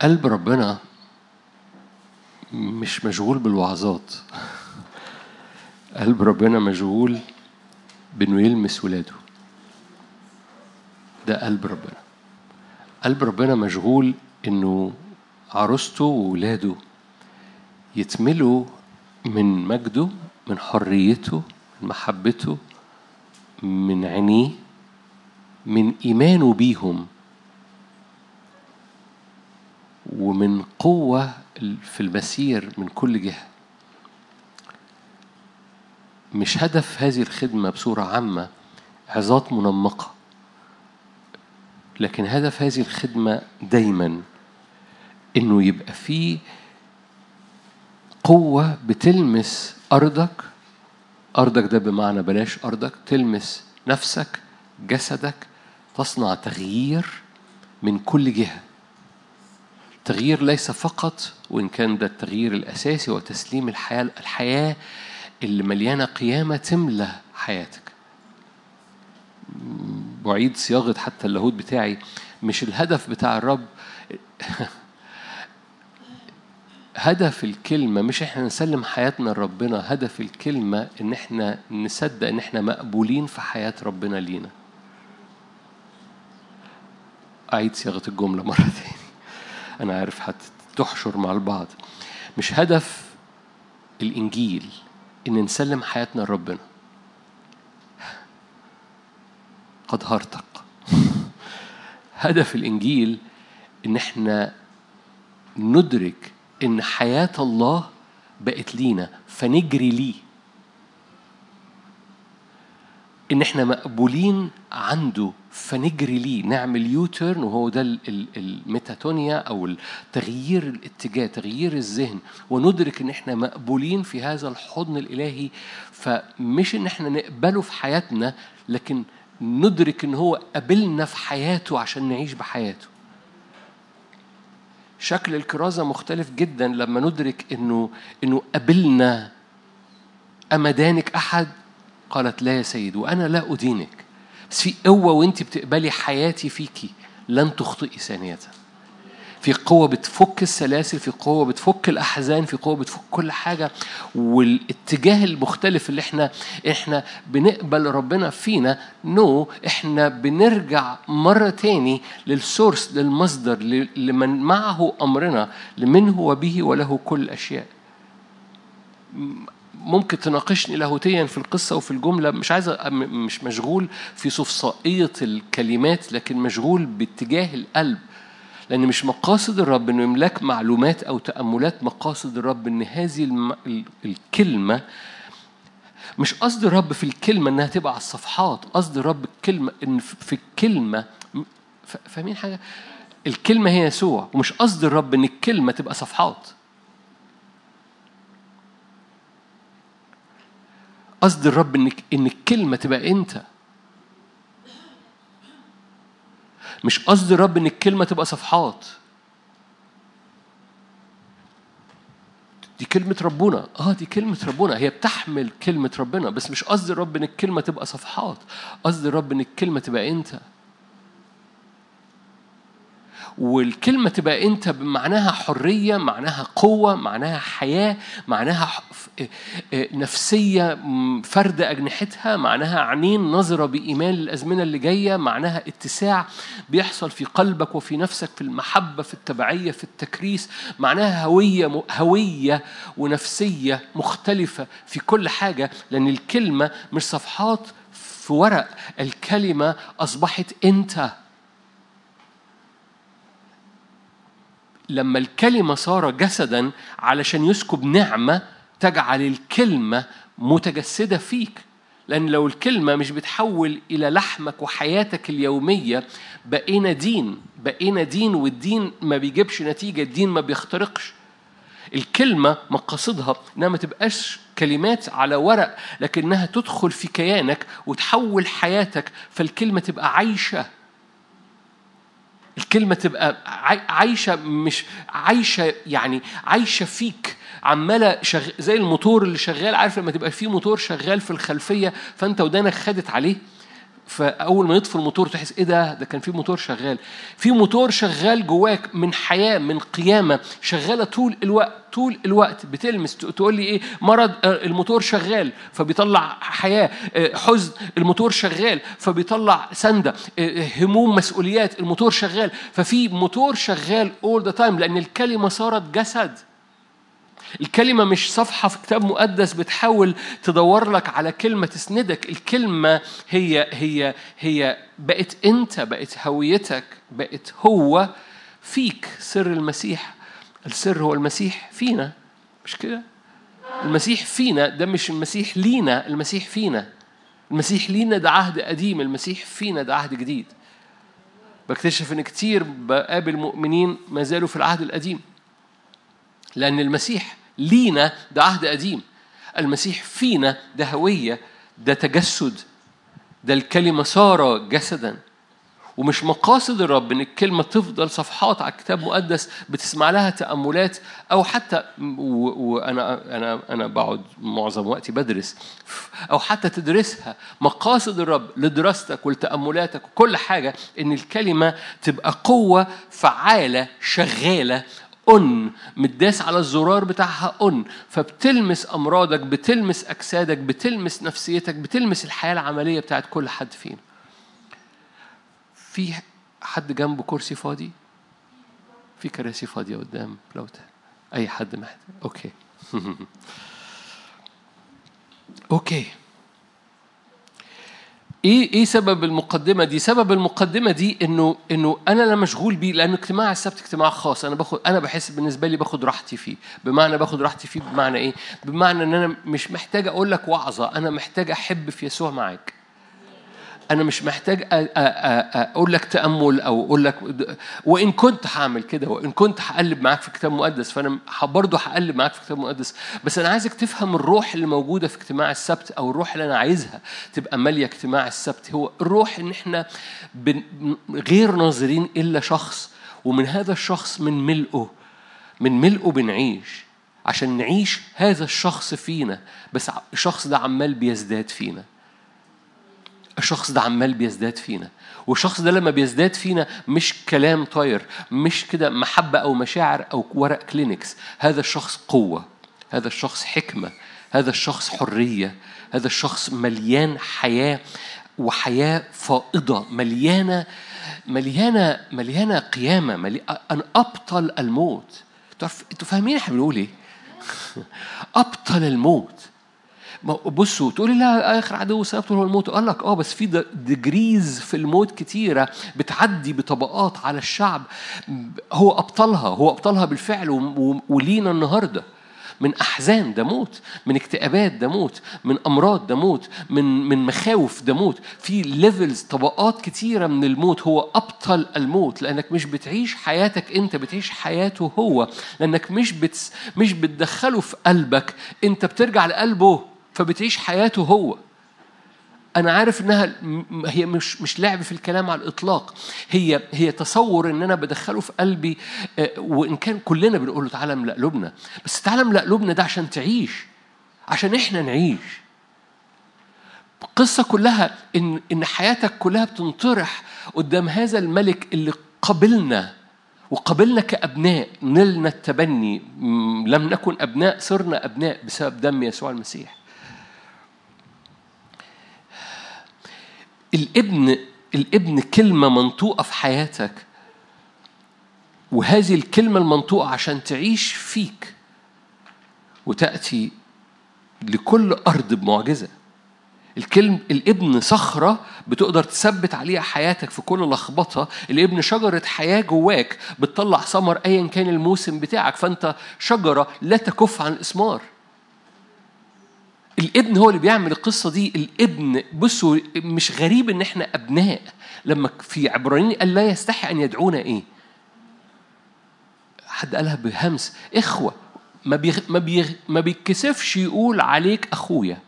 قلب ربنا مش مشغول بالوعظات. قلب ربنا مشغول بانه يلمس ولاده. ده قلب ربنا. قلب ربنا مشغول إنه عروسته وولاده يتملوا من مجده من حريته من محبته من عينيه من إيمانه بيهم. ومن قوة في المسير من كل جهة. مش هدف هذه الخدمة بصورة عامة عظات منمقة لكن هدف هذه الخدمة دايما إنه يبقى فيه قوة بتلمس أرضك. أرضك ده بمعنى بلاش أرضك تلمس نفسك جسدك تصنع تغيير من كل جهة. تغيير ليس فقط وإن كان ده التغيير الأساسي هو تسليم الحياة الحياة اللي مليانة قيامة تملى حياتك. بعيد صياغة حتى اللاهوت بتاعي مش الهدف بتاع الرب. هدف الكلمة مش إحنا نسلم حياتنا لربنا هدف الكلمة إن إحنا نصدق إن إحنا مقبولين في حياة ربنا لينا. أعيد صياغة الجملة مرة تاني أنا عارف هتحشر مع البعض. مش هدف الإنجيل إن نسلم حياتنا لربنا. قد هرتق. هدف الإنجيل إن إحنا ندرك إن حياة الله بقت لينا فنجري ليه. إن إحنا مقبولين عنده فنجري ليه نعمل U-turn وهو ده الميتانويا أو تغيير الاتجاه تغيير الذهن. وندرك إن إحنا مقبولين في هذا الحضن الإلهي فمش إن إحنا نقبله في حياتنا لكن ندرك إن هو قابلنا في حياته عشان نعيش بحياته. شكل الكرازة مختلف جدا لما ندرك إنه إنه قابلنا أما دانك أحد قالت لا يا سيد وأنا لا أدينك. بس في قوة وأنت بتقبلي حياتي فيكي لن تخطئي ثانية. في قوة بتفك السلاسل في قوة بتفك الأحزان في قوة بتفك كل حاجة. والاتجاه المختلف اللي إحنا إحنا بنقبل ربنا فينا نو no, إحنا بنرجع مرة تاني للسورس للمصدر لمن معه أمرنا لمنه وبه وله كل الأشياء ممكن تناقشني لاهوتيا في القصة وفي الجملة. مش عايز مش مشغول في صفصائية الكلمات لكن مشغول باتجاه القلب. لأن مش مقاصد الرب إنه يملاك معلومات أو تأملات. مقاصد الرب إن هذه. الكلمة مش قصد الرب في الكلمة إنها تبقى على الصفحات. قصد الرب الكلمة إن في الكلمة فاهمين حاجة؟ الكلمة هي يسوع. ومش قصد الرب إن الكلمة تبقى صفحات. قصد الرب إن إن الكلمة تبقى أنت. مش قصد الرب إن الكلمة تبقى صفحات. دي كلمة ربنا. آه دي كلمة ربنا. هي بتحمل كلمة ربنا بس مش قصد الرب إن الكلمة تبقى صفحات. قصد الرب إن الكلمة تبقى أنت. والكلمة تبقى أنت بمعناها حرية معناها قوة معناها حياة معناها نفسية فرد أجنحتها معناها عينين نظرة بإيمان للأزمنة اللي جاية معناها اتساع بيحصل في قلبك وفي نفسك في المحبة في التبعية في التكريس معناها هوية هوية ونفسية مختلفة في كل حاجة لأن الكلمة مش صفحات في ورق الكلمة أصبحت أنت. لما الكلمة صار جسدا علشان يسكب نعمة تجعل الكلمة متجسدة فيك. لأن لو الكلمة مش بتحول إلى لحمك وحياتك اليومية بقينا دين. بقينا دين والدين ما بيجيبش نتيجة الدين ما بيخترقش. الكلمة مقاصدها إنها ما تبقاش كلمات على ورق لكنها تدخل في كيانك وتحول حياتك فالكلمة تبقى عايشة. الكلمة تبقى عايشة مش عايشة يعني عايشة فيك عمالة شغ... زي الموتور اللي شغال عارف لما تبقى فيه موتور شغال في الخلفية فأنت ودانك خدت عليه؟ فأول ما يطفي الموتور تحس إيه ده؟ ده كان في موتور شغال. في موتور شغال جواك من حياة من قيامة شغالة طول الوقت طول الوقت. بتلمس تقول لي إيه؟ مرض آه، الموتور شغال فبيطلع حياة آه، حزن الموتور شغال فبيطلع سندة آه، هموم مسؤوليات الموتور شغال. ففي موتور شغال all the time لأن الكلمة صارت جسد. الكلمة مش صفحة في كتاب مقدس بتحاول تدور لك على كلمة تسندك. الكلمة هي هي هي بقت أنت بقت هويتك بقت هو فيك. سر المسيح. السر هو المسيح فينا. مش كده؟ المسيح فينا. ده مش المسيح لينا. المسيح فينا. المسيح لينا ده عهد قديم. المسيح فينا ده عهد جديد. بكتشف إن كتير بقابل مؤمنين ما زالوا في العهد القديم. لأن المسيح لينا ده عهد قديم. المسيح فينا ده هوية ده تجسد ده الكلمة صار جسدا. ومش مقاصد الرب إن الكلمة تفضل صفحات على الكتاب المقدس بتسمع لها تأملات أو حتى وأنا أنا أنا بقعد معظم وقتي بدرس أو حتى تدرسها. مقاصد الرب لدراستك ولتأملاتك وكل حاجة إن الكلمة تبقى قوة فعالة شغالة إن متداس على الزرار بتاعها أن فبتلمس أمراضك بتلمس أجسادك بتلمس نفسيتك بتلمس الحياة العملية بتاعت كل حد فينا. في حد جنبه كرسي فاضي؟ في كراسي فاضية قدام لو أي حد محتاج. okay. okay. إيه إيه سبب المقدمة دي؟ سبب المقدمة دي إنه إنه أنا لا مشغول بيه لأن اجتماع السبت اجتماع خاص أنا باخد أنا بحس بالنسبة لي باخد راحتي فيه، بمعنى باخد راحتي فيه بمعنى إيه؟ بمعنى إن أنا مش محتاج أقول لك وعظة، أنا محتاج أحب في يسوع معاك. أنا مش محتاج أقول لك تأمل أو أقول لك وإن كنت هعمل كده وإن كنت هقلب معاك في كتاب مقدس فأنا برضه هقلب معاك في كتاب مقدس. بس أنا عايزك تفهم الروح اللي موجودة في اجتماع السبت أو الروح اللي أنا عايزها تبقى مالية اجتماع السبت. هو الروح إن إحنا غير ناظرين إلا شخص ومن هذا الشخص من ملئه من ملئه بنعيش عشان نعيش هذا الشخص فينا. بس الشخص ده عمال بيزداد فينا. الشخص ده عمال بيزداد فينا والشخص ده لما بيزداد فينا مش كلام طاير مش كده محبة أو مشاعر أو ورق كلينكس. هذا الشخص قوة هذا الشخص حكمة هذا الشخص حرية هذا الشخص مليان حياة وحياة فائضة مليانة مليانة مليانة قيامة ملي... أن أبطل الموت. أنتوا فاهمين إحنا بنقول إيه؟ أبطل الموت. بصوا تقولي لا آخر عدو سيبطل هو الموت. قال لك آه بس في ديجريز في الموت كتيرة بتعدي بطبقات على الشعب. هو أبطلها هو أبطلها بالفعل ولينا النهارده. من أحزان ده موت من اكتئابات ده موت من أمراض ده موت من من مخاوف ده موت. في ليفلز طبقات كتيرة من الموت. هو أبطل الموت لأنك مش بتعيش حياتك أنت بتعيش حياته هو. لأنك مش بتس مش بتدخله في قلبك أنت بترجع لقلبه فبتعيش حياته هو. أنا عارف إنها هي مش مش لعب في الكلام على الإطلاق. هي هي تصور إن أنا بدخله في قلبي آه، وإن كان كلنا بنقول له تعالى املأ قلوبنا بس تعالى املأ قلوبنا ده عشان تعيش عشان إحنا نعيش. القصة كلها إن إن حياتك كلها بتنطرح قدام هذا الملك اللي قبلنا وقبلنا كأبناء. نلنا التبني. لم نكن أبناء صرنا أبناء بسبب دم يسوع المسيح. الابن الابن كلمة منطوقة في حياتك وهذه الكلمة المنطوقة عشان تعيش فيك وتأتي لكل أرض بمعجزة. الكلم الابن صخرة بتقدر تثبت عليها حياتك في كل لخبطة. الابن شجرة حياة جواك بتطلع ثمر أيا كان الموسم بتاعك. فأنت شجرة لا تكف عن الإثمار. الابن هو اللي بيعمل القصة دي. الابن بصوا مش غريب إن إحنا أبناء. لما في عبرانيين قال لا يستحي أن يدعونا إيه؟ حد قالها بهمس. إخوة ما بيغ... ما, بيغ... ما بيتكسفش يقول عليك أخويا.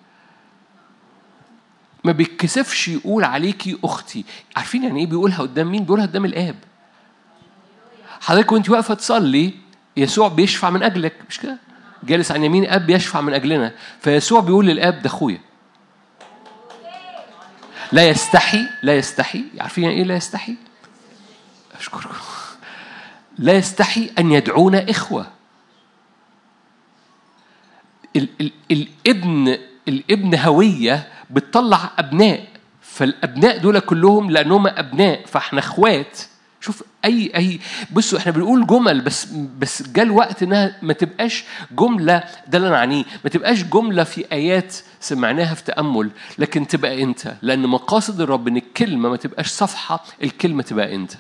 ما بيتكسفش يقول عليكي أختي. عارفين يعني إيه بيقولها قدام مين؟ بيقولها قدام الآب. حضرتك وانت واقفة تصلي يسوع بيشفع من أجلك. مش كده؟ جالس عن يمين أب يشفع من أجلنا. فيسوع بيقول للأب ده أخويا. لا يستحي لا يستحي. عارفين يعني إيه لا يستحي؟ أشكركم. لا يستحي أن يدعونا إخوة. ال ال الابن الابن هوية بتطلع أبناء. فالأبناء دول كلهم لأنهم أبناء. فإحنا إخوات. شوف أي أي بصوا إحنا بنقول جمل بس بس جاء الوقت إنها ما تبقاش جملة ده اللي أنا أعنيه ما تبقاش جملة في آيات سمعناها في تأمل لكن تبقى أنت لأن مقاصد الرب إن الكلمة ما تبقاش صفحة الكلمة تبقى أنت.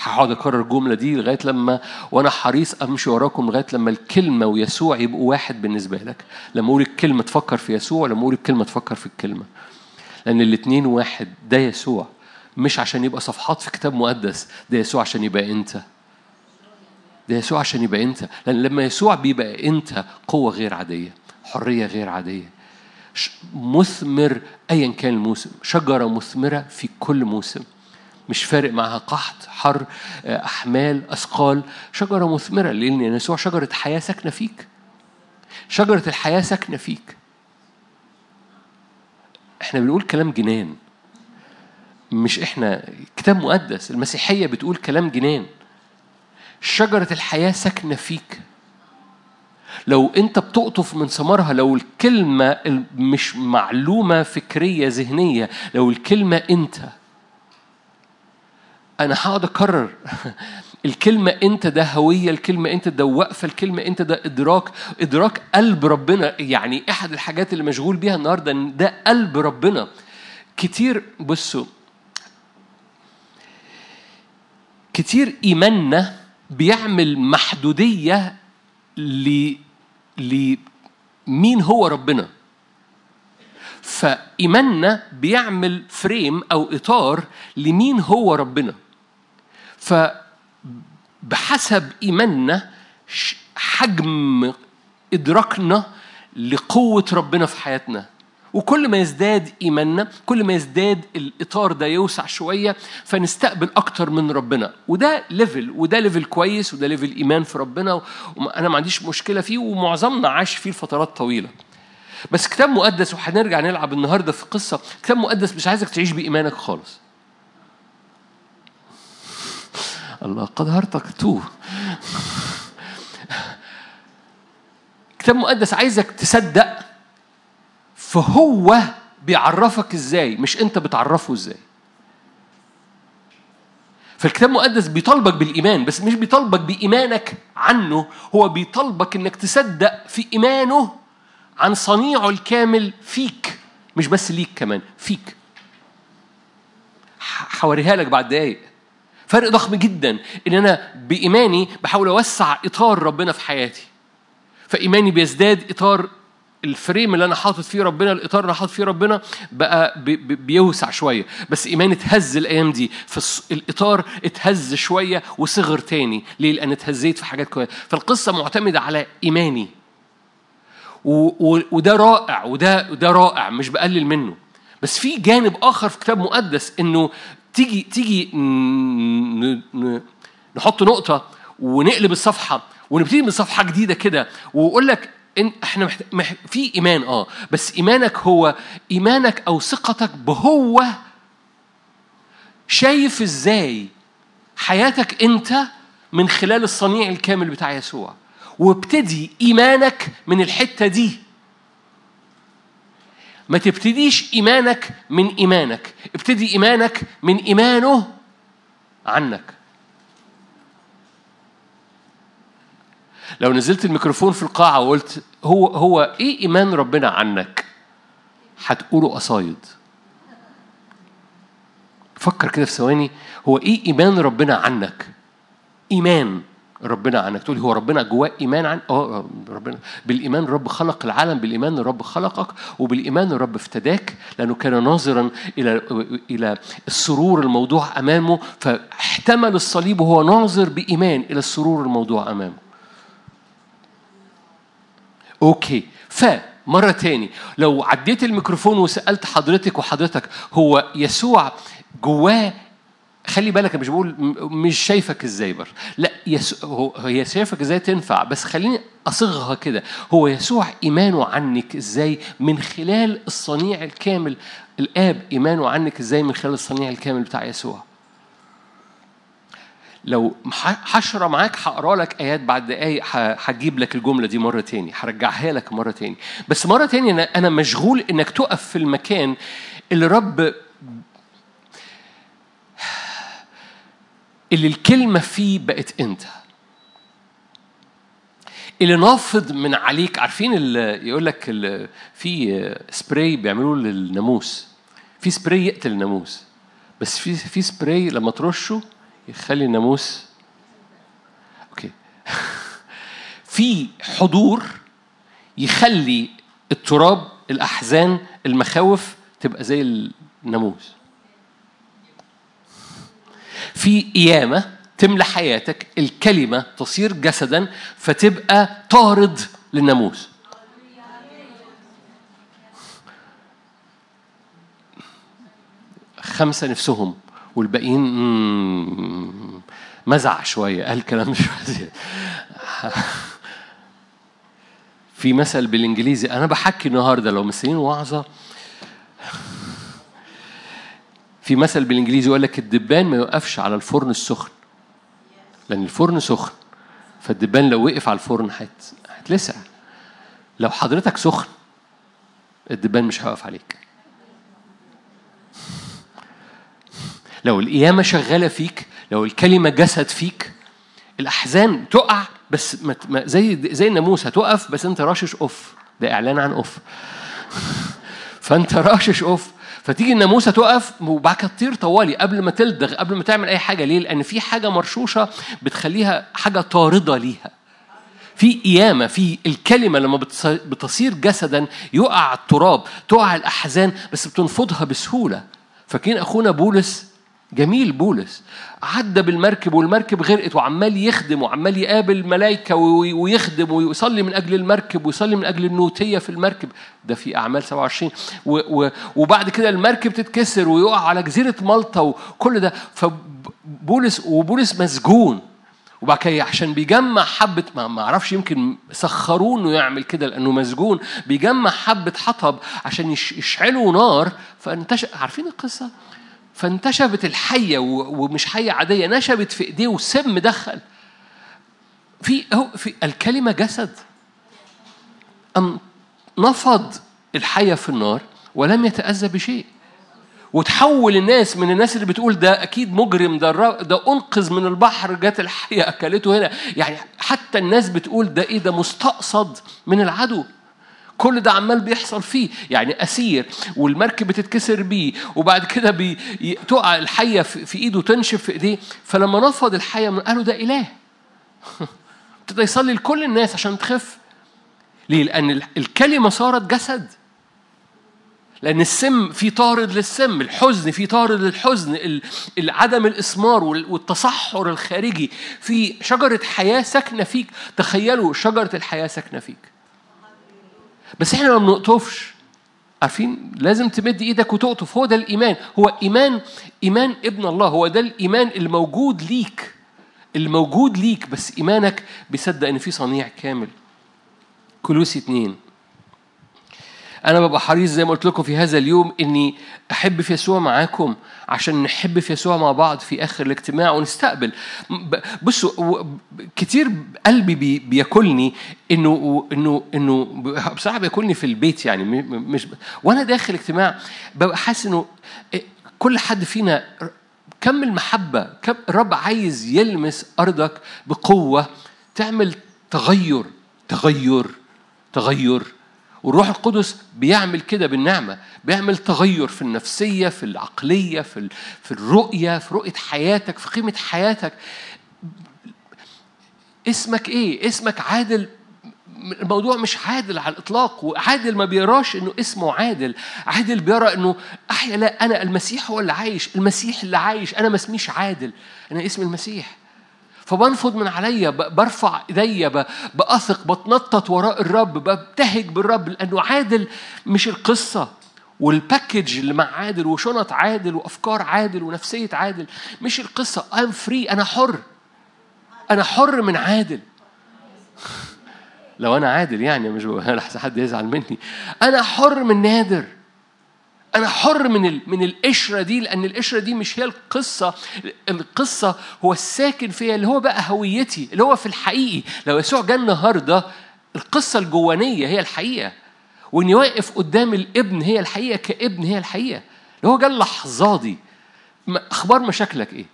هقعد أكرر الجملة دي لغاية لما وأنا حريص أمشي وراكم لغاية لما الكلمة ويسوع يبقوا واحد بالنسبة لك. لما أقول الكلمة تفكر في يسوع لما أقول الكلمة تفكر في الكلمة. لأن الاثنين واحد ده يسوع. مش عشان يبقى صفحات في كتاب مقدس ده يسوع عشان يبقى انت. ده يسوع عشان يبقى انت. لأن لما يسوع بيبقى انت قوة غير عادية حرية غير عادية. مثمر ايا كان الموسم. شجرة مثمرة في كل موسم. مش فارق معها قحط حر أحمال أثقال. شجرة مثمرة لأن يسوع شجرة حياة ساكنة فيك. شجرة الحياة ساكنة فيك. إحنا بنقول كلام جنان. مش إحنا كتاب مقدس المسيحية بتقول كلام جنان. شجرة الحياة ساكنة فيك. لو أنت بتقطف من ثمرها لو الكلمة مش معلومة فكرية ذهنية لو الكلمة أنت. أنا هقعد أكرر. الكلمة أنت ده هوية الكلمة أنت ده وقفة الكلمة أنت ده إدراك. إدراك قلب ربنا. يعني أحد الحاجات اللي مشغول بيها النهارده إن ده قلب ربنا. كتير بصوا كتير إيماننا بيعمل محدودية ل لمين هو ربنا. فإيماننا بيعمل فريم أو إطار لمين هو ربنا. فبحسب إيماننا حجم إدراكنا لقوة ربنا في حياتنا. وكل ما يزداد إيماننا كل ما يزداد الإطار ده يوسع شوية فنستقبل أكتر من ربنا. وده level وده level كويس وده level إيمان في ربنا وأنا ما عنديش مشكلة فيه ومعظمنا عاش فيه لفترات طويلة. بس كتاب مقدس وهنرجع نلعب النهارده في قصة كتاب مقدس مش عايزك تعيش بإيمانك خالص. الله قد هرتك تو. كتاب مقدس عايزك تصدق فهو بيعرفك إزاي مش أنت بتعرفه إزاي. فالكتاب المقدس بيطالبك بالإيمان بس مش بيطالبك بإيمانك عنه هو بيطالبك إنك تصدق في إيمانه عن صنيعه الكامل فيك مش بس ليك كمان فيك. هوريها لك بعد دقايق. فرق ضخم جدا إن أنا بإيماني بحاول أوسع إطار ربنا في حياتي. فإيماني بيزداد إطار الفريم اللي أنا حاطط فيه ربنا الإطار اللي أنا حاطط فيه ربنا بقى بي بيوسع شوية. بس ايماني اتهز الأيام دي فالاطار اتهز شوية وصغر تاني. ليه؟ لأن اتهزيت في حاجات كويسة. فالقصة معتمدة على إيماني. وده رائع وده وده رائع مش بقلل منه. بس في جانب آخر في كتاب مقدس إنه تيجي تيجي نحط نقطة ونقلب الصفحة ونبتدي من صفحة جديدة كده. واقول لك إن إحنا محت... مح... في إيمان آه. بس إيمانك هو إيمانك أو ثقتك بهو شايف إزاي حياتك أنت من خلال الصنيع الكامل بتاع يسوع. وابتدي إيمانك من الحتة دي. ما تبتديش إيمانك من إيمانك ابتدي إيمانك من إيمانه عنك. لو نزلت الميكروفون في القاعة وقلت هو هو إيه إيمان ربنا عنك؟ هتقولوا قصايد. فكر كده في ثواني هو إيه إيمان ربنا عنك؟ إيمان ربنا عنك تقول هو ربنا جواه إيمان عن آه ربنا بالإيمان الرب خلق العالم بالإيمان الرب خلقك وبالإيمان الرب افتداك لأنه كان ناظرا إلى إلى السرور الموضوع أمامه فاحتمل الصليب وهو ناظر بإيمان إلى السرور الموضوع أمامه أوكي. فمرة تاني لو عديت الميكروفون وسألت حضرتك وحضرتك هو يسوع جواه خلي بالك أنا مش بقول مش شايفك إزاي بر لا يس... هو هي شايفك إزاي تنفع بس خليني أصيغها كده. هو يسوع إيمانه عنك إزاي من خلال الصنيع الكامل؟ الآب إيمانه عنك إزاي من خلال الصنيع الكامل بتاع يسوع؟ لو ح- هشرى معاك هقرأ لك آيات بعد دقايق هجيب لك الجملة دي مرة تاني هرجعها لك مرة تاني. بس مرة تاني أنا مشغول إنك تقف في المكان اللي رب اللي الكلمة فيه بقت أنت. اللي نافض من عليك عارفين ال- يقول لك في سبراي بيعملوه للناموس في سبراي يقتل الناموس بس في في سبراي لما ترشه يخلي الناموس. okay. في حضور يخلي التراب الأحزان المخاوف تبقى زي الناموس. في قيامة تملى حياتك الكلمة تصير جسدا فتبقى طارد للناموس. خمسة نفسهم. والباقيين مزع شوية قال كلام مش. في مثل بالإنجليزي أنا بحكي النهارده لو مستنيين وعظة. في مثل بالإنجليزي يقول لك الدبان ما يوقفش على الفرن السخن. لأن الفرن سخن فالدبان لو وقف على الفرن هت- هتلسع لو حضرتك سخن الدبان مش هيقف عليك. لو القيامة شغالة فيك لو الكلمة جسد فيك الأحزان تقع بس ما زي زي الناموس هتقف بس أنت راشش أوف. ده إعلان عن أوف. فأنت راشش أوف. فتيجي الناموسة تقف وبعد كده تطير طوالي قبل ما تلدغ قبل ما تعمل أي حاجة. ليه؟ لأن في حاجة مرشوشة بتخليها حاجة طاردة ليها. في قيامة في الكلمة لما بتص- بتصير جسدا يقع التراب تقع الأحزان بس بتنفضها بسهولة. فاكرين أخونا بولس جميل بولس. عدى بالمركب والمركب غرقت وعمال يخدم وعمال يقابل ملائكة وي- ويخدم ويصلي من أجل المركب ويصلي من أجل النوتية في المركب. ده في أعمال 27 و و وبعد كده المركب تتكسر ويقع على جزيرة مالطا وكل ده. فبولس وبولس مسجون. وبعد كده عشان بيجمع حبة ما أعرفش يمكن سخروه إنه يعمل كده لأنه مسجون. بيجمع حبة حطب عشان يش- يشعلوا نار. فانتشر عارفين القصة؟ فانتشبت الحية ومش حية عادية نشبت في إيديه وسم دخل. في في الكلمة جسد. أم نفض الحية في النار ولم يتأذى بشيء. وتحول الناس من الناس اللي بتقول ده أكيد مجرم ده ده أنقذ من البحر جت الحية أكلته هنا. يعني حتى الناس بتقول ده إيه؟ ده مستقصد من العدو. كل ده عمال بيحصل فيه. يعني أسير والمركب بتتكسر بيه وبعد كده بي الحية في في إيده تنشف في إيديه. فلما نفض الحية من قالوا ده إله. ابتدى يصلي لكل الناس عشان تخف. ليه؟ لأن ال- الكلمة صارت جسد. لأن السم في طارد للسم الحزن في طارد للحزن عدم الإسمار وال- والتصحر الخارجي. في شجرة حياة ساكنة فيك. تخيلوا شجرة الحياة ساكنة فيك. بس إحنا ما بنقطفش. عارفين؟ لازم تمد إيدك وتقطف. هو ده الإيمان. هو إيمان إيمان ابن الله. هو ده الإيمان اللي موجود ليك اللي موجود ليك. بس إيمانك بيصدق إن في صنيع كامل. كلوسي اتنين. أنا ببقى حريص زي ما قلت لكم في هذا اليوم إني أحب في يسوع معاكم عشان نحب في يسوع مع بعض في آخر الاجتماع ونستقبل. بصوا كتير قلبي بي- بياكلني إنه إنه إنه بصراحة بياكلني في البيت يعني مش وأنا داخل اجتماع ببقى حاسس إنه إيه، كل حد فينا كم المحبة كم الرب عايز يلمس أرضك بقوة تعمل تغير تغير تغير. والروح القدس بيعمل كده بالنعمة بيعمل تغير في النفسية في العقلية في في الرؤية في رؤية حياتك في قيمة حياتك. اسمك إيه؟ اسمك عادل. الموضوع مش عادل على الإطلاق وعادل ما بيراش إنه اسمه عادل. عادل بيرى إنه احيا لا أنا المسيح هو اللي عايش المسيح اللي عايش أنا ما اسميش عادل. أنا اسمي المسيح. فبنفض من عليا برفع ايديا ب- بأثق بتنطط وراء الرب ببتهج بالرب لأنه عادل مش القصة. وال package اللي مع عادل وشنط عادل وأفكار عادل ونفسية عادل مش القصة. I'm free أنا حر. أنا حر من عادل. لو أنا عادل يعني مش حد يزعل مني. أنا حر من نادر. أنا حر من ال... من القشرة دي لأن القشرة دي مش هي القصة. القصة هو الساكن فيها اللي هو بقى هويتي اللي هو في الحقيقي. لو يسوع جه النهارده القصة الجوانية هي الحقيقة. واني واقف قدام الابن هي الحقيقة كابن هي الحقيقة. اللي هو جه اللحظة دي. أخبار مشاكلك إيه؟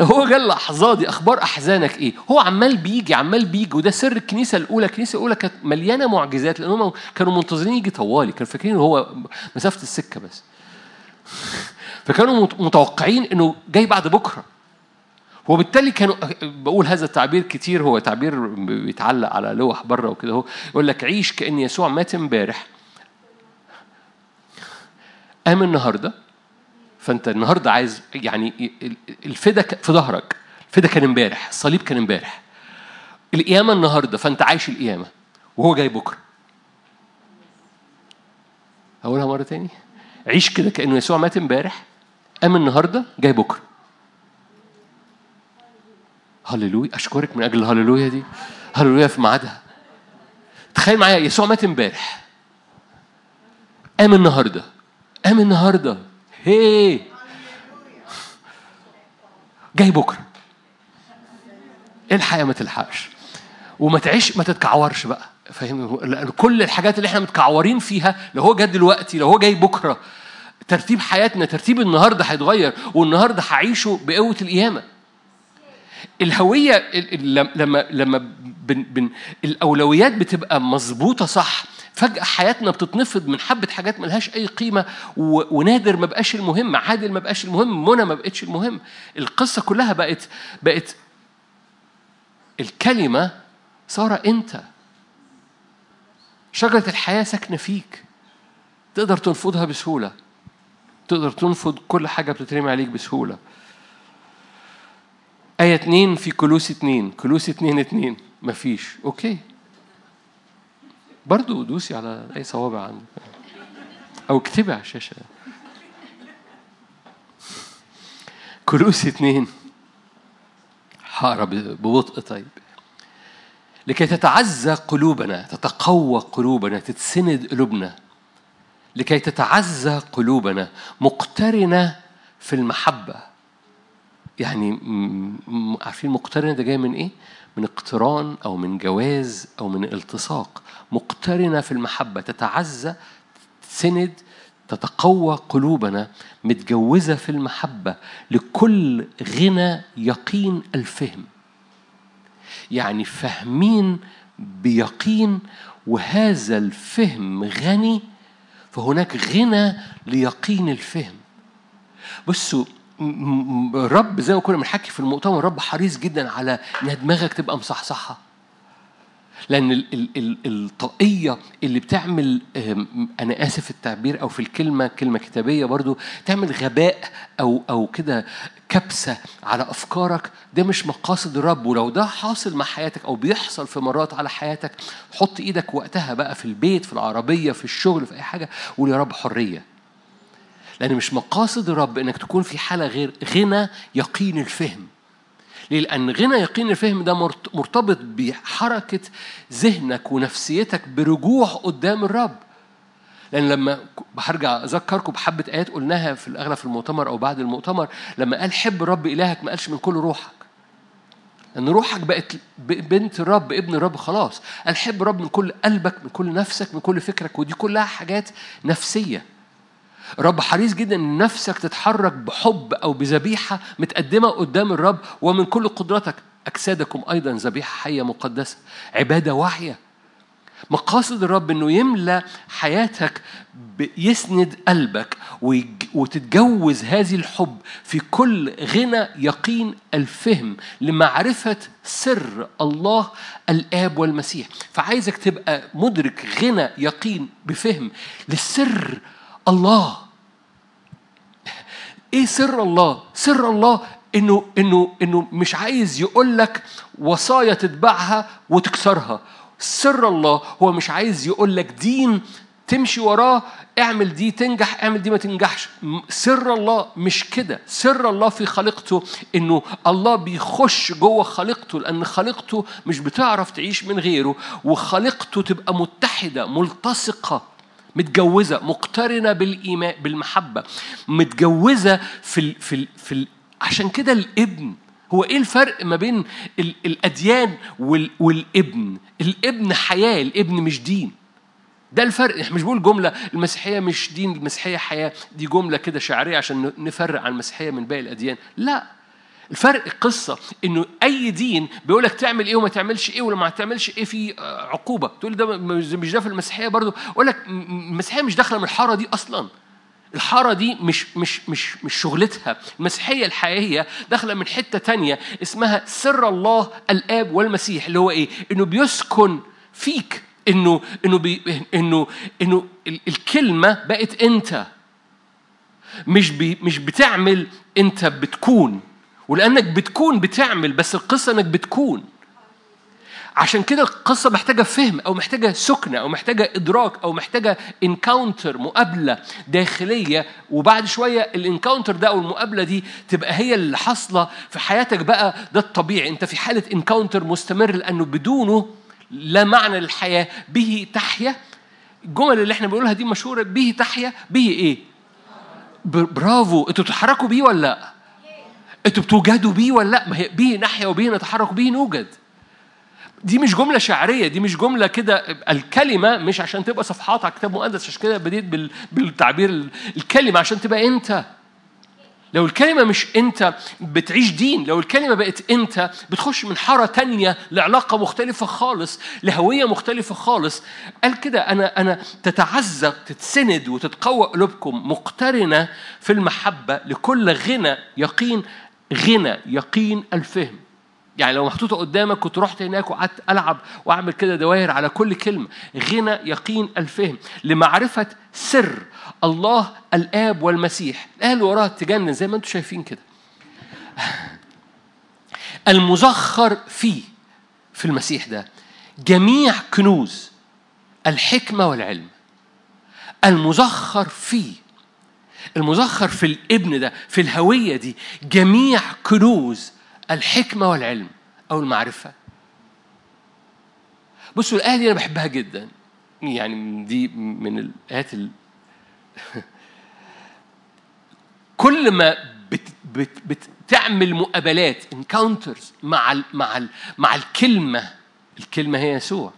لو هو جه اللحظه دي أخبار أحزانك إيه؟ هو عمال بيجي عمال بيجي وده سر الكنيسة الأولى. الكنيسة الأولى كانت مليانة معجزات لأن هم كانوا منتظرين يجي طوالي كانوا فاكرين هو مسافة السكة بس. فكانوا متوقعين إنه جاي بعد بكرة. وبالتالي كانوا بقول هذا التعبير كتير هو تعبير بيتعلق على لوح بره وكده هو يقول لك عيش كأن يسوع مات امبارح. قام النهارده فانت النهارده عايز يعني الفدا في ظهرك. الفدا كان امبارح الصليب كان امبارح. القيامة النهارده فانت عايش القيامة وهو جاي بكرة. هقولها مرة تاني. عيش كده كأنه يسوع مات امبارح قام النهارده جاي بكرة. هللويا. أشكرك من أجل الهللويا دي. هللويا في ميعادها. تخيل معايا يسوع مات امبارح. قام النهارده. قام النهارده. هي. جاي بكرة. الحق ما تلحقش. وما تعيش ما تتكعورش بقى. فاهم؟ كل الحاجات اللي إحنا متكعورين فيها لو هو جاي دلوقتي لو هو جاي بكرة ترتيب حياتنا ترتيب النهارده هيتغير والنهاردة هعيشه بقوة القيامة. الهوية لما لما بن بن الأولويات بتبقى مظبوطة صح فجأة حياتنا بتتنفض من حبة حاجات ملهاش أي قيمة ونادر ما بقاش المهم عادل ما بقاش المهم منى ما بقتش المهم. القصة كلها بقت بقت الكلمة صار أنت. شجرة الحياة ساكنة فيك. تقدر تنفضها بسهولة. تقدر تنفض كل حاجة بتترمي عليك بسهولة. آية اتنين في كلوس اتنين. كلوس اتنين اتنين. مفيش. أوكي. برضو دوسي على أي صوابع عندك. أو اكتبي على الشاشة. كلوس اتنين. هقرا ببطء طيب. لكي تتعزى قلوبنا تتقوى قلوبنا تتسند قلوبنا. لكي تتعزى قلوبنا مقترنة في المحبة. يعني عارفين مقترنة ده جاي من إيه؟ من اقتران أو من جواز أو من التصاق. مقترنة في المحبة تتعزى تسند تتقوى قلوبنا متجوزة في المحبة لكل غنى يقين الفهم. يعني فاهمين بيقين وهذا الفهم غني فهناك غنى ليقين الفهم. بصوا الرب زي ما كنا بنحكي في المؤتمر الرب حريص جدا على ان دماغك تبقى مصحصحة. لأن ال ال ال الطاقية اللي بتعمل أنا آسف في التعبير أو في الكلمة كلمة كتابية برضو تعمل غباء أو أو كده كبسة على أفكارك ده مش مقاصد الرب ولو ده حاصل مع حياتك أو بيحصل في مرات على حياتك حط إيدك وقتها بقى في البيت في العربية في الشغل في أي حاجة قول يا رب حرية لأن مش مقاصد الرب إنك تكون في حالة غير غنى يقين الفهم. ليه؟ لأن غنى يقين الفهم ده مرتبط بحركة ذهنك ونفسيتك برجوع قدام الرب. لأن لما هرجع أذكركم بحبة آيات قلناها في الأغلب في المؤتمر أو بعد المؤتمر لما قال حب الرب إلهك ما قالش من كل روحك. لأن روحك بقت بنت الرب ابن الرب خلاص. قال حب الرب من كل قلبك من كل نفسك من كل فكرك ودي كلها حاجات نفسية. الرب حريص جدا إن نفسك تتحرك بحب أو بذبيحة متقدمة قدام الرب ومن كل قدرتك أجسادكم أيضا ذبيحة حية مقدسة عبادة واعية. مقاصد الرب إنه يملى حياتك يسند قلبك وتتجوز هذه الحب في كل غنى يقين الفهم لمعرفة سر الله الآب والمسيح. فعايزك تبقى مدرك غنى يقين بفهم للسر الله. إيه سر الله؟ سر الله إنه إنه إنه مش عايز يقول لك وصايا تتبعها وتكسرها. سر الله هو مش عايز يقول لك دين تمشي وراه اعمل دي تنجح اعمل دي ما تنجحش. سر الله مش كده. سر الله في خليقته إنه الله بيخش جوه خليقته لأن خليقته مش بتعرف تعيش من غيره وخليقته تبقى متحدة ملتصقة. متجوزة مقترنة بالإيمان بالمحبة متجوزة في ال في ال في ال عشان كده الابن هو إيه الفرق ما بين ال الأديان وال والابن؟ الابن حياة الابن مش دين. ده الفرق إحنا مش بقول جملة المسيحية مش دين المسيحية حياة دي جملة كده شعرية عشان نفرق عن المسيحية من باقي الأديان. لا. الفرق القصة إنه أي دين بيقول لك تعمل إيه وما تعملش إيه ولما ما تعملش إيه في آه، عقوبة، تقول ده مش ده في المسيحية برضه، أقول لك المسيحية مش داخلة من الحارة دي أصلاً. الحارة دي مش مش مش مش شغلتها، المسيحية الحقيقية داخلة من حتة تانية اسمها سر الله الآب والمسيح اللي هو إيه؟ إنه بيسكن فيك، إنه إنه بي إنه إنه ال- الكلمة بقت أنت. مش بي مش بتعمل أنت بتكون ولأنك بتكون بتعمل بس القصة إنك بتكون. عشان كده القصة محتاجة فهم أو محتاجة سكنة أو محتاجة إدراك أو محتاجة encounter مقابلة داخلية. وبعد شوية ال encounter ده أو المقابلة دي تبقى هي اللي حاصلة في حياتك بقى. ده الطبيعي. أنت في حالة encounter مستمر لأنه بدونه لا معنى للحياة. به تحيا. الجمل اللي إحنا بنقولها دي مشهورة. به تحيا. به؟ ب- برافو أنتوا بتتحركوا بيه ولا لأ؟ أنتوا بتوجدوا بيه ولا لا؟ ما هي بيه نحيا وبيه نتحرك وبيه نوجد. دي مش جملة شعرية دي مش جملة كده. الكلمة مش عشان تبقى صفحات على كتاب مقدس عشان كده بديت بال- بالتعبير ال- الكلمة عشان تبقى أنت. لو الكلمة مش أنت بتعيش دين. لو الكلمة بقت أنت بتخش من حارة تانية لعلاقة مختلفة خالص لهوية مختلفة خالص. قال كده أنا أنا تتعزى تتسند وتتقوى قلوبكم مقترنة في المحبة لكل غنى يقين. غنى يقين الفهم. يعني لو محطوطة قدامك كنت رحت هناك وقعدت ألعب وأعمل كده دوائر على كل كلمة غنى يقين الفهم. لمعرفة سر الله الآب والمسيح. الآية اللي وراها تجنن زي ما أنتم شايفين كده. المزخر فيه في المسيح ده جميع كنوز الحكمة والعلم. المزخر فيه المزخر في الابن ده في الهوية دي جميع كنوز الحكمة والعلم أو المعرفة. بصوا الآية دي أنا بحبها جدا. يعني دي من الآيات ال... كل ما بت بت بتعمل مقابلات انكاونترز مع ال مع ال مع الكلمة الكلمة هي يسوع.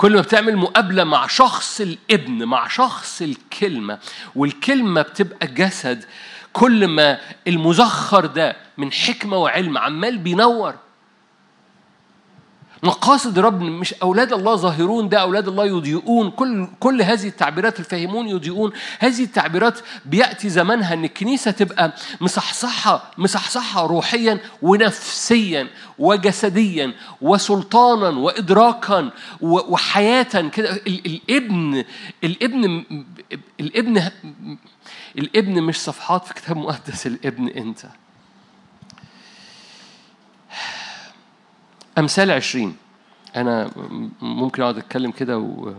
كل ما بتعمل مقابلة مع شخص الابن مع شخص الكلمة والكلمة بتبقى جسد. كل ما المزخر ده من حكمة وعلم عمال بينور. مقاصد رب مش أولاد الله ظاهرون ده أولاد الله يضيئون. كل كل هذه التعبيرات الفاهمون يضيئون. هذه التعبيرات بيأتي زمانها إن الكنيسة تبقى مصحصحة مصحصحة روحيا ونفسيا وجسديا وسلطانا وإدراكا وحياة كده. ال- الابن الابن الابن الابن مش صفحات في كتاب مقدس الابن أنت. أمثال عشرين. أنا ممكن أقعد أتكلم كده و...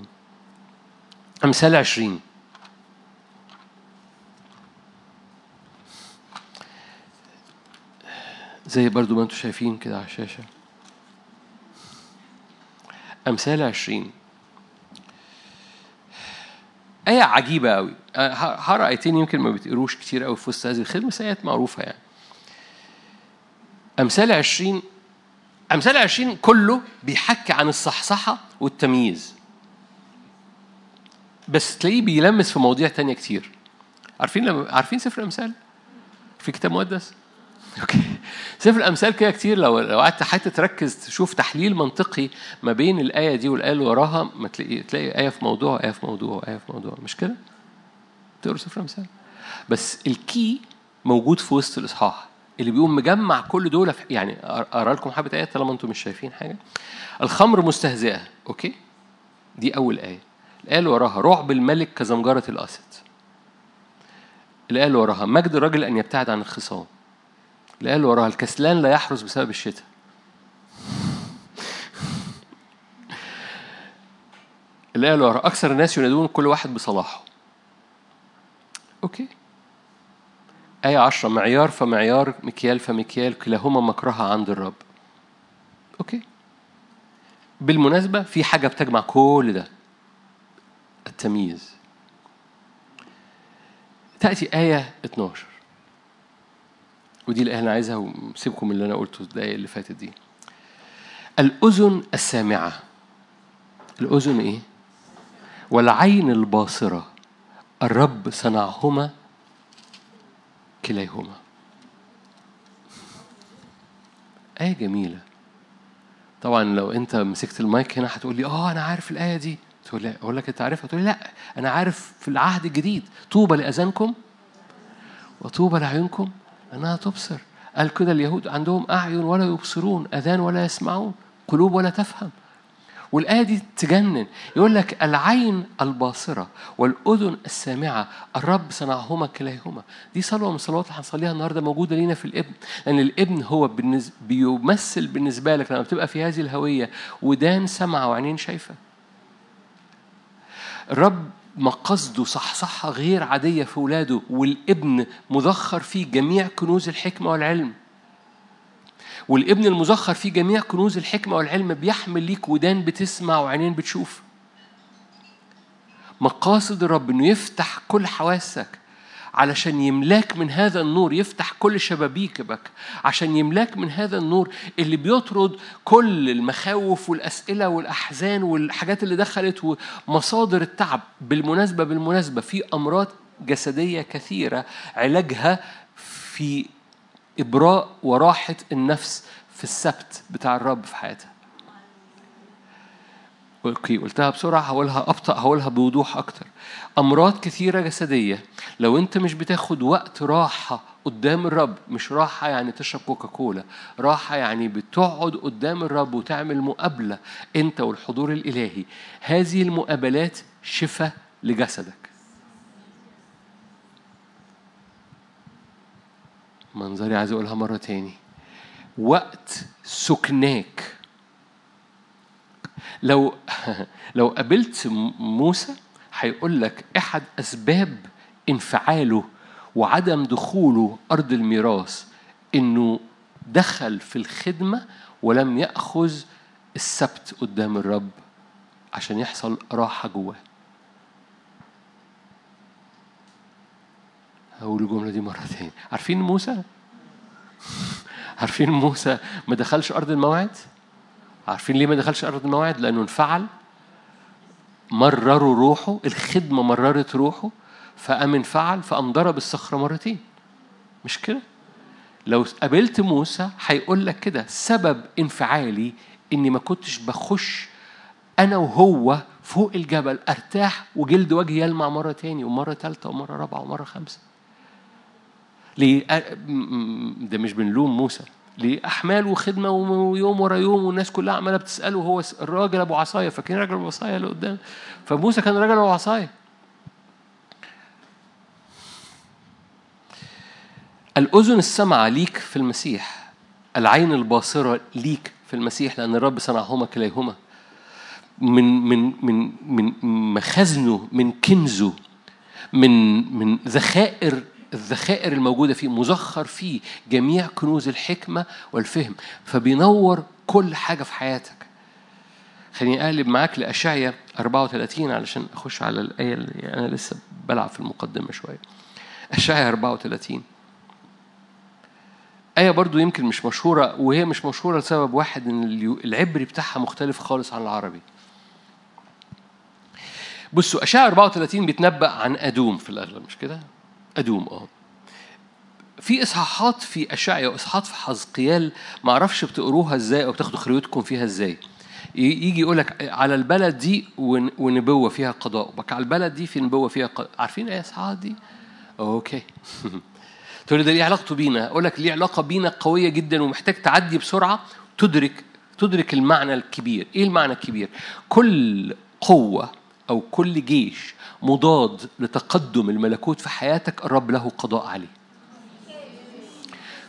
أمثال عشرين. زي برضو ما أنتم شايفين كده على الشاشة. أمثال عشرين. آية عجيبة أوي. أه، ه- هقرأ آيتين يمكن ما بتقروش كتير أوي في وسط هذه الخدمة بس آيات معروفة يعني. أمثال عشرين أمثال عشرين كله بيحكي عن الصحصحة والتمييز. بس تلاقيه بيلمس في مواضيع تانية كتير. عارفين لما عارفين سفر الأمثال؟ في كتاب مقدس؟ أوكي. سفر الأمثال كده كتير. لو لو قعدت حتى تركز تشوف تحليل منطقي ما بين الآية دي والآية اللي وراها ما تلاقي تلاقي آية في موضوع آية في موضوع آية في موضوع. مش كده؟ تقروا سفر الأمثال. بس ال key موجود في وسط الإصحاح. اللي بيقوم مجمع كل دول يعني أقرا لكم حبة آيات طالما أنتم مش شايفين حاجة. الخمر مستهزئة okay? دي أول آية. الآية اللي وراها رعب الملك كزمجره الأسد. الآية اللي وراها مجد الرجل أن يبتعد عن الخصام. الآية اللي وراها الكسلان لا يحرس بسبب الشتاء. الآية اللي ورا أكثر الناس ينادون كل واحد بصلاحه. okay? آية عشرة معيار فمعيار مكيال فمكيال كلاهما مكرهة عند الرب. okay. بالمناسبة في حاجة بتجمع كل ده. التمييز. تأتي آية 12 ودي الآية أنا عايزها وسيبكم من اللي أنا قلته الدقايق اللي فاتت دي. الأذن السامعة. الأذن إيه؟ والعين الباصرة. الرب صنعهما كليهما آية جميلة. طبعا لو أنت مسكت المايك هنا هتقول لي آه أنا عارف الآية دي. تقول لي أقول لك أنت عارفها؟ تقول لي لا أنا عارف في العهد الجديد. طوبى لأذانكم وطوبى لعيونكم أنها تبصر. قال كده اليهود عندهم أعين ولا يبصرون أذان ولا يسمعون قلوب ولا تفهم. والآية دي تجنن. يقول لك العين الباصرة والأذن السامعة الرب صنعهما كليهما دي صلوة من الصلوات اللي هنصليها النهاردة موجودة لينا في الإبن لأن الإبن هو بالنسبة بيمثل بالنسبة لك لما بتبقى في هذه الهوية. ودان سمع وعينين شايفة. الرب مقصده صحصحة غير عادية في ولاده والإبن مذخر فيه جميع كنوز الحكمة والعلم. والابن المزخر فيه جميع كنوز الحكمة والعلم بيحمل ليك ودان بتسمع وعينين بتشوف. مقاصد الرب إنه يفتح كل حواسك علشان يملاك من هذا النور يفتح كل شبابيكك عشان يملاك من هذا النور اللي بيطرد كل المخاوف والأسئلة والأحزان والحاجات اللي دخلت ومصادر التعب. بالمناسبة بالمناسبة في أمراض جسدية كثيرة علاجها في إبراء وراحة النفس في السبت بتاع الرب في حياتها. أوكي قلتها بسرعة هقولها أبطأ هقولها بوضوح أكتر. أمراض كثيرة جسدية لو أنت مش بتاخد وقت راحة قدام الرب مش راحة يعني تشرب كوكاكولا راحة يعني بتقعد قدام الرب وتعمل مقابلة أنت والحضور الإلهي هذه المقابلات شفاء لجسدك. منظري عايز أقولها مرة تاني. وقت سكناك. لو لو قابلت موسى هيقول لك أحد أسباب انفعاله وعدم دخوله أرض الميراث إنه دخل في الخدمة ولم يأخذ السبت قدام الرب عشان يحصل راحة جواه. هقول الجملة دي مرة تاني عارفين موسى عارفين موسى ما دخلش أرض الموعد عارفين ليه ما دخلش أرض الموعد؟ لأنه انفعل مرروا روحه الخدمة مررت روحه فقام انفعل فقام ضرب الصخرة مرتين مش كده؟ لو قابلت موسى هيقول لك كده سبب انفعالي إني ما كنتش بخش أنا وهو فوق الجبل أرتاح وجلد وجهي يلمع مرة تاني ومرة تالتة ومرة رابعة ومرة خمسة ليه؟ ده مش بنلوم موسى. لأحمال وخدمة ويوم ورا يوم والناس كلها عمالة بتسأله هو الراجل أبو عصاية فاكرين راجل أبو عصاية اللي قدام؟ فموسى كان راجل أبو عصاية. الأذن السمعة ليك في المسيح العين الباصرة ليك في المسيح لأن الرب صنعهما كليهما. من من من من مخزنه من كنزه من من ذخائر الذخائر الموجودة فيه مزخر فيه جميع كنوز الحكمة والفهم فبينور كل حاجة في حياتك. خليني أقلب معاك لأشعية 34 علشان أخش على الآية اللي أنا لسه بلعب في المقدمة شوية. أشعية 34 آية برضو يمكن مش مشهورة وهي مش مشهورة لسبب واحد إن العبري بتاعها مختلف خالص عن العربي. بصوا أشعية 34 بيتنبأ عن أدوم في الأغلب مش كده؟ أدوم آه. في إصحاحات في اشعيا واصحاحات في حزقيال ما أعرفش بتقروها إزاي أو بتاخدوا خلوتكم فيها إزاي. يجي يقول لك على البلد دي ونبوة فيها قضاء. بك على البلد دي في نبوة فيها قضاء. عارفين إيه إصحاحات دي؟ أوكي. تقول لي ده ليه علاقته بينا؟ أقول لك ليه علاقة بينا قوية جدا ومحتاج تعدي بسرعة تدرك تدرك المعنى الكبير. إيه المعنى الكبير؟ كل قوة أو كل جيش مضاد لتقدم الملكوت في حياتك الرب له قضاء عليه.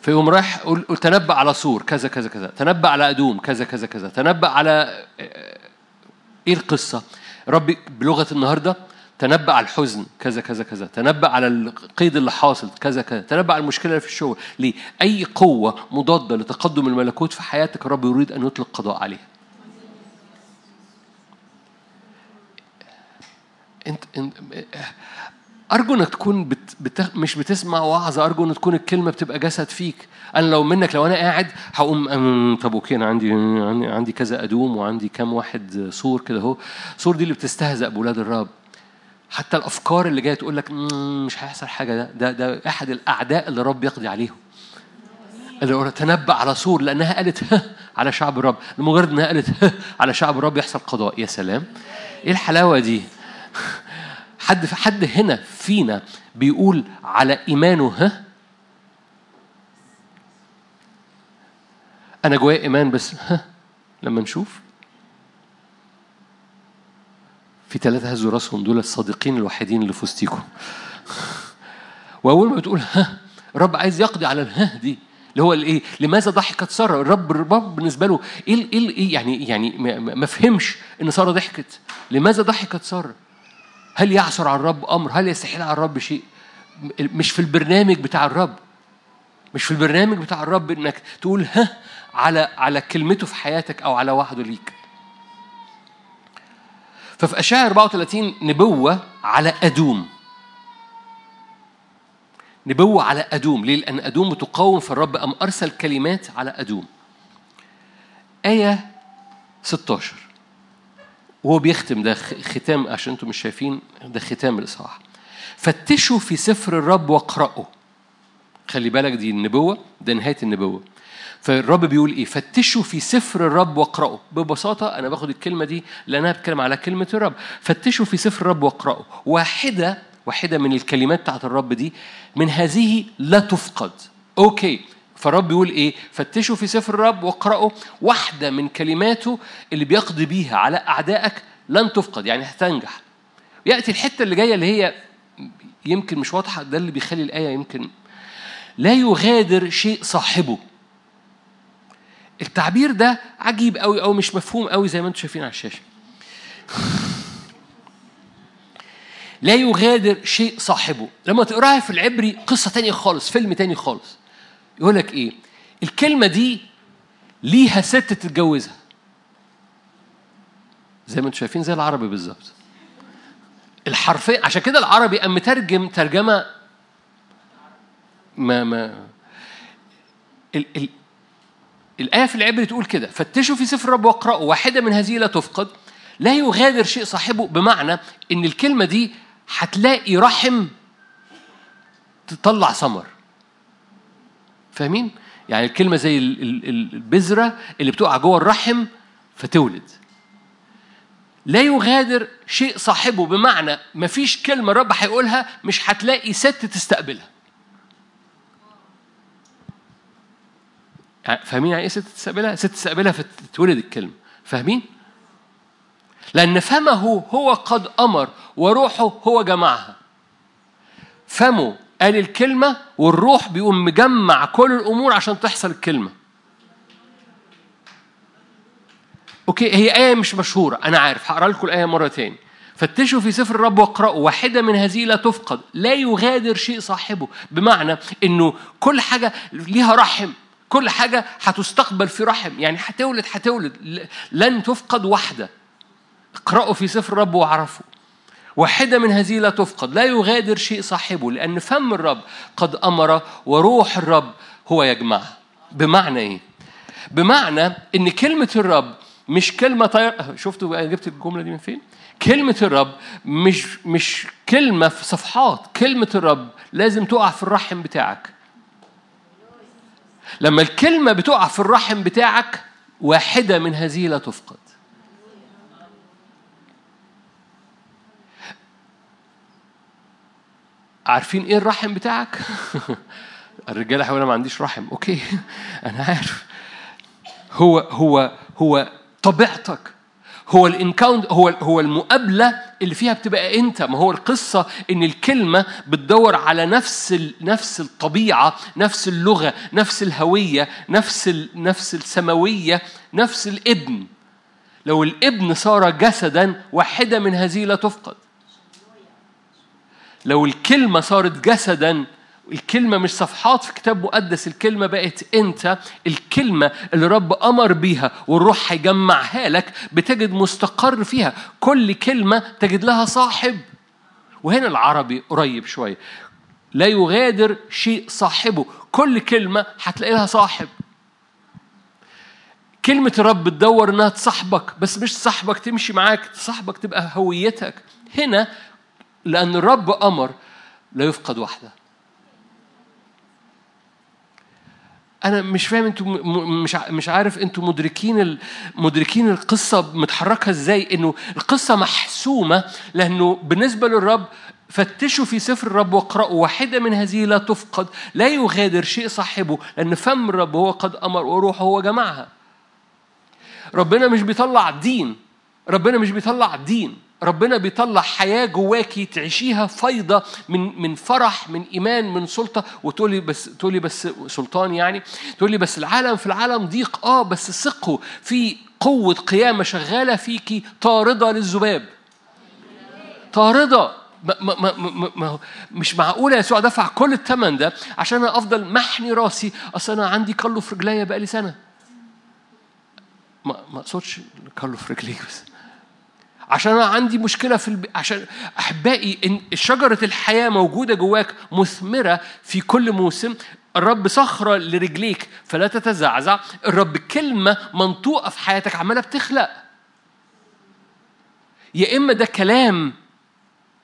فيقوم رايح قول تنبأ على سور كذا كذا كذا. تنبأ على أدوم كذا كذا كذا. تنبأ على إيه القصة؟ رب بلغة النهارده تنبأ على الحزن كذا كذا كذا. تنبأ على القيد اللي حاصل كذا كذا. تنبأ على المشكلة اللي في الشغل. ليه؟ أي قوة مضادة لتقدم الملكوت في حياتك الرب يريد أن يطلق قضاء عليها. انت, انت ارجو انك تكون بت بت مش بتسمع وعظ ارجو ان تكون الكلمة بتبقى جسد فيك. أنا لو منك لو أنا قاعد هقوم أم، طب okay أنا عندي عندي- كذا أدوم وعندي كام واحد سور كده اهو. سور دي اللي بتستهزأ بولاد الرب. حتى الأفكار اللي جاية تقول لك "مم، مش هيحصل حاجة ده. ده ده أحد الأعداء اللي الرب يقضي عليهم. اللي تنبأ على سور لأنها قالت ها على شعب الرب. لمجرد إنها قالت ها على شعب الرب يحصل قضاء. يا سلام. إيه الحلاوة دي؟ حد حد هنا فينا بيقول على إيمانه ها؟ أنا جوايا إيمان بس ها؟ لما نشوف. في ثلاثة هزوا راسهم دول الصادقين الوحيدين اللي في وسطيكم. وأول ما بتقول ها؟ الرب عايز يقضي على الها دي اللي هو الإيه؟ لماذا ضحكت ساره الرب الرب بالنسبة له إيه ال- إيه يعني يعني ما فهمش إن سارة ضحكت. لماذا ضحكت سارة؟ هل يعثر على الرب أمر؟ هل يستحيل على الرب شيء؟ مش في البرنامج بتاع الرب. مش في البرنامج بتاع الرب إنك تقول ها على على كلمته في حياتك أو على وعده ليك. ففي أشعياء 34 نبوة على أدوم. نبوة على أدوم. ليه؟ لأن أدوم بتقاوم فالرب أم أرسل كلمات على أدوم. آية 16 وهو بيختم ده ختام عشان أنتم مش شايفين ده ختام الإصحاح. فتشوا في سفر الرب واقرأوا. خلي بالك دي النبوة ده نهاية النبوة. فالرب بيقول إيه؟ فتشوا في سفر الرب واقرأوا. ببساطة أنا باخد الكلمة دي لأنها بتكلم على كلمة الرب. فتشوا في سفر الرب واقرأوا. واحدة واحدة من الكلمات بتاعت الرب دي من هذه لا تفقد. أوكي. فالرب بيقول إيه؟ فتشوا في سفر الرب واقرأوا واحدة من كلماته اللي بيقضي بيها على أعدائك لن تفقد. يعني هتنجح. يأتي الحتة اللي جاية اللي هي يمكن مش واضحة ده اللي بيخلي الآية يمكن لا يغادر شيء صاحبه. التعبير ده عجيب قوي أو مش مفهوم قوي زي ما أنتم شايفين على الشاشة. لا يغادر شيء صاحبه. لما تقراها في العبري قصة تانية خالص فيلم تاني خالص. يقول لك إيه؟ الكلمة دي ليها ست تتجوزها. زي ما أنتم شايفين زي العربي بالظبط. الحرفين عشان كده العربي قام مترجم ترجمة ما ما. ال ال الآية في العبري تقول كده فتشوا في سفر الرب واقرأوا واحدة من هذه لا تفقد. لا يغادر شيء صاحبه. بمعنى إن الكلمة دي هتلاقي رحم تطلع ثمر. فاهمين؟ يعني الكلمة زي ال- ال- ال- البذرة اللي بتقع جوه الرحم فتولد لا يغادر شيء صاحبه بمعنى مفيش كلمة الرب هيقولها مش هتلاقي ست تستقبلها يعني فاهمين يعني إيه ست تستقبلها؟ ست تستقبلها فتتولد الكلمة فاهمين؟ لأن فمه هو قد أمر وروحه هو جمعها فمه قال الكلمة والروح بيقوم مجمع كل الأمور عشان تحصل الكلمة. أوكي هي آية مش مشهورة أنا عارف هقرأ لكم الآية مرة تاني. فتشوا في سفر الرب واقرأوا واحدة من هذه لا تفقد لا يغادر شيء صاحبه. بمعنى إنه كل حاجة ليها رحم كل حاجة هتستقبل في رحم. يعني هتولد هتولد لن تفقد واحدة. اقرأوا في سفر الرب واعرفوا. واحدة من هذه لا تفقد لا يغادر شيء صاحبه لأن فم الرب قد أمر وروح الرب هو يجمعها بمعنى إيه؟ بمعنى إن كلمة الرب مش كلمة طير شفتوا جبت الجملة دي من فين؟ كلمة الرب مش مش كلمة في صفحات كلمة الرب لازم تقع في الرحم بتاعك لما الكلمة بتقع في الرحم بتاعك واحدة من هذه لا تفقد عارفين إيه الرحم بتاعك؟ الرجاله حوالي ما عنديش رحم، okay أنا عارف. هو هو هو طبيعتك هو ال encounter هو هو المقابلة اللي فيها بتبقى أنت ما هو القصة إن الكلمة بتدور على نفس. نفس الطبيعة نفس اللغة نفس الهوية نفس. نفس السماوية نفس الإبن لو الإبن صار جسدا واحدة من هذه لا تفقد لو الكلمة صارت جسدا الكلمة مش صفحات في كتاب مقدس الكلمة بقت أنت الكلمة اللي رب أمر بيها والروح هيجمعها لك بتجد مستقر فيها. كل كلمة تجد لها صاحب. وهنا العربي قريب شوية. لا يغادر شيء صاحبه. كل كلمة هتلاقي لها صاحب. كلمة الرب تدور إنها تصاحبك بس مش صاحبك تمشي معاك صاحبك تبقى هويتك. هنا لأن الرب أمر لا يفقد واحدة أنا مش فاهم أنتوا مش مش عارف أنتوا مدركين مدركين القصة متحركة إزاي؟ إنه القصة محسومة لأنه بالنسبة للرب فتشوا في سفر الرب واقرأوا واحدة من هذه لا تفقد لا يغادر شيء صاحبه لأن فم الرب هو قد أمر وروحه هو جمعها. ربنا مش بيطلع دين. ربنا مش بيطلع دين. ربنا بيطلع حياة جواكي تعيشيها فيضة من من فرح من إيمان من سلطة. وتقولي بس تقولي بس سلطان يعني تقولي بس العالم في العالم ضيق. آه بس ثقوا في قوة قيامة شغالة فيكي طاردة للذباب. طاردة. ما ما ما ما مش معقولة يسوع دفع كل الثمن ده عشان أنا أفضل محني راسي. أصل أنا عندي كله في رجليا بقالي سنة. ما ما أقصدش كله في رجلي بس. عشان أنا عندي مشكلة في الب... عشان أحبائي إن شجرة الحياة موجودة جواك مثمرة في كل موسم الرب صخرة لرجليك فلا تتزعزع الرب كلمة منطوقة في حياتك عمالة بتخلق. يا إما ده كلام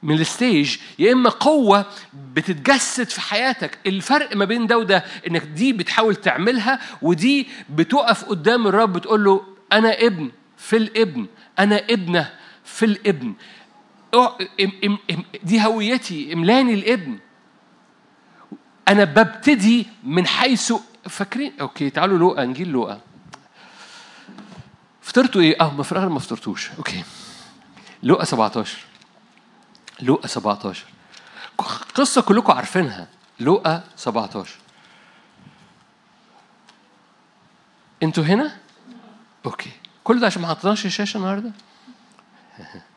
من ال stage يا إما قوة بتتجسد في حياتك. الفرق ما بين ده وده إنك دي بتحاول تعملها ودي بتقف قدام الرب بتقول له أنا ابن في الابن أنا ابنة. في الابن. دي هويتي إملاني الابن. أنا ببتدي من حيث فاكرين؟ okay تعالوا لوقا انجيل لوقا. فطرتوا إيه؟ آه ما الأغلب ما فطرتوش. okay. لوقا 17 لوقا 17 قصة كلكم عارفينها. لوقا 17 أنتوا هنا؟ okay. كل ده عشان ما حطيناش الشاشة النهارده؟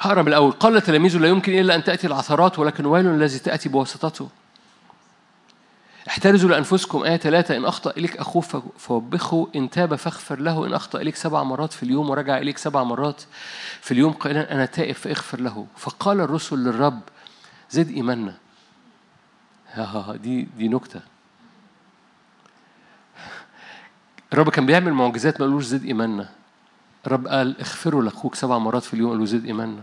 هقرا من الأول قال تلاميذه لا يمكن إلا أن تأتي العثرات ولكن ويل الذي تأتي بواسطته؟ احترزوا لأنفسكم. آية ثلاثة. إن أخطأ إليك أخوه فوبخه. إن تاب فاغفر له. إن أخطأ إليك سبع مرات في اليوم ورجع إليك سبع مرات في اليوم قائلا أنا تائب فاغفر له. فقال الرسل للرب زد إيماننا. دي دي نكتة. الرب كان بيعمل معجزات ما قالوش زد إيماننا. الرب قال اغفروا لأخوك سبع مرات في اليوم قالوا زد إيماننا.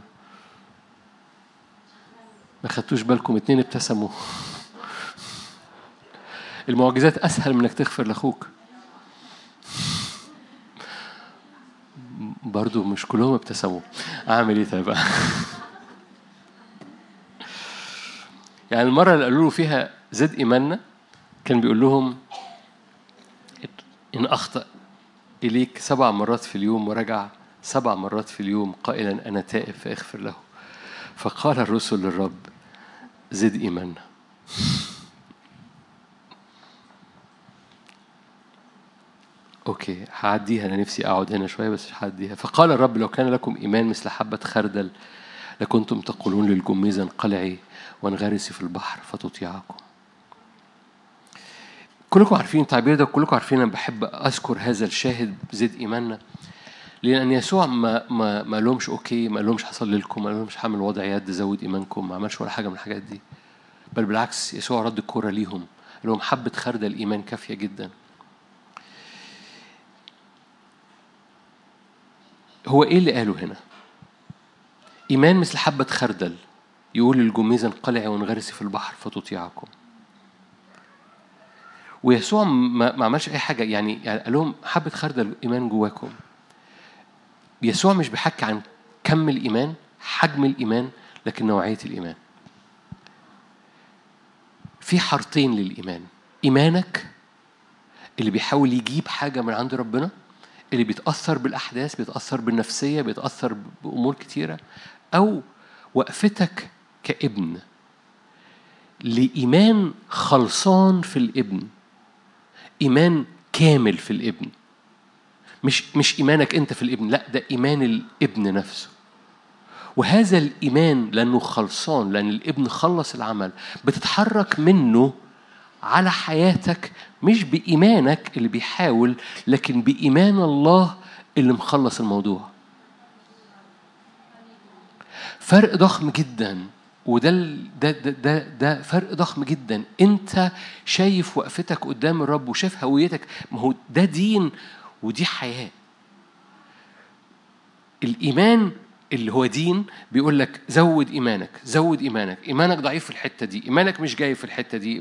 ما خدتوش بالكم اتنين ابتسموا المعجزات أسهل من إنك تغفر لأخوك. برضو مش كلهم ابتسموا. أعمل إيه طيب؟ يعني المرة اللي قالوا له فيها زد إيماننا كان بيقول لهم إن أخطأ إليك سبع مرات في اليوم ورجع سبع مرات في اليوم قائلا أنا تائب فاغفر له. فقال الرسل للرب زد إيماننا. أوكي هعديها أنا نفسي أقعد هنا شوية بس هعديها. فقال الرب لو كان لكم إيمان مثل حبة خردل لكنتم تقولون للجميزة انقلعي وانغرسي في البحر فتطيعكم. كلكم عارفين التعبير ده كلكم عارفين أنا بحب أذكر هذا الشاهد زد إيماننا لأن يسوع ما ما ما لهمش أوكي ما لهمش حصل لكم ما لهمش حامل وضع يد زود إيمانكم ما عملش ولا حاجة من الحاجات دي. بل بالعكس يسوع رد الكوره ليهم قال لهم حبة خردل الإيمان كافية جدا. هو إيه اللي قاله هنا؟ إيمان مثل حبة خردل يقول للجميزه انقلعي وانغرسي في البحر فتطيعكم. ويسوع ما عملش أي حاجة. يعني, يعني قال لهم حبة خردل ايمان جواكم. يسوع مش بيحكي عن كم الإيمان حجم الإيمان لكن نوعية الإيمان. في حارتين للإيمان. إيمانك اللي بيحاول يجيب حاجة من عند ربنا اللي بيتأثر بالأحداث بيتأثر بالنفسية بيتأثر بأمور كتيرة أو وقفتك كابن. لإيمان خلصان في الابن. إيمان كامل في الابن. مش مش إيمانك أنت في الابن لا ده إيمان الابن نفسه. وهذا الإيمان لأنه خلصان لأن الابن خلص العمل بتتحرك منه على حياتك مش بإيمانك اللي بيحاول لكن بإيمان الله اللي مخلص الموضوع. فرق ضخم جدا. وده ده, ده ده ده فرق ضخم جدا. انت شايف وقفتك قدام الرب وشايف هويتك ما هو ده دين ودي حياة. الإيمان اللي هو دين بيقول لك زود إيمانك زود إيمانك. إيمانك ضعيف في الحتة دي إيمانك مش جاي في الحتة دي.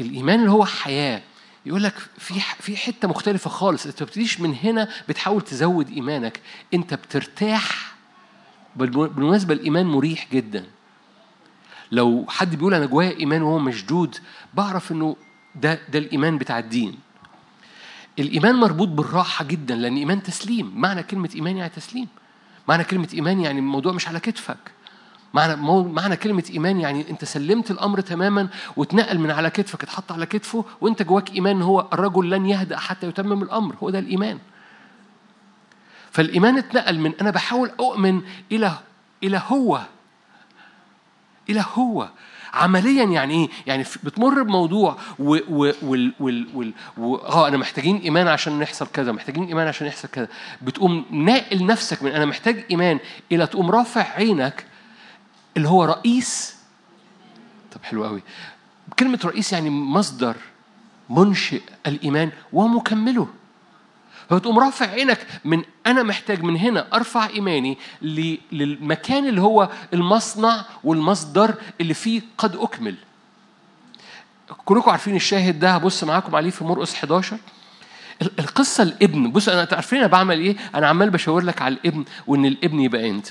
الإيمان اللي هو حياة يقول لك في في حتة مختلفة خالص. أنت ما بتبتديش من هنا بتحاول تزود إيمانك. أنت بترتاح بالمناسبة الإيمان مريح جدا. لو حد بيقول أنا جوايا إيمان وهو مشدود بعرف إنه ده ده الإيمان بتاع الدين. الإيمان مربوط بالراحة جدا لأن إيمان تسليم. معنى كلمة إيمان يعني تسليم. معنى كلمة إيمان يعني الموضوع مش على كتفك. معنى معنى كلمة إيمان يعني أنت سلمت الأمر تماما واتنقل من على كتفك اتحط على كتفه وأنت جواك إيمان هو الرجل لن يهدأ حتى يتمم الأمر. هو ده الإيمان. فالإيمان اتنقل من أنا بحاول أؤمن إلى إلى هو. إلى هو. عمليا يعني إيه؟ يعني بتمر بموضوع و و وال وال وال و آه أنا محتاجين إيمان عشان يحصل كذا، محتاجين إيمان عشان يحصل كذا، بتقوم ناقل نفسك من أنا محتاج إيمان إلى تقوم رافع عينك اللي هو رئيس. طب حلو قوي. كلمة رئيس يعني مصدر منشئ الإيمان ومكمله. فتقوم رافع عينك من أنا محتاج من هنا أرفع إيماني للمكان اللي هو المصنع والمصدر اللي فيه قد أكمل. كلكم عارفين الشاهد ده هبص معاكم عليه في مرقس 11 القصة الابن بص أنا عارفين أنا بعمل إيه؟ أنا عمال بشاور لك على الابن وإن الابن يبقى أنت.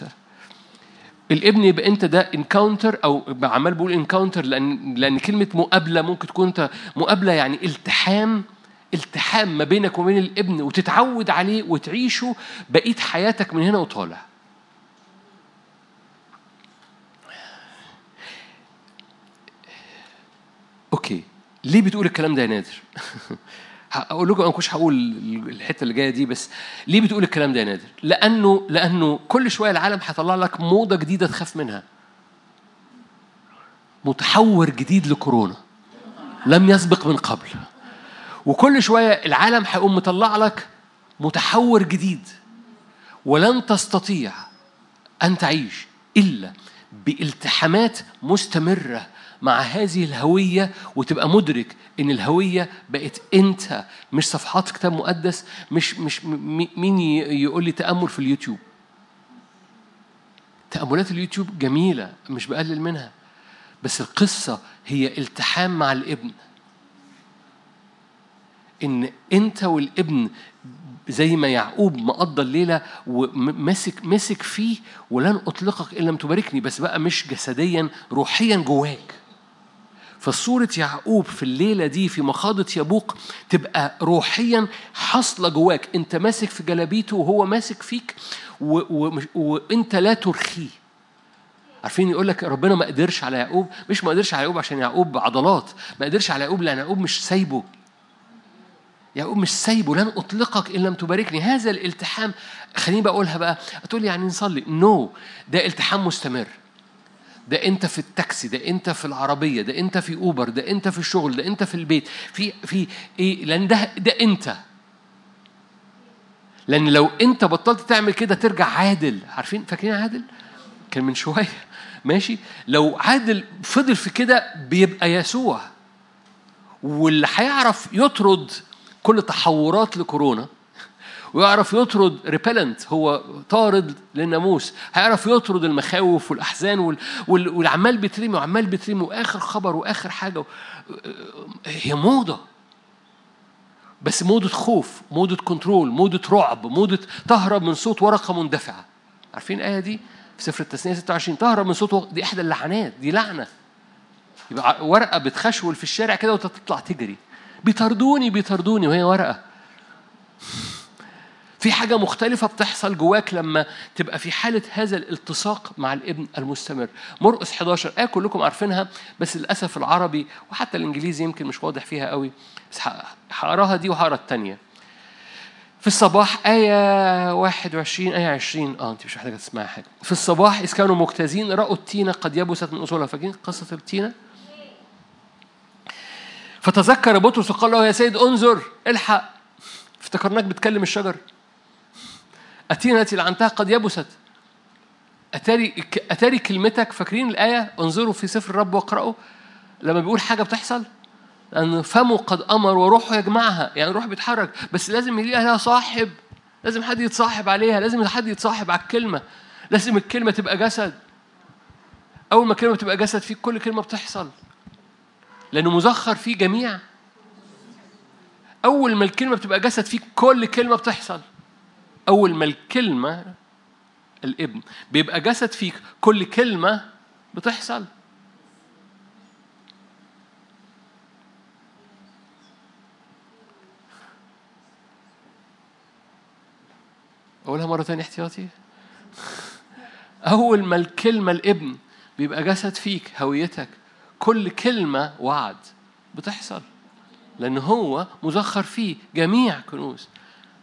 الابن يبقى أنت ده encounter أو عمال بقول encounter لأن لأن كلمة مقابلة ممكن تكون أنت مقابلة يعني التحام التحام ما بينك وبين الابن وتتعود عليه وتعيشه بقيه حياتك من هنا وطالع okay ليه بتقول الكلام ده يا نادر هقول لكم أنا كنتش هقول الحتة اللي جاية دي بس ليه بتقول الكلام ده يا نادر؟ لأنه لأنه كل شوية العالم هيطلع لك موضة جديدة تخاف منها. متحور جديد لكورونا لم يسبق من قبل. وكل شوية العالم هيقوم مطلع لك متحور جديد ولن تستطيع أن تعيش إلا بإلتحامات مستمرة مع هذه الهوية وتبقى مدرك إن الهوية بقت أنت مش صفحات كتاب مقدس مش مش مين يقول لي تأمل في اليوتيوب؟ تأملات اليوتيوب جميلة مش بقلل منها بس القصة هي التحام مع الابن. إن أنت والابن زي ما يعقوب مقضى الليلة وماسك مسك فيه ولن أطلقك إن لم تباركني بس بقى مش جسديا روحيا جواك. فصورة يعقوب في الليلة دي في مخاضة يبوق تبقى روحيا حاصلة جواك. أنت ماسك في جلابيته وهو ماسك فيك. وأنت لا ترخيه. عارفين يقول لك ربنا ما قدرش على يعقوب؟ مش ما قدرش على يعقوب عشان يعقوب عضلات. ما قدرش على يعقوب لأن يعقوب مش سايبه. يعقوب مش سايبه لن أطلقك إن لم تباركني. هذا الالتحام خليني بقولها بقى. تقول لي يعني نصلي. نو no. ده التحام مستمر. ده أنت في التاكسي ده أنت في العربية ده أنت في أوبر ده أنت في الشغل ده أنت في البيت. في في إيه؟ لأن ده ده أنت. لأن لو أنت بطلت تعمل كده ترجع عادل. عارفين؟ فاكرين عادل؟ كان من شوية. ماشي؟ لو عادل فضل في كده بيبقى يسوع. واللي هيعرف يطرد كل تحورات لكورونا ويعرف يطرد ريبلنت هو طارد للناموس هيعرف يطرد المخاوف والأحزان وال... وال... والعمال بيترمي وعمال بيترمي وآخر خبر وآخر حاجة هي موضة. بس موضة خوف موضة كنترول موضة رعب موضة تهرب من صوت ورقة مندفعة. عارفين الآية دي؟ في سفر التثنية 26 تهرب من صوت دي إحدى اللعنات دي لعنة. يبقى ورقة بتخشول في الشارع كده وتطلع تجري. بيطردوني بيطردوني وهي ورقة. في حاجة مختلفة بتحصل جواك لما تبقى في حالة هذا الالتصاق مع الابن المستمر. مرقس 11 آية كلكم عارفينها بس للأسف العربي وحتى الإنجليزي يمكن مش واضح فيها قوي. بس هقراها دي وهقرا التانية. في الصباح آية 21 آية 20 آه أنت مش محتاجة تسمعي حاجة في الصباح إذ كانوا مجتازين رأوا التينة قد يبست من أصولها. فاكرين قصة التينة؟ فتذكر بطرس وقال له يا سيد انظر الحق. افتكرناك بتكلم الشجر. أتينا التي لعنتها قد يبست. أتاري أتاري كلمتك فاكرين الآية؟ انظروا في سفر الرب واقرأوا. لما بيقول حاجة بتحصل لأن فمه قد أمر وروحه يجمعها يعني الروح بيتحرك بس لازم يلاقي لها صاحب. لازم حد يتصاحب عليها لازم حد يتصاحب على الكلمة. لازم الكلمة تبقى جسد. أول ما الكلمة تبقى جسد فيك كل كلمة بتحصل. لأنه مزخر فيه جميع. أول ما الكلمة بتبقى جسد فيك كل كلمة بتحصل. أول ما الكلمة الابن بيبقى جسد فيك كل كلمة بتحصل. أقولها مرة تانية احتياطي. أول ما الكلمة الابن بيبقى جسد فيك هويتك. كل كلمة وعد بتحصل لأن هو مزخر فيه جميع كنوز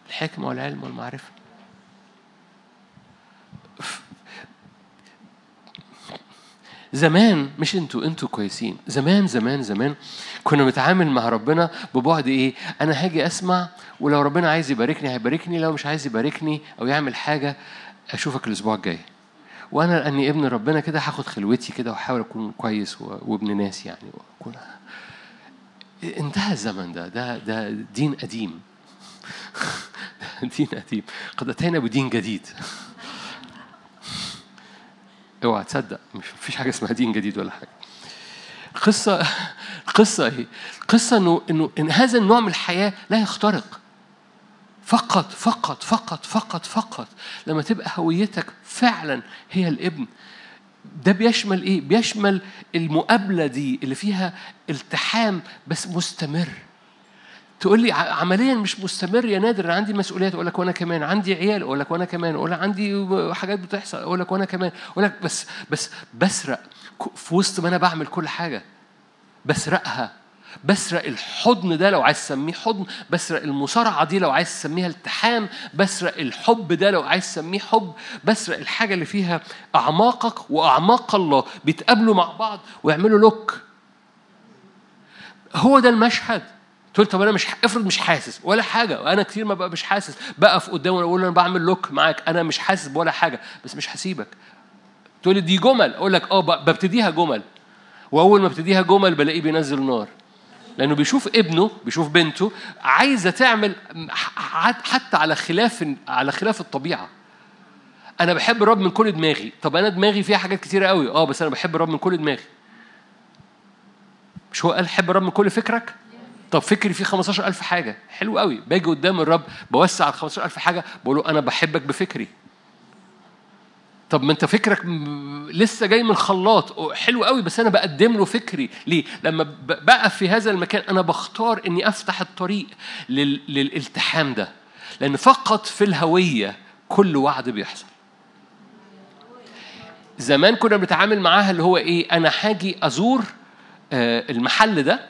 الحكمة والعلم والمعرفة. زمان مش أنتوا أنتوا كويسين. زمان زمان زمان كنا بنتعامل مع ربنا ببعد إيه؟ أنا هاجي أسمع ولو ربنا عايز يباركني هيباركني لو مش عايز يباركني أو يعمل حاجة أشوفك الأسبوع الجاي. وأنا لأني ابن ربنا كده هاخد خلوتي كده وأحاول أكون كويس وابن ناس يعني. واكون انتهى الزمن ده. ده ده دين قديم. دين قديم. قد أتينا بدين جديد. اوعى تصدق. مش فيش حاجة اسمها دين جديد ولا حاجة. قصة قصة إيه؟ قصة انه إنه إن هذا النوع من الحياة لا يخترق. فقط فقط فقط فقط فقط لما تبقى هويتك فعلا هي الابن. ده بيشمل إيه؟ بيشمل المقابلة دي اللي فيها التحام بس مستمر. تقول لي عمليا مش مستمر يا نادر أنا عندي مسؤوليات أقول لك وأنا كمان. عندي عيال أقول لك وأنا كمان. أقول لك عندي حاجات بتحصل أقول لك وأنا كمان. أقول لك بس بس بسرق. في وسط ما أنا بعمل كل حاجة بسرقها. بسرق الحضن ده لو عايز تسميه حضن بسرق المصارعة دي لو عايز تسميها التحام بسرق الحب ده لو عايز تسميه حب بسرق الحاجة اللي فيها أعماقك وأعماق الله بيتقابلوا مع بعض ويعملوا لوك. هو ده المشهد. تقول طب أنا مش افرض مش حاسس ولا حاجة وأنا كتير ما بقى مش حاسس. بقف قدامه واقول أنا بعمل لوك معاك أنا مش حاسس بولا حاجة بس مش هسيبك. تقول لي دي جمل أقول لك آه ببتديها جمل. وأول ما ابتديها جمل بلاقيه بينزل نار. لأنه بيشوف ابنه بيشوف بنته عايزة تعمل حتى على خلاف على خلاف الطبيعة. أنا بحب الرب من كل دماغي. طب أنا دماغي فيها حاجات كتيرة قوي آه بس أنا بحب الرب من كل دماغي. مش هو قال حب الرب من كل فكرك؟ طب فكري فيه 15000 حاجة. حلو قوي باجي قدام الرب بوسع ال 15000 حاجة بقول له أنا بحبك بفكري. طب ما انت فكرك لسه جاي من الخلاط. حلو قوي بس أنا بقدم له فكري. ليه؟ لما بقف في هذا المكان أنا بختار إني أفتح الطريق لل... للالتحام ده. لأن فقط في الهوية كل وعد بيحصل. زمان كنا بنتعامل معاها اللي هو إيه أنا هاجي أزور المحل ده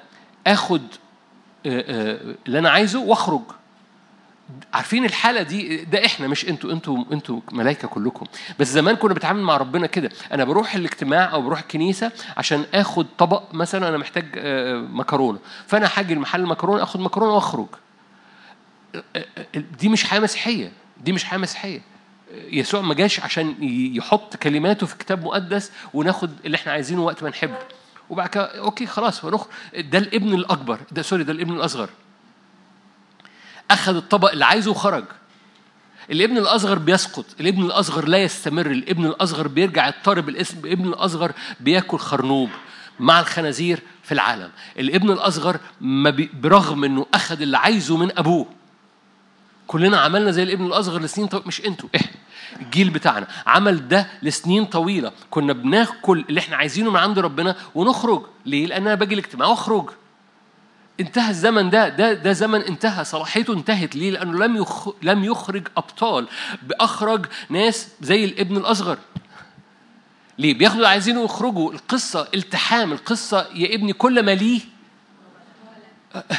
آخد اللي أنا عايزه وأخرج. عارفين الحالة دي؟ ده إحنا مش أنتوا. أنتوا أنتوا ملائكة كلكم. بس زمان كنا بنتعامل مع ربنا كده. أنا بروح الاجتماع أو بروح الكنيسة عشان آخد طبق مثلا أنا محتاج مكرونة. فأنا هاجي المحل المكرونة آخد مكرونة وأخرج. دي مش حياة مسيحية. دي مش حياة مسيحية. يسوع ما جاش عشان يحط كلماته في كتاب مقدس وناخد اللي إحنا عايزينه وقت ما نحب. وبعد كده أوكي خلاص هنخرج. ده الابن الأكبر. ده sorry ده الابن الأصغر. أخذ الطبق اللي عايزه وخرج. الابن الأصغر بيسقط الابن الأصغر لا يستمر الابن الأصغر بيرجع يضطرب الاسم الابن الأصغر بياكل خرنوب مع الخنازير في العالم. الابن الأصغر ما بي... برغم إنه أخذ اللي عايزه من أبوه. كلنا عملنا زي الابن الأصغر لسنين طو... مش أنتوا إحنا الجيل بتاعنا عمل ده لسنين طويلة. كنا بناكل اللي إحنا عايزينه من عند ربنا ونخرج. ليه؟ لأن أنا باجي الاجتماع وأخرج. انتهى الزمن ده ده ده زمن انتهى صلاحيته انتهت. ليه؟ لأنه لم يخ لم يخرج أبطال بأخرج ناس زي الابن الأصغر. ليه؟ بياخدوا عايزينه يخرجوا القصة التحام القصة يا ابني كل ما ليه.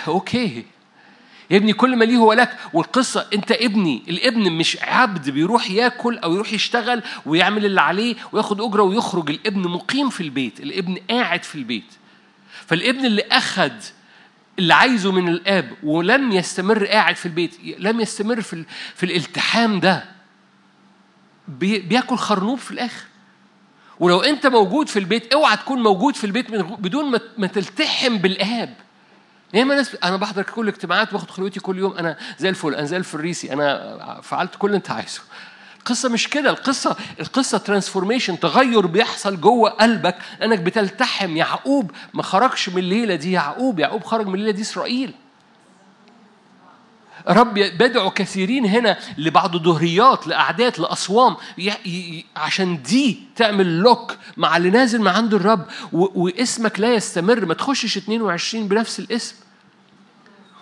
أوكي. يا ابني كل ما ليه هو لك. والقصة أنت ابني الابن مش عبد بيروح ياكل أو يروح يشتغل ويعمل اللي عليه وياخد أجرة ويخرج. الابن مقيم في البيت الابن قاعد في البيت. فالابن اللي أخد اللي عايزه من الآب ولم يستمر قاعد في البيت لم يستمر في, في الالتحام ده. بياكل خرنوب في الآخر. ولو أنت موجود في البيت اوعى تكون موجود في البيت بدون ما تلتحم بالآب. ياما ناس أنا بحضر كل الاجتماعات باخد خلوتي كل يوم أنا زي الفل أنا زي الفريسي أنا فعلت كل اللي أنت عايزه. القصة مش كده القصة القصة ترانسفورميشن تغير بيحصل جوه قلبك انك بتلتحم يعقوب ما خرجش من الليلة دي يعقوب يعقوب خرج من الليلة دي إسرائيل. رب بدعو كثيرين هنا لبعض الدهريات لأعداد لأصوام عشان دي تعمل لوك مع اللي نازل من عند الرب واسمك لا يستمر ما تخشش 22 بنفس الاسم.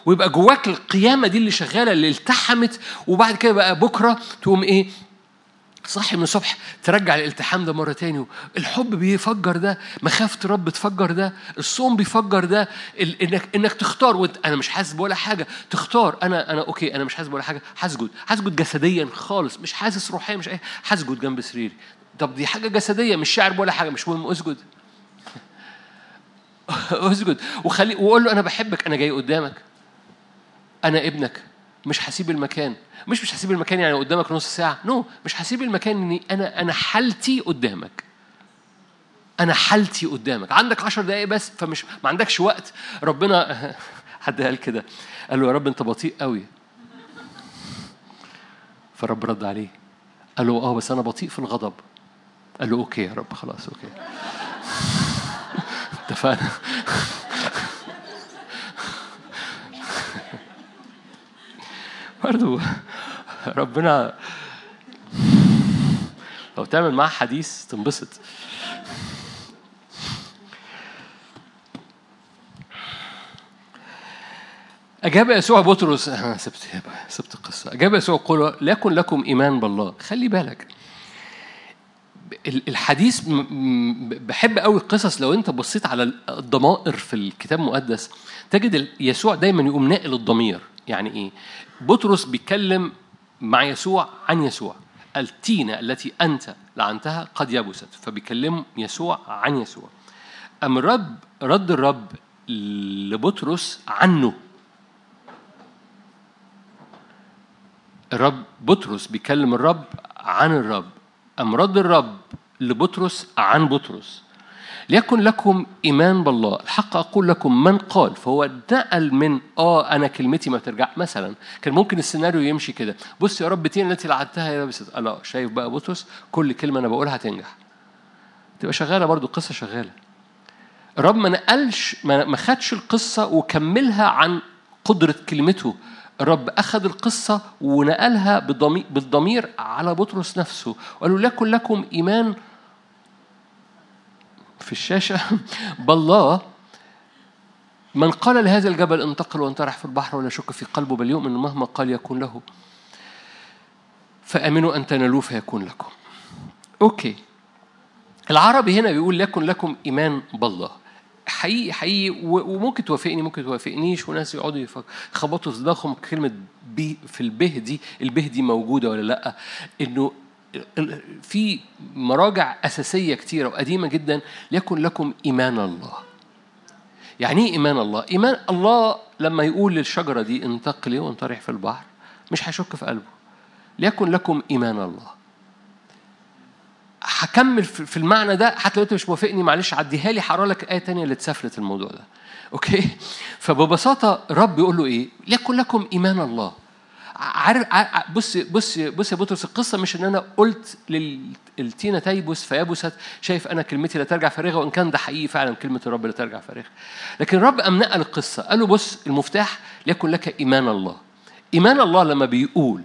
ويبقى جواك القيامة دي اللي شغالة اللي التحمت وبعد كده بقى بكرة تقوم إيه؟ صحي من الصبح ترجع الالتحام ده مرة تاني الحب بيفجر ده مخافة رب تفجر ده الصوم بيفجر ده انك إنك تختار وانت أنا مش حاسس بولا حاجة تختار أنا أنا أوكي أنا مش حاسس بولا حاجة هسجد هسجد جسديا خالص مش حاسس روحيا مش اي هسجد جنب سريري. طب دي حاجة جسدية مش شاعر بولا حاجة مش مهم اسجد. اسجد. وخلي وقول له أنا بحبك أنا جاي قدامك. أنا ابنك. مش هسيب المكان. مش مش هسيب المكان يعني قدامك نص ساعة. no no. مش هسيب المكان إني أنا أنا حالتي قدامك. أنا حالتي قدامك. عندك عشر دقايق بس فمش ما عندكش وقت. ربنا حد قال كده. قال له يا رب أنت بطيء قوي فرب رد عليه. قال له آه بس أنا بطيء في الغضب. قال له okay يا رب خلاص okay. اتفقنا؟ برضو. ربنا لو تعمل معاه حديث تنبسط. أجاب يسوع بطرس سبت سبت القصة. أجاب يسوع قل ليكن لكم إيمان بالله. خلي بالك. الحديث بحب قوي القصص لو أنت بصيت على الضمائر في الكتاب المقدس تجد يسوع دايما يقوم ناقل الضمير. يعني إيه؟ بطرس بيتكلم مع يسوع عن يسوع. التينة التي أنت لعنتها قد يبست فبيكلم يسوع عن يسوع. أم الرب رد الرب لبطرس عنه. الرب بطرس بيكلم الرب عن الرب. أم رد الرب لبطرس عن بطرس؟ ليكن لكم إيمان بالله. الحق أقول لكم من قال فهو نقل من آه أنا كلمتي ما ترجع. مثلا كان ممكن السيناريو يمشي كده. بص يا رب تين التي لعنتها يا بس لا شايف بقى بطرس كل كلمة أنا بقولها هتنجح. تبقى شغالة برضو القصة شغالة. الرب ما نقلش ما خدش القصة وكملها عن قدرة كلمته. الرب أخذ القصة ونقلها بالضمير على بطرس نفسه. وقال له لكم إيمان في الشاشة. بالله. من قال لهذا الجبل انتقل وانطرح في البحر ولا شك في قلبه بل يؤمن مهما قال يكون له. فأمنوا أن تنالوه فيكون لكم. أوكي. العربي هنا بيقول لكن لكم إيمان بالله. حقيقي حقيقي. وممكن توافقني ممكن توافقنيش. وناس يقعدوا يخبطوا في دماغهم كلمة بي في البه دي. البه دي موجودة ولا لأ؟ إنه في مراجع أساسية كتيرة وقديمة جدا ليكن لكم إيمان الله. يعني إيه إيمان الله؟ إيمان الله لما يقول للشجرة دي انتقلي وانطرح في البحر مش هيشك في قلبه. ليكن لكم إيمان الله. هكمل في المعنى ده حتى لو أنت مش موافقني معلش عديها لي هقرأ لك آية تانية اللي اتسفلت الموضوع ده. okay؟ فببساطة رب يقول له إيه؟ ليكن لكم إيمان الله. عارف بص بص بص يا بطرس القصة مش إن أنا قلت للتينة تيبس فيبست شايف أنا كلمتي لا ترجع فارغة وإن كان ده حقيقي فعلا كلمة الرب لا ترجع فارغة. لكن الرب قام نقل القصة قال له بص المفتاح ليكن لك إيمان الله. إيمان الله لما بيقول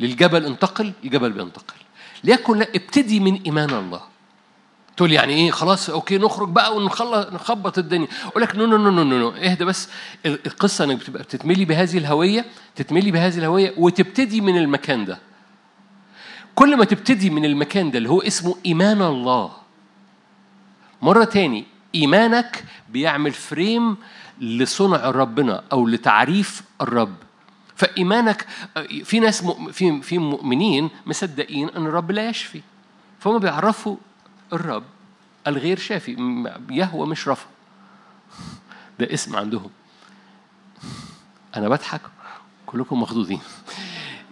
للجبل انتقل الجبل بينتقل. ليكن ابتدي من إيمان الله. تقول يعني إيه؟ خلاص okay نخرج بقى ونخلص نخبط الدنيا. أقول لك no no no no no اهدى بس. القصة إنك بتبقى بتتملي بهذه الهوية تتملي بهذه الهوية وتبتدي من المكان ده. كل ما تبتدي من المكان ده اللي هو اسمه إيمان الله. مرة تاني إيمانك بيعمل frame لصنع ربنا أو لتعريف الرب. فإيمانك في ناس في في مؤمنين مصدقين إن الرب لا يشفي. فهم بيعرفوا الرب الغير شافي يهوى مش رفع ده اسم عندهم. أنا بضحك كلكم مخضوضين.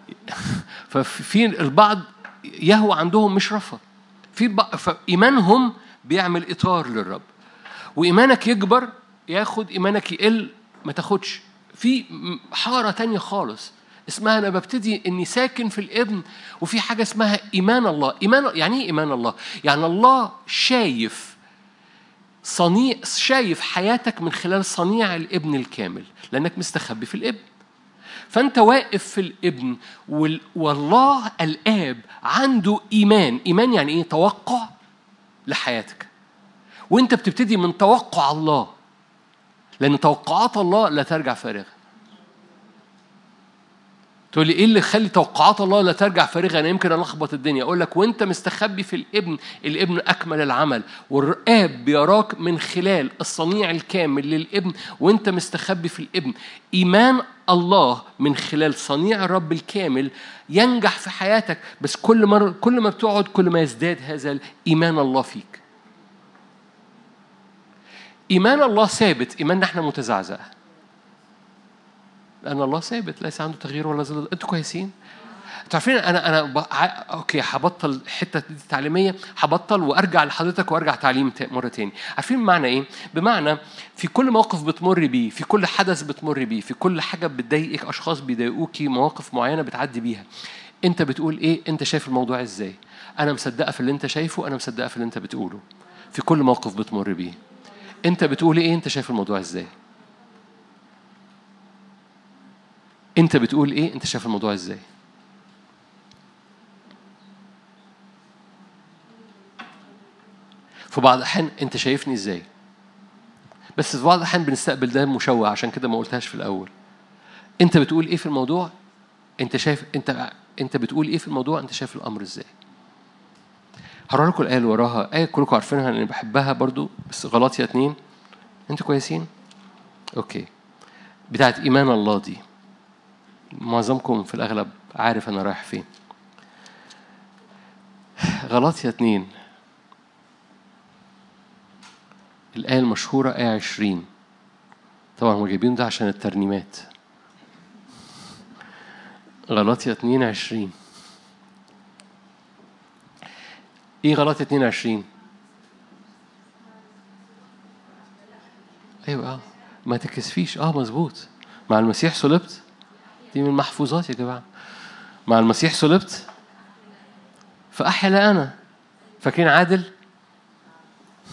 ففي البعض يهوى عندهم مش رفع في فإيمانهم بيعمل إطار للرب. وإيمانك يكبر ياخد إيمانك يقل ما تاخدش. في حارة تانية خالص. اسمها أنا ببتدي إني ساكن في الابن وفي حاجة اسمها إيمان الله. إيمان يعني إيه إيمان الله؟ يعني الله شايف صنيع شايف حياتك من خلال صنيع الابن الكامل لأنك مستخبي في الابن. فأنت واقف في الابن والله الآب عنده إيمان. إيمان يعني إيه؟ توقع لحياتك. وأنت بتبتدي من توقع الله. لأن توقعات الله لا ترجع فارغة. تقول لي إيه اللي يخلي توقعات الله لا ترجع فارغة؟ أنا يمكن ألخبط الدنيا. أقول لك وأنت مستخبي في الإبن الإبن أكمل العمل. والاب بيراك من خلال الصنيع الكامل للإبن وأنت مستخبي في الإبن. إيمان الله من خلال صنيع الرب الكامل ينجح في حياتك. بس كل مره كل ما بتقعد كل ما يزداد هذا الإيمان الله فيك. إيمان الله ثابت إيماننا إحنا متزعزع. لأن الله ثابت ليس عنده تغيير ولا زل أنتوا كويسين؟ أنتوا عارفين أنا أنا ب... أوكي هبطل الحتة دي تعليميه هبطل وأرجع لحضرتك وأرجع تعليم مرة تاني. عارفين بمعنى إيه؟ بمعنى في كل موقف بتمر بيه في كل حدث بتمر بيه في كل حاجة بتضايقك أشخاص بيضايقوكي مواقف معينة بتعدي بيها أنت بتقول إيه؟ أنت شايف الموضوع إزاي؟ أنا مصدقة في اللي أنت شايفه أنا مصدقة في اللي أنت بتقوله. في كل موقف بتمر بيه. أنت بتقول إيه؟ أنت شايف الموضوع إزاي؟ انت بتقول إيه؟ انت شايف الموضوع إزاي؟ في بعض الأحيان انت شايفني إزاي؟ بس في بعض الأحيان بنستقبل ده مشوه عشان كده ما قلتهاش في الأول. انت بتقول إيه في الموضوع؟ انت شايف انت انت بتقول إيه في الموضوع؟ انت شايف الأمر إزاي؟ هقرا لكم الآية اللي وراها. آية كلكم عارفينها لاني بحبها برضو بس غلطيه اتنين. أنتوا كويسين؟ أوكي. بتاعت إيمان الله دي. معظمكم في الأغلب عارف أنا رايح فين. غلطية اتنين. الآية المشهورة آية عشرين. طبعا هم جايبين ده عشان الترنيمات. غلطية اتنين عشرين. إيه غلطية اتنين عشرين؟ أيوه آه. ما تكسفيش آه مظبوط. مع المسيح صلبت دي من المحفوظات يا جماعة. مع المسيح صلبت فأحيا أنا. فاكرين عادل؟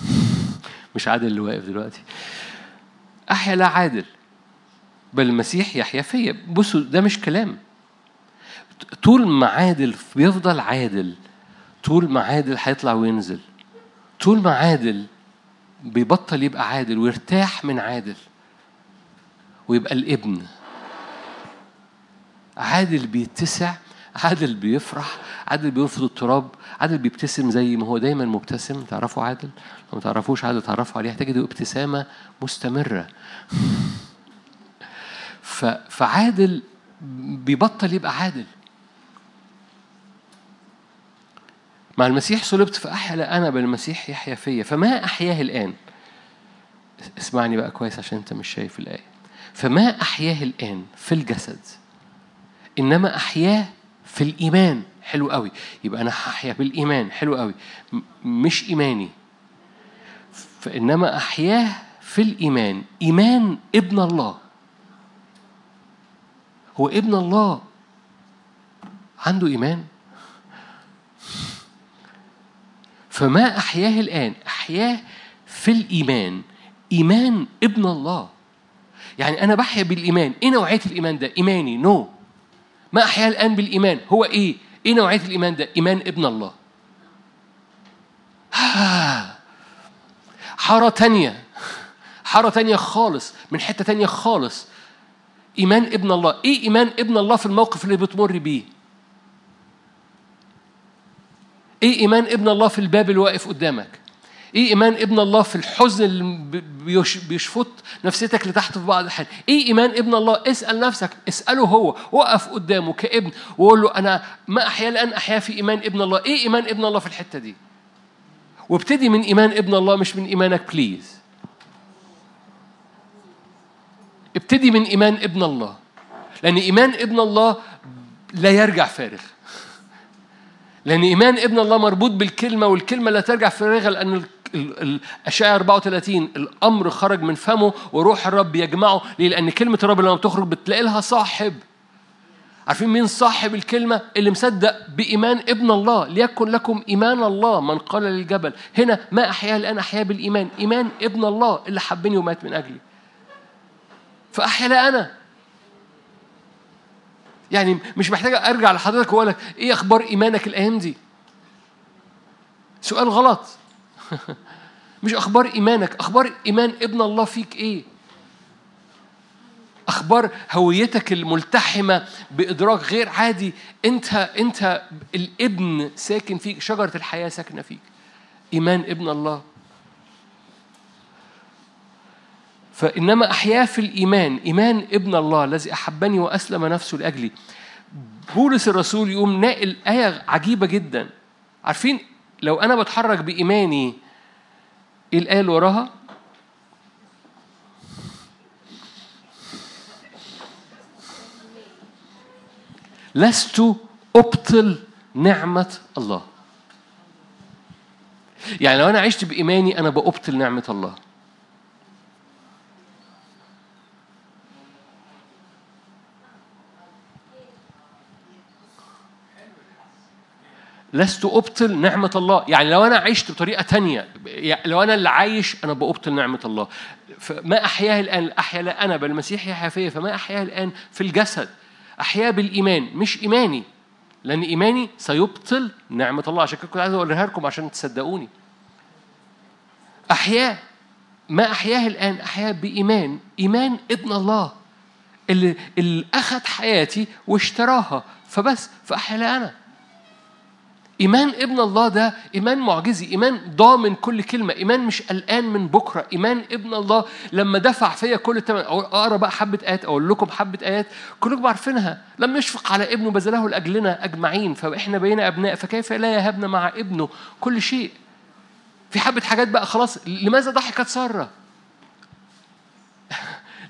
مش عادل اللي واقف دلوقتي. أحيا لا عادل. بل المسيح يحيا فيا. بصوا ده مش كلام. طول ما عادل بيفضل عادل طول ما عادل هيطلع وينزل طول ما عادل بيبطل يبقى عادل ويرتاح من عادل ويبقى الابن. عادل بيتسع عادل بيفرح عادل بيرفض التراب عادل بيبتسم زي ما هو دايما مبتسم. تعرفوا عادل؟ لو ما تعرفوش عادل تعرفوا عليه. هتجدوا ابتسامة مستمرة. فعادل بيبطل يبقى عادل. مع المسيح صلبت فأحيا أنا بل المسيح يحيا فيا. فما أحياه الآن؟ اسمعني بقى كويس عشان أنت مش شايف الآية. فما أحياه الآن في الجسد؟ إنما أحياه في الإيمان. حلو قوي. يبقى أنا هحيا بالإيمان حلو قوي. مش إيماني. فإنما أحياه في الإيمان. إيمان ابن الله. هو ابن الله. عنده إيمان. فما أحياه الآن؟ أحياه في الإيمان. إيمان ابن الله. يعني أنا بحيا بالإيمان. إيه نوعية الإيمان ده؟ إيماني. نو no. ما أحيا الآن بالإيمان. هو إيه؟ إيه نوعية الإيمان ده؟ إيمان ابن الله. حارة تانية. حارة تانية خالص. من حتة تانية خالص. إيمان ابن الله. إيه إيمان ابن الله في الموقف اللي بتمر بيه؟ إيه إيمان ابن الله في الباب اللي واقف قدامك؟ إيه إيمان ابن الله في الحزن اللي بيشفط نفسيتك لتحت في بعض الحال؟ إيه إيمان ابن الله؟ اسأل نفسك اسأله هو وقف قدامه كابن وقول له أنا ما أحيا الآن أحيا في إيمان ابن الله. إيه إيمان ابن الله في الحتة دي؟ وابتدي من إيمان ابن الله مش من إيمانك بليز ابتدي من إيمان ابن الله لأن إيمان ابن الله لا يرجع فارغ. لأن إيمان ابن الله مربوط بالكلمة والكلمة لا ترجع فارغة لأن الأشعة 34 الأمر خرج من فمه وروح الرب يجمعه. ليه؟ لأن كلمة الرب لما بتخرج بتلاقي لها صاحب. عارفين مين صاحب الكلمة؟ اللي مصدق بإيمان ابن الله ليكن لكم إيمان الله من قال للجبل. هنا ما أحيا الآن أحيا بالإيمان. إيمان ابن الله اللي حبني ومات من أجلي. فأحيا أنا. يعني مش محتاج أرجع لحضرتك وأقول لك إيه أخبار إيمانك الأيام دي؟ سؤال غلط. مش أخبار إيمانك أخبار إيمان ابن الله فيك إيه؟ أخبار هويتك الملتحمة بإدراك غير عادي أنت أنت الابن ساكن فيك شجرة الحياة ساكنة فيك. إيمان ابن الله. فإنما أحيا في الإيمان إيمان ابن الله الذي أحبني وأسلم نفسه لأجلي. بولس الرسول يقوم ناقل آية عجيبة جدا. عارفين لو أنا بتحرك بإيماني إيه اللي وراها؟ لست أبطل نعمة الله يعني لو أنا عشت بإيماني أنا بأبطل نعمة الله لست أبطل نعمة الله. يعني لو أنا عشت بطريقة تانية لو أنا اللي عايش أنا بأبطل نعمة الله. فما أحياه الآن؟ أحيا لا أنا بل المسيح يحيا فيا. فما أحياه الآن؟ في الجسد. أحياه بالإيمان. مش إيماني. لأن إيماني سيبطل نعمة الله. عشان كده كنت عايز أقولها لكم عشان تصدقوني. أحياه. ما أحياه الآن؟ أحياه بإيمان. إيمان ابن الله. اللي, اللي أخذ حياتي واشتراها. فبس. فأحيا أنا. إيمان ابن الله ده إيمان معجزي إيمان ضامن كل كلمة إيمان مش قلقان من بكرة إيمان ابن الله لما دفع فيا كل التمن أقرأ بقى حبة آيات أقول لكم حبة آيات كلكم عارفينها لم يشفق على ابنه بذله لأجلنا أجمعين فإحنا بقينا أبناء فكيف لا يهبنا مع ابنه؟ كل شيء. في حبة حاجات بقى خلاص لماذا ضحكت سارة؟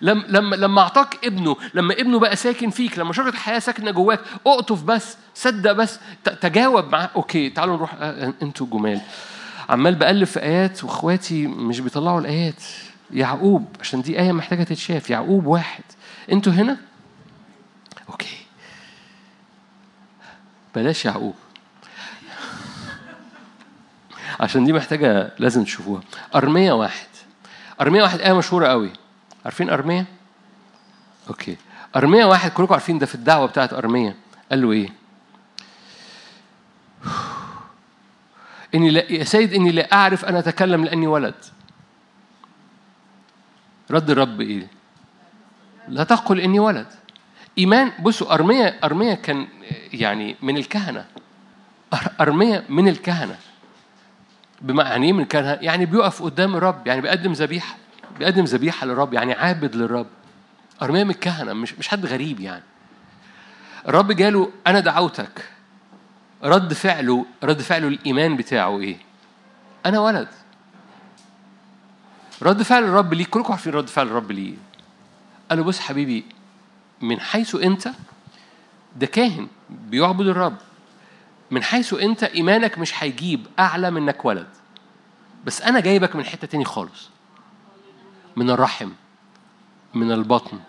لما لما لما اعطاك ابنه لما ابنه بقى ساكن فيك لما شجرة الحياة ساكنة جواك اقطف بس صدق بس تجاوب معاه. okay تعالوا نروح آه، آه، أنتوا جمال. عمال بقلب في آيات وإخواتي مش بيطلعوا الآيات. يعقوب عشان دي آية محتاجة تتشاف. يعقوب واحد. أنتوا هنا؟ okay. بلاش يعقوب. عشان دي محتاجة لازم تشوفوها. أرمية واحد. أرمية واحد آية مشهورة قوي. عارفين أرمية؟ أوكي أرمية واحد كلكم عارفين ده في الدعوة بتاعت أرمية قال له إيه؟ إني لا يا سيد إني لا أعرف أن أتكلم لأني ولد رد الرب إيه؟ لا تقل إني ولد إيمان بصوا أرمية أرمية كان يعني من الكهنة أرمية من الكهنة بمعنى إيه من الكهنة؟ يعني بيقف قدام الرب يعني بيقدم ذبيحة بيقدم ذبيحة للرب يعني عابد للرب. أرميا من الكهنة مش مش حد غريب يعني. الرب جاله أنا دعوتك. رد فعله رد فعله الإيمان بتاعه إيه؟ أنا ولد. رد فعل الرب ليه كلكم عارفين رد فعل الرب ليه. قال له بص حبيبي من حيث أنت ده كاهن بيعبد الرب. من حيث أنت إيمانك مش هيجيب أعلى منك ولد. بس أنا جايبك من حتة تاني خالص. من الرحم من البطن.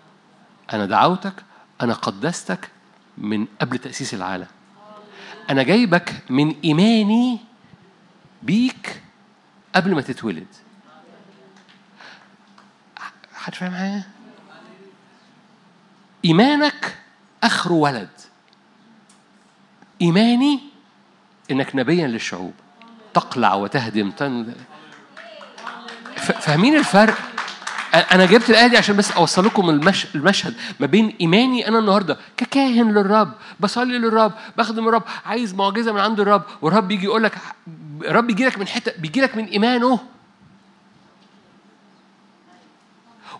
أنا دعوتك أنا قدستك من قبل تأسيس العالم. أنا جايبك من إيماني بيك قبل ما تتولد. حد فاهم حاجة؟ إيمانك آخره ولد. إيماني إنك نبيا للشعوب. تقلع وتهدم تن... فاهمين الفرق؟ أنا جبت الآية دي عشان بس أوصل لكم المش... المشهد ما بين إيماني أنا النهارده ككاهن للرب بصلي للرب بخدم الرب عايز معجزة من عند الرب والرب يجي يقول لك الرب يجي لك من حتة بيجي لك من إيمانه.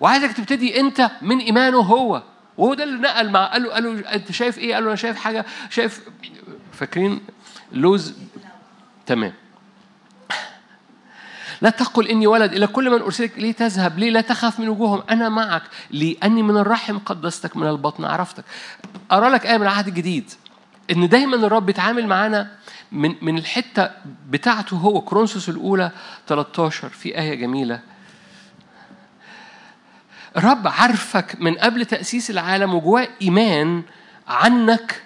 وعايزك تبتدي أنت من إيمانه هو. وهو ده اللي نقل مع قال له قال له أنت شايف إيه؟ قال له أنا شايف حاجة شايف فاكرين؟ لوز؟ تمام. لا تقل إني ولد إلى كل من أرسلك إليه تذهب ليه لا تخاف من وجوههم أنا معك لأني من الرحم قدستك من البطن عرفتك. أرى لك آية من العهد الجديد إن دايما الرب بيتعامل معانا من من الحتة بتاعته هو كرونسوس الأولى 13 في آية جميلة. الرب عارفك من قبل تأسيس العالم وجواه إيمان عنك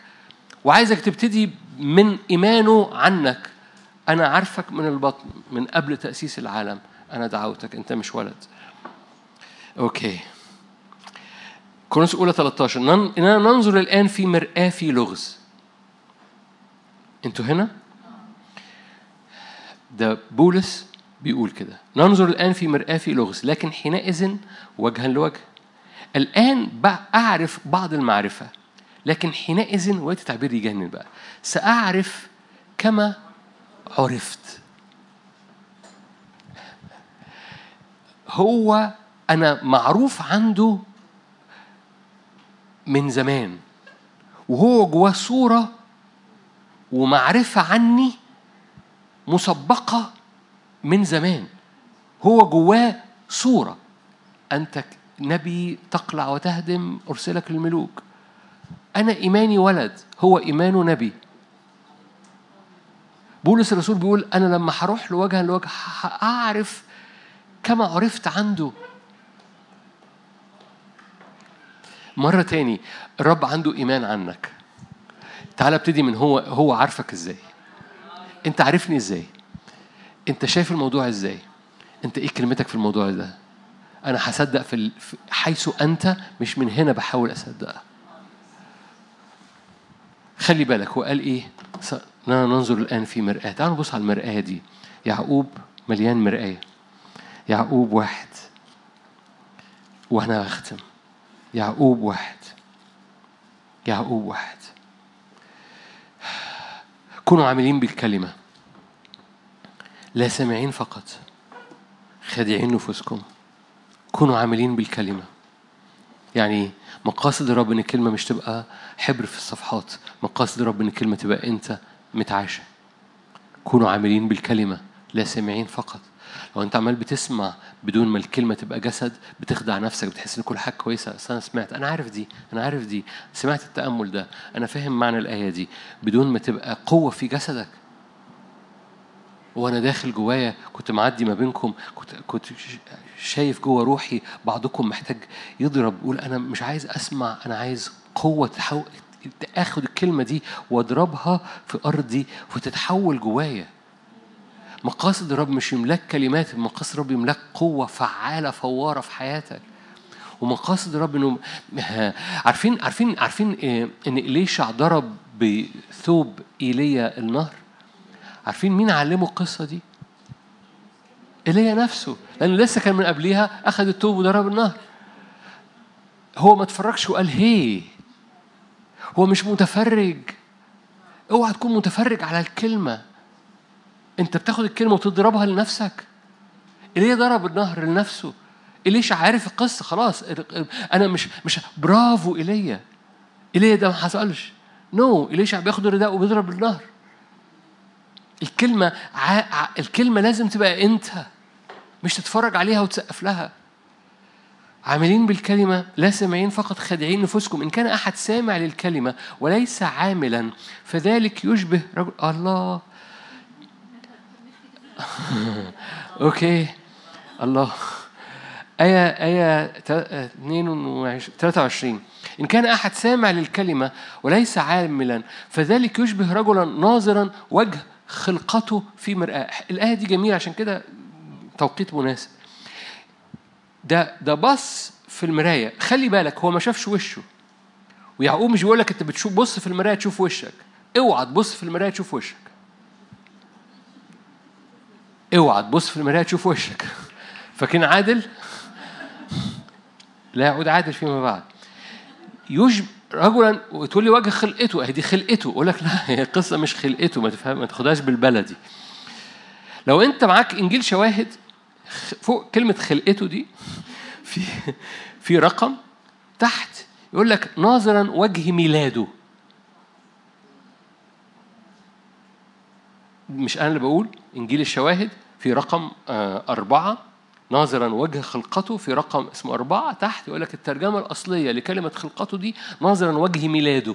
وعايزك تبتدي من إيمانه عنك. أنا عارفك من البطن من قبل تأسيس العالم. أنا دعوتك أنت مش ولد. أوكي. كورنثوس الأولى 13 إننا ننظر الآن في مرآة في لغز. أنتوا هنا؟ ده بولس بيقول كده. ننظر الآن في مرآة في لغز لكن حينئذ وجها لوجه. الآن أعرف بعض المعرفة لكن حينئذ وقت تعبير يجنن بقى. سأعرف كما عرفت. هو أنا معروف عنده من زمان وهو جواه صورة ومعرفة عني مسبقة من زمان. هو جواه صورة. أنت نبي تقلع وتهدم أرسلك للملوك. أنا إيماني ولد هو إيمانه نبي. بولس الرسول بيقول أنا لما هروح لوجها لوجه هأعرف كما عرفت عنده. مرة تاني الرب عنده إيمان عنك. تعال ابتدي من هو هو عارفك إزاي. أنت عارفني إزاي؟ أنت شايف الموضوع إزاي؟ أنت إيه كلمتك في الموضوع ده؟ أنا هصدق في حيث أنت مش من هنا بحاول اصدقها خلي بالك هو قال إيه؟ اننا ننظر الآن في مرآة. تعالوا نبص على المرآة دي. يعقوب مليان مرآة. يعقوب واحد. وأنا هختم يعقوب واحد. يعقوب واحد. كونوا عاملين بالكلمة. لا سامعين فقط. خادعين نفوسكم. كونوا عاملين بالكلمة. يعني مقاصد الرب ان الكلمة مش تبقى حبر في الصفحات. مقاصد الرب ان الكلمة تبقى أنت متعاشة كونوا عاملين بالكلمة لا سامعين فقط. لو أنت عمال بتسمع بدون ما الكلمة تبقى جسد بتخدع نفسك بتحس إن كل حاجة كويسة. أصل أنا سمعت أنا عارف دي أنا عارف دي. سمعت التأمل ده. أنا فاهم معنى الآية دي. بدون ما تبقى قوة في جسدك. وأنا داخل جوايا كنت معدي ما بينكم كنت كنت شايف جوا روحي بعضكم محتاج يضرب يقول أنا مش عايز أسمع أنا عايز قوة اخد الكلمة دي واضربها في أرضي وتتحول جوايا. مقاصد الرب مش يملاك كلمات مقاصد الرب يملاك قوة فعالة فوارة في حياتك. ومقاصد الرب إنه عارفين عارفين عارفين إن إليشع ضرب بثوب إيليا النهر. عارفين مين علمه القصة دي؟ إيليا نفسه لأنه لسه كان من قبليها أخذ التوب وضرب النهر. هو ما اتفرجش وقال هي. هو مش متفرج. اوعى تكون متفرج على الكلمة. انت بتاخد الكلمة وتضربها لنفسك. ايليا ضرب النهر لنفسه. إليش عارف القصة خلاص أنا مش مش برافو إيليا إيليا ده ما حصلش. نو no. إليش بياخد الرداء وبيضرب النهر. الكلمة ع... الكلمة لازم تبقى أنت. مش تتفرج عليها وتسقف لها. عاملين بالكلمة لا سامعين فقط خادعين نفوسكم. إن كان أحد سامع للكلمة وليس عاملا فذلك يشبه رجل الله. أوكي. الله. آية آية 23 إن كان أحد سامع للكلمة وليس عاملا فذلك يشبه رجلا ناظرا وجه خلقته في مرآة. الآية دي جميلة عشان كده توقيت مناسب. ده ده بص في المراية. خلي بالك هو ما شافش وشه. ويعقوب مش بيقول لك انت بتشوف بص في المراية تشوف وشك. اوعى تبص في المراية تشوف وشك. اوعى تبص في المراية تشوف وشك. فاكرين عادل؟ لا يعود عادل فيما بعد. يشبه رجلا وتقول لي وجه خلقته. أهي دي خلقته. أقول لك لا هي القصة مش خلقته. ما تفهم ما تاخدهاش بالبلدي. لو أنت معاك إنجيل شواهد فوق كلمة خلقته دي في في رقم تحت. يقول لك ناظرا وجه ميلاده. مش أنا اللي بقول إنجيل الشواهد في رقم آه، أربعة. ناظرا وجه خلقته في رقم اسمه أربعة. تحت يقول لك الترجمة الأصلية لكلمة خلقته دي ناظرا وجه ميلاده.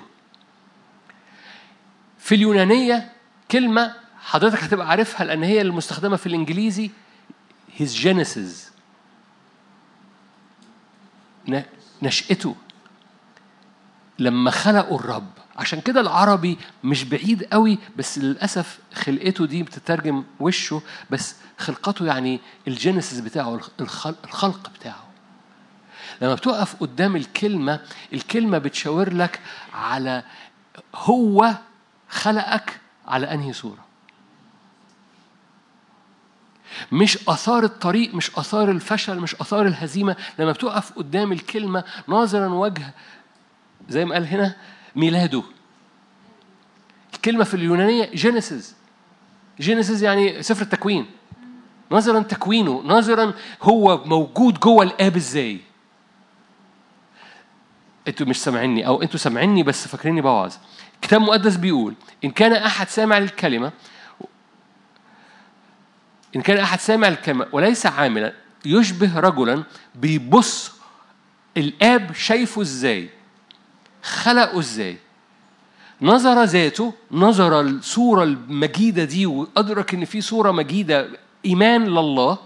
في اليونانية كلمة حضرتك هتبقى عارفها لأن هي المستخدمة في الإنجليزي. His genesis. نشأته. لما خلقوا الرب. عشان كده العربي مش بعيد قوي بس للأسف خلقته دي بتترجم وشه بس خلقته يعني الجينيسيس بتاعه الخلق بتاعه. لما بتقف قدام الكلمة الكلمة بتشاور لك على هو خلقك على أنهي صورة. مش آثار الطريق مش آثار الفشل مش آثار الهزيمة لما بتقف قدام الكلمة ناظرا وجه زي ما قال هنا ميلاده. الكلمة في اليونانية جينيسيس جينيسيس يعني سفر التكوين. نظرا تكوينه نظرا هو موجود جوه الآب إزاي. أنتوا مش سامعيني أو أنتوا سامعيني بس فاكريني بوعظ. الكتاب المقدس بيقول إن كان أحد سامع للكلمه إن كان أحد سامع للكلمه وليس عاملا يشبه رجلا بيبص الآب شايفه إزاي؟ خلقه إزاي؟ نظر ذاته نظر الصورة المجيدة دي وأدرك إن في صورة مجيدة إيمان لله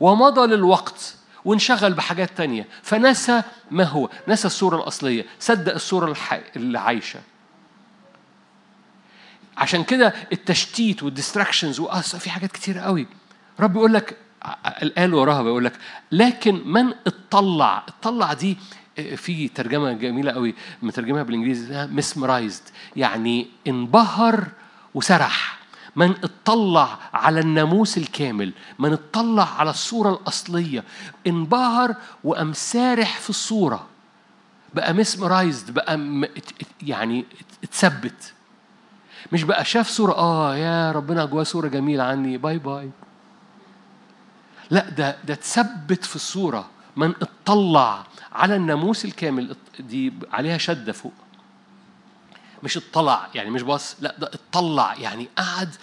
ومضى للوقت وانشغل بحاجات تانية. فنسى ما هو نسى الصورة الأصلية صدق الصورة اللي عايشة. عشان كده التشتيت والديستراكشنز في حاجات كتير قوي. رب يقول لك الآل وراها بيقول لك لكن من اطلع؟ اطلع دي في ترجمة جميلة قوي مترجمها بالإنجليزي mesmerized يعني انبهر وسرح. من اطلع على الناموس الكامل من اطلع على الصورة الأصلية. انبهر وقام سارح في الصورة. بقى mesmerized بقى يعني اتثبت. مش بقى شاف صورة آه يا ربنا جواه صورة جميلة عني. bye bye. لا ده ده اتثبت في الصورة من اطلع على الناموس الكامل. دي عليها شدة فوق. مش اطلع يعني مش بص لا ده اطلع يعني قعد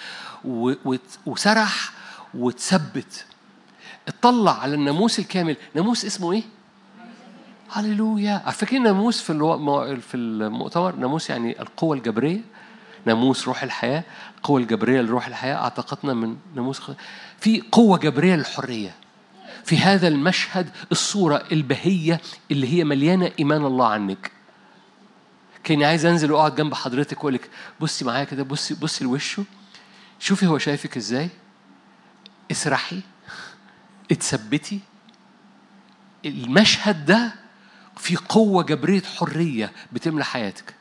وسرح وتثبت. اطلع على الناموس الكامل. ناموس اسمه إيه؟ هللويا. فاكرين ناموس في في المؤتمر؟ ناموس يعني القوة الجبرية. ناموس روح الحياة القوة الجبرية لروح الحياة أعتقدنا من ناموس في قوة جبرية للحرية في هذا المشهد الصورة البهية اللي هي مليانة إيمان الله عنك. كأني عايز أنزل وأقعد جنب حضرتك وأقول لك بصي معايا كده بصي بصي لوشه. شوفي هو شايفك إزاي. اسرحي. اتثبتي. المشهد ده في قوة جبرية حرية بتملى حياتك.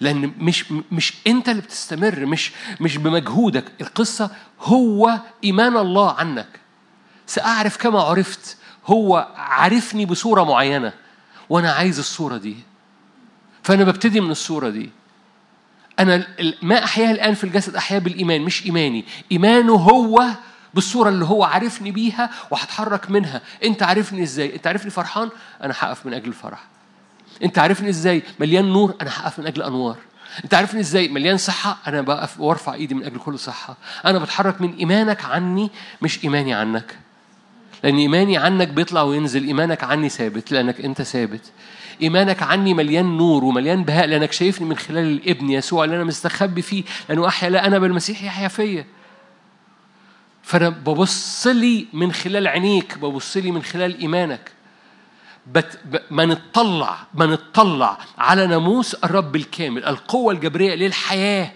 لأن مش مش أنت اللي بتستمر مش مش بمجهودك. القصة هو إيمان الله عنك. سأعرف كما عرفت. هو عارفني بصورة معينة وأنا عايز الصورة دي. فأنا ببتدي من الصورة دي. أنا ما أحياه الآن في الجسد أحياه بالإيمان مش إيماني. إيمانه هو بالصورة اللي هو عارفني بيها وهتحرك منها. أنت عارفني إزاي؟ أنت عارفني فرحان؟ أنا هقف من أجل الفرح. أنت عارفني إزاي؟ مليان نور أنا هقف من أجل أنوار. انت عارفني إزاي؟ مليان صحة أنا بقف وارفع ايدي من أجل كل صحة. أنا بتحرك من ايمانك عني مش ايماني عنك. لأن إيماني عنك بيطلع وينزل إيمانك عني ثابت لأنك أنت ثابت. إيمانك عني مليان نور ومليان بهاء لأنك شايفني من خلال الابن يسوع اللي أنا مستخبي فيه. لأنه أحيا لا أنا بالمسيح يحيا فيا. فأنا ببص لي من خلال عينيك ببص لي من خلال إيمانك. بت ما نطلع ما نطلع على ناموس الرب الكامل القوة الجبرية للحياة.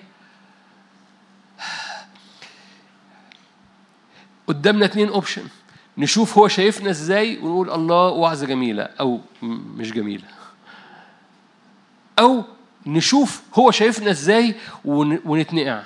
قدامنا اتنين اوبشن نشوف هو شايفنا إزاي ونقول الله وعظة جميلة أو مش جميلة. أو نشوف هو شايفنا إزاي ونتنقع.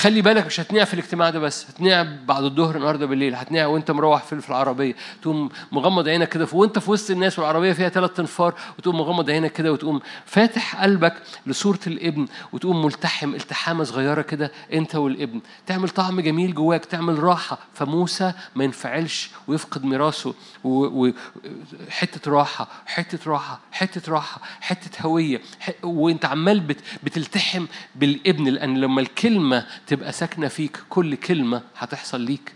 خلي بالك مش هتنقع في الاجتماع ده بس هتنقع بعد الظهر النهارده بالليل هتنقع وانت مروح في العربية تقوم مغمض عينك كده وانت في وسط الناس والعربية فيها ثلاث انفار وتقوم مغمض عينك كده وتقوم فاتح قلبك لصورة الابن وتقوم ملتحم التحامة صغيرة كده انت والابن. تعمل طعم جميل جواك تعمل راحة. فموسى ما ينفعلش ويفقد ميراثه وحته راحة حتة راحة حتة راحة حتة هوية وانت عمال بت- بتلتحم بالابن لأن لما الكلمة تبقى ساكنة فيك كل كلمة هتحصل ليك.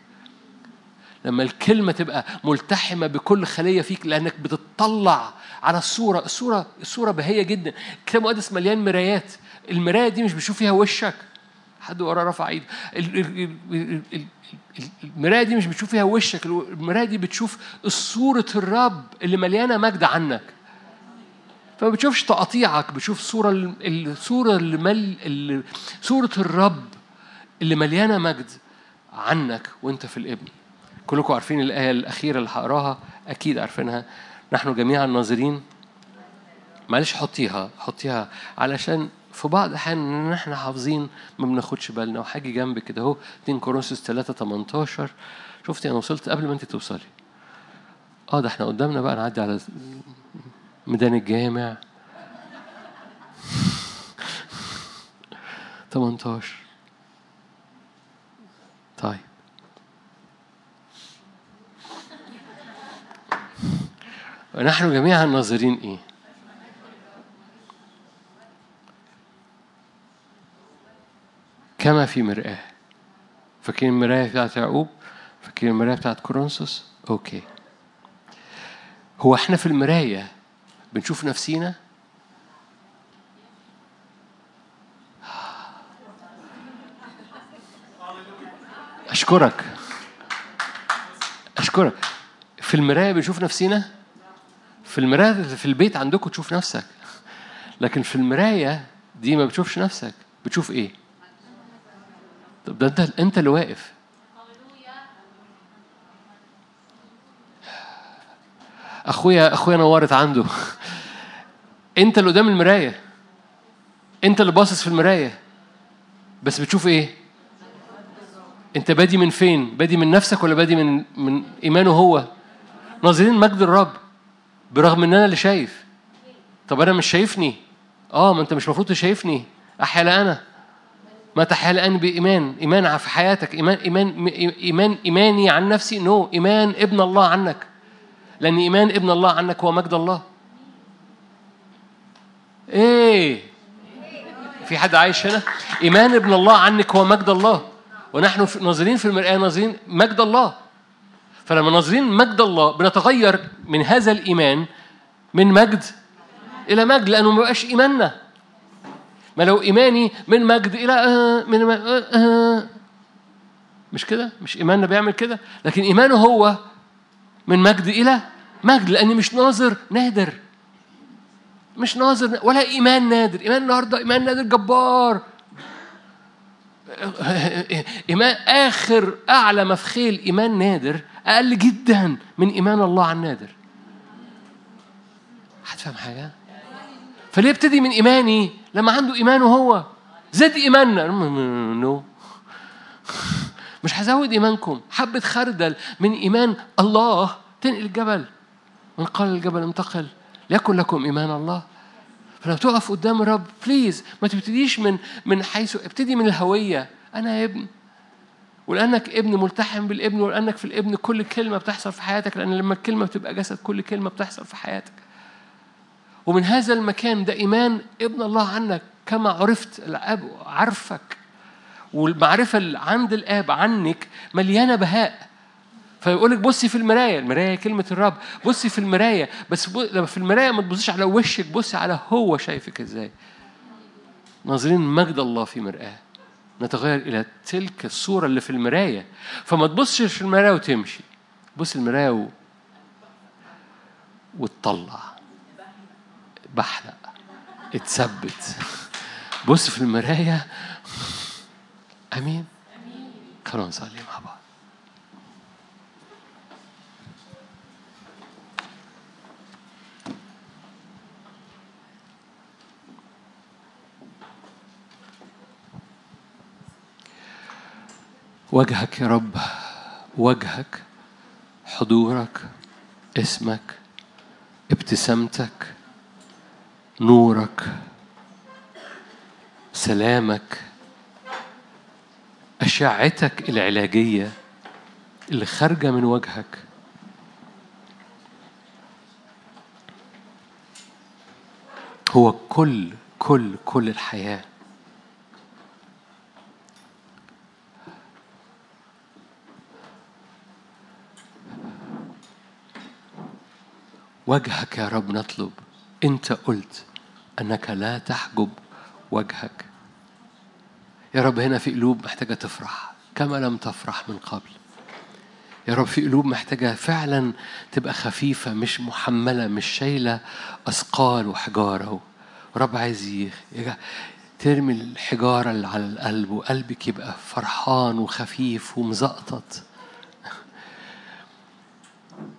لما الكلمة تبقى ملتحمة بكل خلية فيك لأنك بتطلع على الصورة. الصورة الصورة بهية جدا. الكتاب المقدس مليان مرايات. المراية دي مش بتشوف فيها وشك. حد وراه رفع إيده. ال- ال- ال- ال- ال- ال- المراية دي مش بتشوف فيها وشك. المراية دي بتشوف صورة الرب اللي مليانة مجد عنك. فما بتشوفش تقاطيعك بتشوف صورة ال- الصورة اللي مل صورة الرب. اللي مليانة مجد عنك وانت في الابن. كلكم عارفين الآية الأخيرة اللي هقراها؟ أكيد عارفينها. نحن جميعا ناظرين. معلش حطيها حطيها علشان في بعض الأحيان إن إحنا حافظين ما بناخدش بالنا. وحاجة جنب كده أهو 2 كورنثوس 3 18 شفتي أنا وصلت قبل ما أنت توصلي. آه ده إحنا قدامنا بقى نعدي على ميدان الجامع. 18 طيب. ونحن جميعا ناظرين إيه؟ كما في مرآة. فاكرين المراية بتاعت يعقوب؟ فاكرين المراية بتاعت كورنثوس؟ أوكي. هو إحنا في المراية بنشوف نفسينا؟ أشكرك. أشكرك. في المراية بنشوف نفسينا؟ في المراية في البيت عندكم تشوف نفسك. لكن في المراية دي ما بتشوفش نفسك. بتشوف إيه؟ طب ده أنت أنت اللي واقف. أخويا أخويا نورت عنده. أنت اللي قدام المراية. أنت اللي باصص في المراية. بس بتشوف إيه؟ انت بادي من فين؟ بادي من نفسك ولا بادي من من إيمانه هو؟ ناظرين مجد الرب برغم إن أنا اللي شايف. طب أنا مش شايفني؟ آه ما أنت مش المفروض شايفني احيا لا أنا. ما تحيا الان بإيمان. إيمان في حياتك. ايمان ايمان إيمان إيماني عن نفسي. نو no. إيمان ابن الله عنك. لأن إيمان ابن الله عنك هو مجد الله. إيه؟ في حد عايش هنا؟ إيمان ابن الله عنك هو مجد الله. ونحن ناظرين في المرآة ناظرين مجد الله. فلما ناظرين مجد الله بنتغير من هذا الإيمان من مجد إلى مجد لأنه ما بقاش إيماننا. ما لو إيماني من مجد إلى آه من آه آه. مش كده؟ مش إيماننا بيعمل كده؟ لكن إيمانه هو من مجد إلى مجد لأني مش ناظر نادر. مش ناظر ولا إيمان نادر. إيمان النهاردة إيمان نادر جبار. إيمان آخر أعلى مفخيل إيمان نادر أقل جدا من إيمان الله عن نادر. هتفهم حاجة؟ فليه ابتدي من إيماني لما عنده إيمانه هو زد إيماننا. مش هزود إيمانكم. حبة خردل من إيمان الله تنقل الجبل. من قال الجبل انتقل ليكن لكم إيمان الله. فلما تقف قدام الرب بليز ما تبتديش من من حيث ابتدي من الهوية. أنا ابن ولأنك ابن ملتحم بالابن ولأنك في الابن كل كلمة بتحصل في حياتك لأن لما الكلمة بتبقى جسد كل كلمة بتحصل في حياتك. ومن هذا المكان ده إيمان ابن الله عنك كما عرفت الأب عارفك والمعرفة اللي عند الآب عنك مليانة بهاء. فيقول لك بصي في المرايه المرايه كلمة الرب بصي في المرايه بس لما في المرايه ما تبصيش على وشك بصي على هو شايفك إزاي. ناظرين مجد الله في مرآة. نتغير إلى تلك الصورة اللي في المراية فما تبصش في المراية وتمشي. بص المراية و... وتطلع. بحلق. اتثبت. بص في المراية أمين. خلونا نصلي مع بعض. وجهك يا رب وجهك حضورك اسمك ابتسامتك نورك سلامك أشعتك العلاجية اللي خارجة من وجهك. هو كل كل كل الحياة. وجهك يا رب نطلب. انت قلت انك لا تحجب وجهك. يا رب هنا في قلوب محتاجة تفرح كما لم تفرح من قبل. يا رب في قلوب محتاجة فعلا تبقى خفيفة مش محملة مش شايلة أثقال وحجارة. ورب عايز ترمي الحجارة اللي على القلب وقلبك يبقى فرحان وخفيف ومزقطط.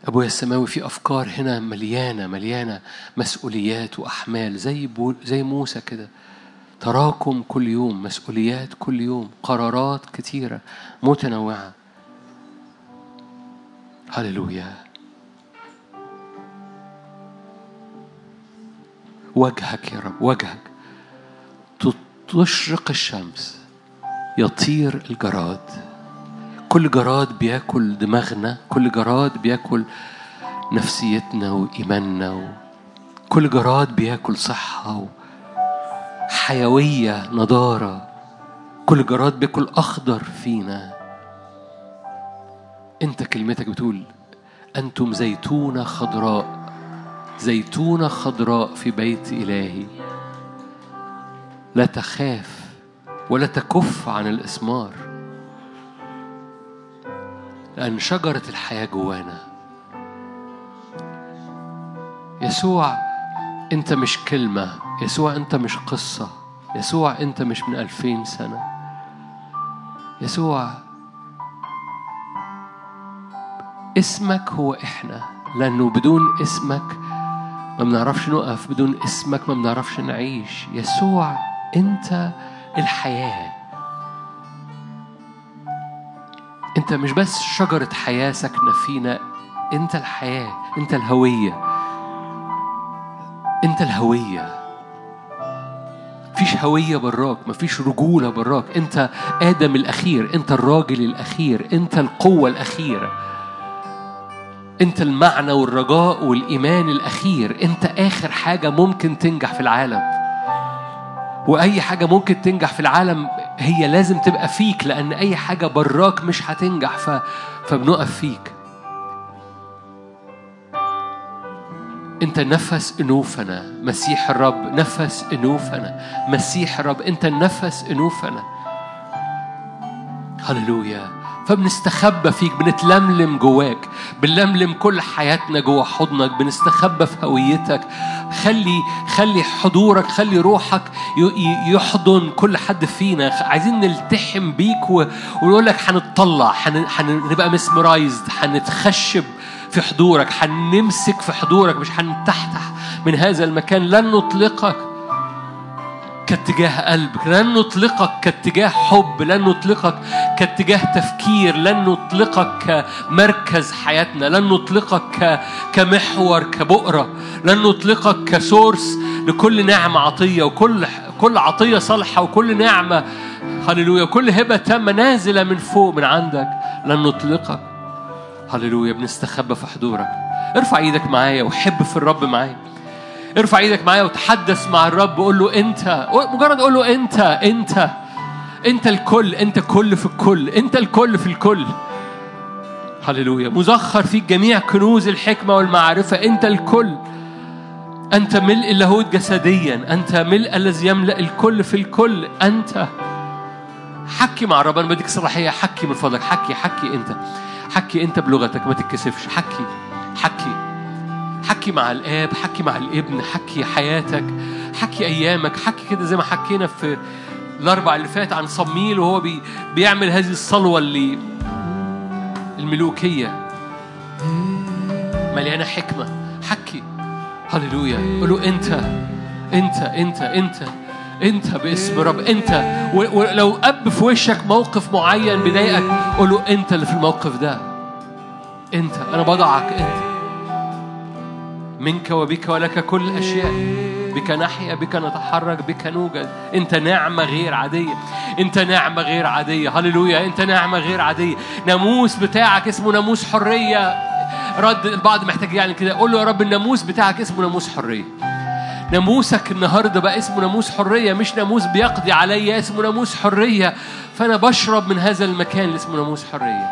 أبويا السماوي في أفكار هنا مليانة مليانة مسؤوليات وأحمال زي زي موسى كده. تراكم كل يوم مسؤوليات كل يوم قرارات كتيرة متنوعة. هللويا. وجهك يا رب وجهك. تشرق الشمس يطير الجراد. كل جراد بياكل دماغنا كل جراد بياكل نفسيتنا وإيماننا كل جراد بياكل صحة حيوية نضارة. كل جراد بياكل أخضر فينا. أنت كلمتك بتقول أنتم زيتونة خضراء زيتونة خضراء في بيت إلهي. لا تخاف ولا تكف عن الإسمار. لأن شجرة الحياة جوانا. يسوع أنت مش كلمة. يسوع أنت مش قصة. يسوع أنت مش من ألفين سنة. يسوع اسمك هو إحنا. لأنه بدون اسمك ما بنعرفش نقف. بدون اسمك ما بنعرفش نعيش. يسوع أنت الحياة. انت مش بس شجرة حياة ساكنة فينا انت الحياة انت الهوية. انت الهوية. مفيش هوية براك مفيش رجولة براك. انت آدم الأخير انت الراجل الأخير انت القوة الأخيرة. انت المعنى والرجاء والإيمان الأخير. انت آخر حاجة ممكن تنجح في العالم. وأي حاجة ممكن تنجح في العالم هي لازم تبقى فيك لأن أي حاجة براك مش هتنجح ف... فبنقف فيك. أنت نفس أنوفنا مسيح الرب نفس أنوفنا مسيح الرب أنت نفس أنوفنا. هللويا. فبنستخبى فيك بنتلملم جواك بنلملم كل حياتنا جوا حضنك بنستخبى في هويتك. خلي خلي حضورك خلي روحك يحضن كل حد فينا. عايزين نلتحم بيك ونقول لك هنتطلع هنبقى مسمرايزد هنتخشب في حضورك هنمسك في حضورك مش هنتحتح من هذا المكان. لن نطلقك. كاتجاه قلب لن نطلقك كاتجاه حب لن نطلقك كاتجاه تفكير لن نطلقك كمركز حياتنا لن نطلقك كمحور كبؤرة لن نطلقك كسورس لكل نعمة عطية وكل كل عطية صالحة وكل نعمة هللويا كل هبة تامة نازلة من فوق من عندك لن نطلقك. هللويا بنستخبى في حضورك. ارفع إيدك معايا وحب في الرب معايا. ارفع إيدك معايا وتحدث مع الرب قول له انت مجرد قول له انت انت انت الكل انت كل في الكل انت الكل في الكل. هللويا. مزخر فيك جميع كنوز الحكمة والمعرفة انت الكل. أنت ملء اللاهوت جسديا أنت ملء الذي يملأ الكل في الكل أنت. حكي مع الرب أنا بديك صلاحية. حكي من فضلك حكي حكي أنت. حكي أنت بلغتك ما تتكسفش. حكي حكي. حكي مع الآب حكي مع الابن حكي حياتك حكي أيامك حكي كده زي ما حكينا في الأربع اللي فات عن صميل وهو بي بيعمل هذه الصلوة اللي الملوكية. مليانة حكمة. حكي. هللويا. قول له أنت أنت أنت أنت أنت باسم رب. أنت. ولو أب في وشك موقف معين بيضايقك قول له أنت اللي في الموقف ده. أنت. أنا بضعك. أنت. منك وبك ولك كل الاشياء بك نحيا بك نتحرك بك نوجد. أنت نعمة غير عادية. أنت نعمة غير عادية. هللويا. أنت نعمة غير عادية. ناموس بتاعك اسمه ناموس حرية. رد البعض محتاج يعني كده. قول له يا رب الناموس بتاعك اسمه ناموس حرية. ناموسك النهارده بقى اسمه ناموس حرية. مش ناموس بيقضي عليا اسمه ناموس حرية. فأنا بشرب من هذا المكان اللي اسمه ناموس حرية.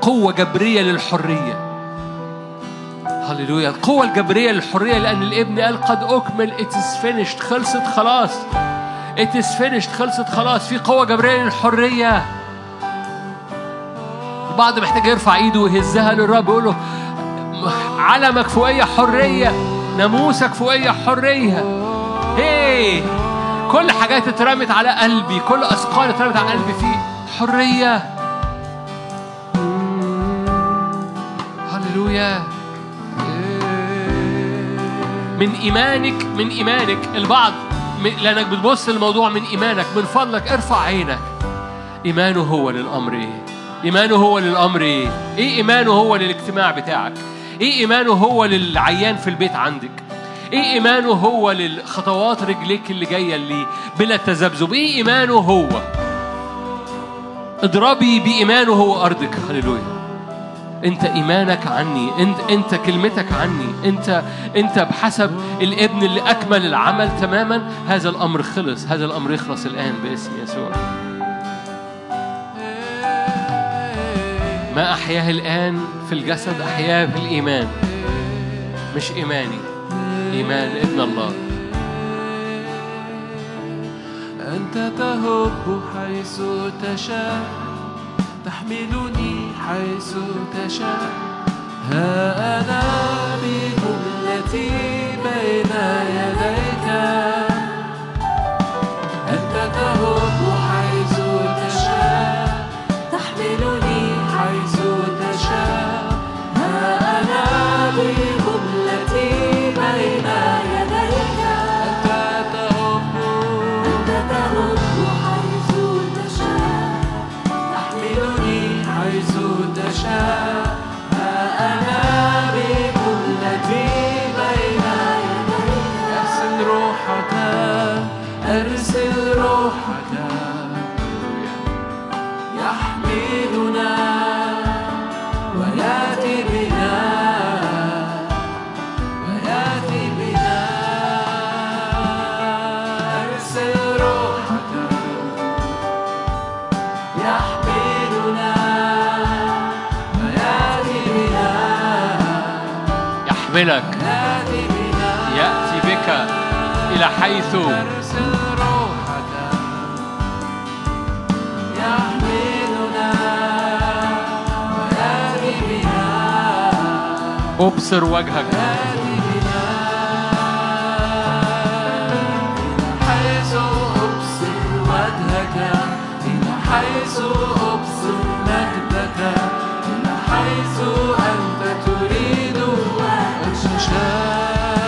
قوة جبرية للحرية. هللويا. القوة الجبرية للحرية لأن الابن قال قد أكمل. It is finished. خلصت خلاص. It is finished. خلصت خلاص. في قوة جبرية للحرية. البعض محتاج يرفع إيده ويهزها للرب. يقول له علمك فوقية حرية. ناموسك فوقية حرية. هي كل حاجات اترمت على قلبي. كل أثقال اترمت على قلبي. في حرية. هللويا. من إيمانك من إيمانك البعض. لأنك بتبص للموضوع من إيمانك من فضلك ارفع عينك. إيمانه هو للأمر. إيه إيمانه هو للأمر. إيه إيه إيمانه هو للاجتماع بتاعك؟ إيه إيمانه هو للعيان في البيت عندك؟ إيه إيمانه هو للخطوات رجليك اللي جاية اللي بلا تذبذب؟ إيه إيمانه هو؟ اضربي بإيمانه هو أرضك. هللويا. انت إيمانك عني انت انت كلمتك عني انت انت بحسب الابن اللي أكمل العمل تماما هذا الأمر خلص هذا الأمر يخلص الآن باسم يسوع. ما أحياه الآن في الجسد أحياه في الإيمان. مش إيماني إيمان ابن الله. أنت تهب حيث تشاء. تحملني حيث تشاء. ها أنا بجملتي بين يديك. أنت تهب يحملك يأتي بك إلى حيث. أبصر وجهك. إلى حيث أبصر وجهك. إلى حيث أبصر مجدك. إلى حيث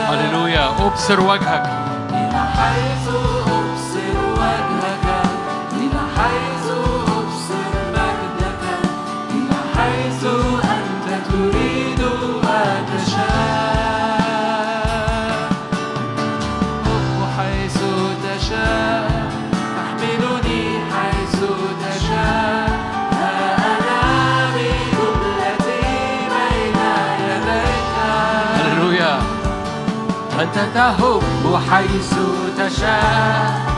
هللويا ابصر وجهك إلى حيث أنت تهب حيث تشاء.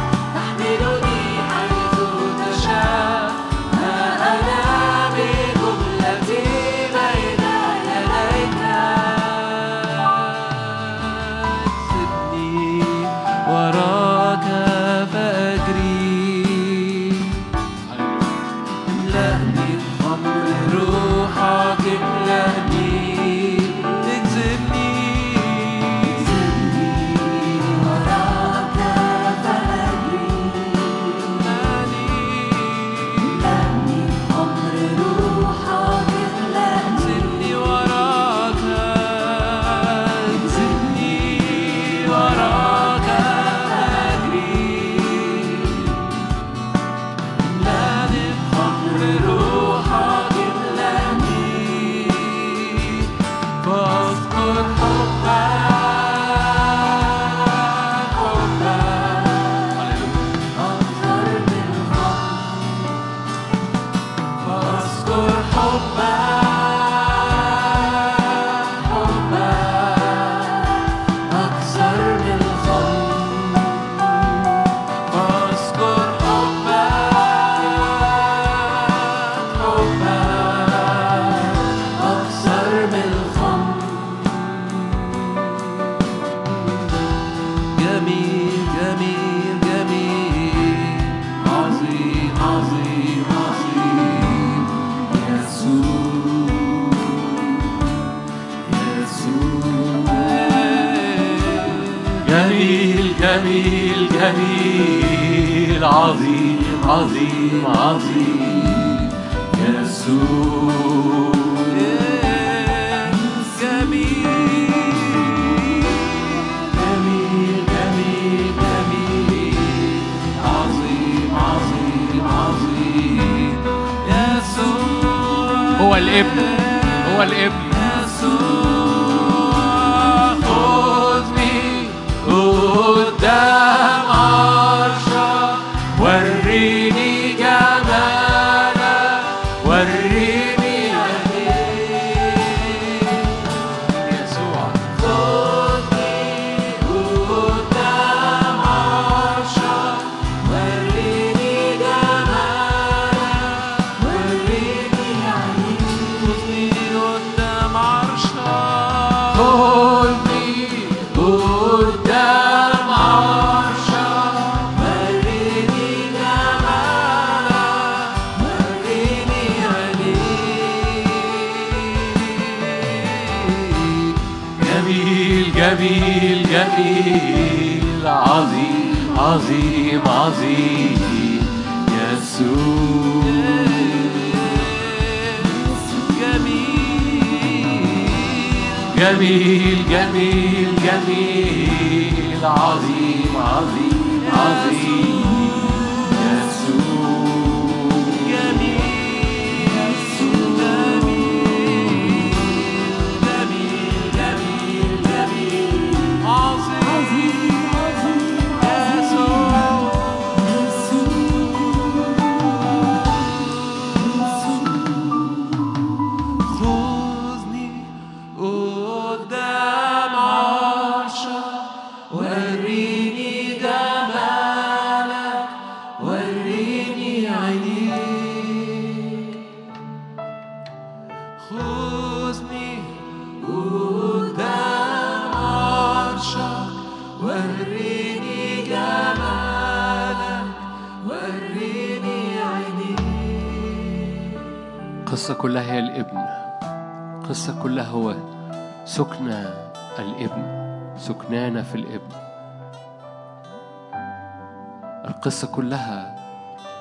القصة كلها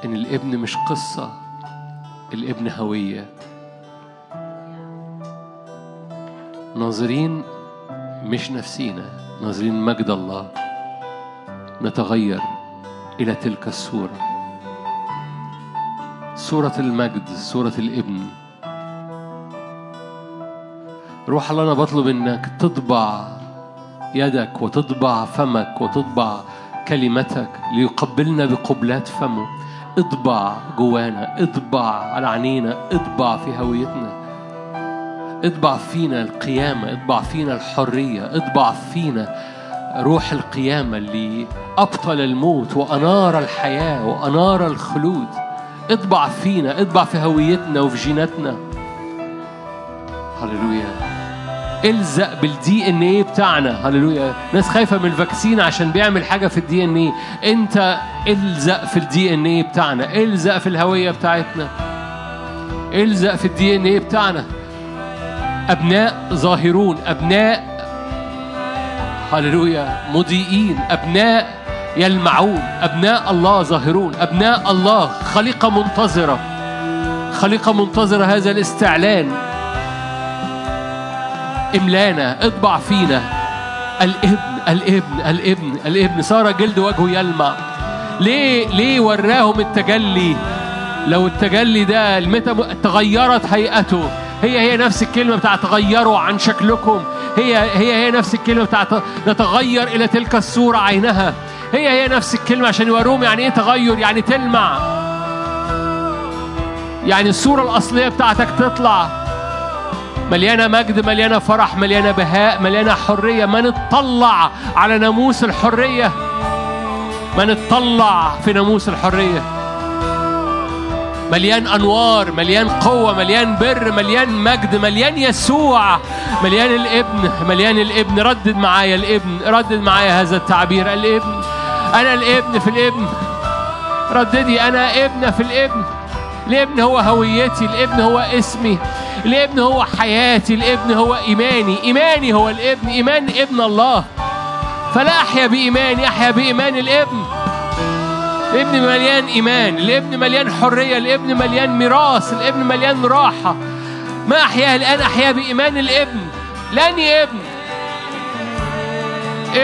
إن الابن مش قصة الابن هوية. ناظرين مش نفسينا ناظرين مجد الله. نتغير إلى تلك الصورة. صورة المجد صورة الابن. روح الله أنا بطلب إنك تطبع يدك وتطبع فمك وتطبع كلمتك ليقبلنا بقبلات فمه. اطبع جوانا اطبع على عينينا اطبع في هويتنا. اطبع فينا القيامة اطبع فينا الحرية اطبع فينا روح القيامة اللي أبطل الموت وأنار الحياة وأنار الخلود. اطبع فينا اطبع في هويتنا وفي جيناتنا. هللويا. الزق بال DNA بتاعنا. هللويا. ناس خايفة من ال vaccine عشان بيعمل حاجة في ال DNA انت الزق في ال DNA بتاعنا. الزق في الهوية بتاعتنا. الزق في ال DNA بتاعنا. أبناء ظاهرون. أبناء هللويا. مضيئين. أبناء يلمعون. أبناء الله ظاهرون. أبناء الله. خليقة منتظرة. خليقة منتظرة هذا الاستعلان. إملانا اطبع فينا. الابن الابن الابن الابن. صار جلد وجهه يلمع. ليه ليه وراهم التجلي؟ لو التجلي ده المتى تغيرت هيئته. هي هي نفس الكلمة بتاعت تغيروا عن شكلكم. هي هي هي نفس الكلمة بتاعت نتغير إلى تلك الصورة عينها. هي هي نفس الكلمة عشان يوروهم يعني إيه تغير يعني تلمع. يعني الصورة الأصلية بتاعتك تطلع. مليانة مجد مليانة فرح مليانة بهاء مليانة حرية. ما نتطلع على ناموس الحرية؟ ما نتطلع في ناموس الحرية؟ مليان أنوار مليان قوة مليان بر مليان مجد مليان يسوع. مليان الابن مليان الابن. ردد معايا الابن ردد معايا هذا التعبير. الابن أنا الابن في الابن. رددي أنا ابن في الابن. الابن هو هويتي الابن هو اسمي. الابن هو حياتي الابن هو إيماني. إيماني هو الابن إيمان ابن الله. فلا أحيا بإيماني أحيا بإيمان الابن. الابن مليان إيمان الابن مليان حرية الابن مليان ميراث الابن مليان راحة. ما أحياه الآن أحيا بإيمان الابن. لاني ابن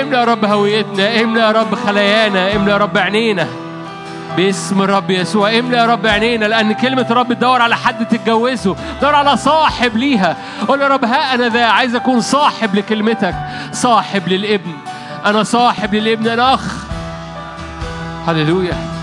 املى يا رب هويتنا املى يا رب خلايانا املى يا رب عينينا باسم الرب يسوع. املى يا رب عينينا لأن كلمة الرب تدور على حد تتجوزه تدور على صاحب ليها. قول يا رب ها أنا ذا عايز أكون صاحب لكلمتك صاحب للابن. أنا صاحب للابن أنا أخ. هللويا.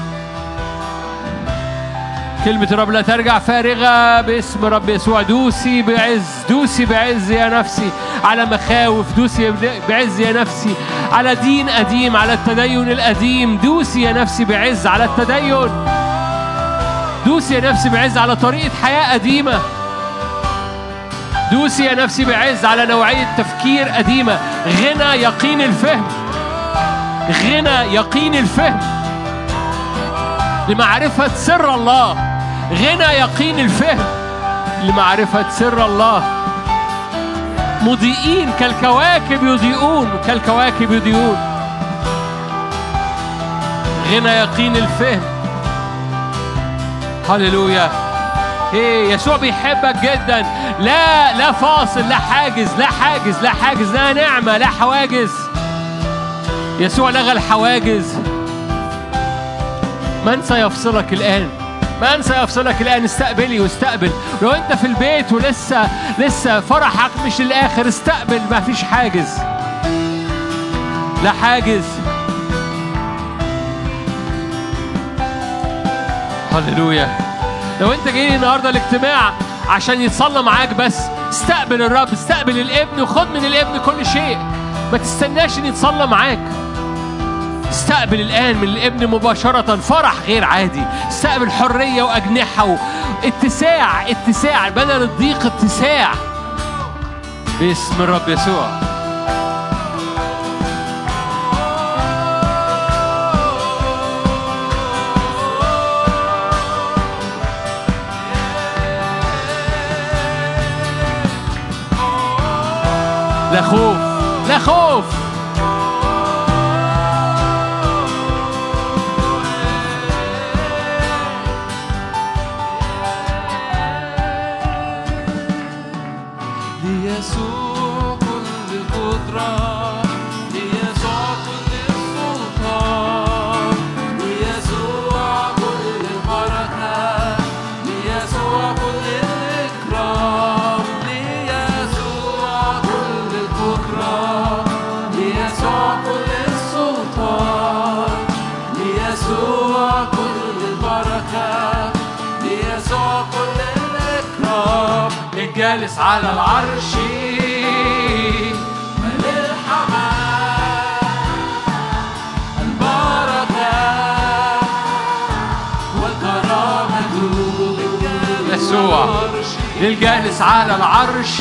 كلمة الرب لا ترجع فارغة باسم رب يسوع. دوسي بعز دوسي بعز يا نفسي على مخاوف دوسي بعز يا نفسي على دين قديم على التدين القديم دوسي يا نفسي بعز على التدين. دوسي يا نفسي بعز على طريقة حياة قديمة. دوسي يا نفسي بعز على نوعية تفكير قديمة. غنى يقين الفهم. غنى يقين الفهم. لمعرفة سر الله. غنى يقين الفهم لمعرفة سر الله. مضيئين كالكواكب يضيئون كالكواكب يضيئون. غنى يقين الفهم. هللويا. إيه يسوع بيحبك جدا. لا لا فاصل لا حاجز لا حاجز لا حاجز لا نعمة لا حواجز. يسوع لغى الحواجز. من سيفصلك الآن؟ من سيفصلك الآن استقبلي واستقبل. لو أنت في البيت ولسه لسه فرحك مش الآخر استقبل ما فيش حاجز. لا حاجز. هللويا. لو انت جاي النهارده الاجتماع عشان يتصلى معاك بس استقبل الرب استقبل الابن وخد من الابن كل شيء. ما تستناش ان يتصلى معاك. استقبل الآن من الابن مباشرة فرح غير عادي. استقبل حرية وأجنحة اتساع اتساع بدل الضيق اتساع. باسم الرب يسوع. لا خوف لا خوف. على العرش. يسوع. للجالس على العرش.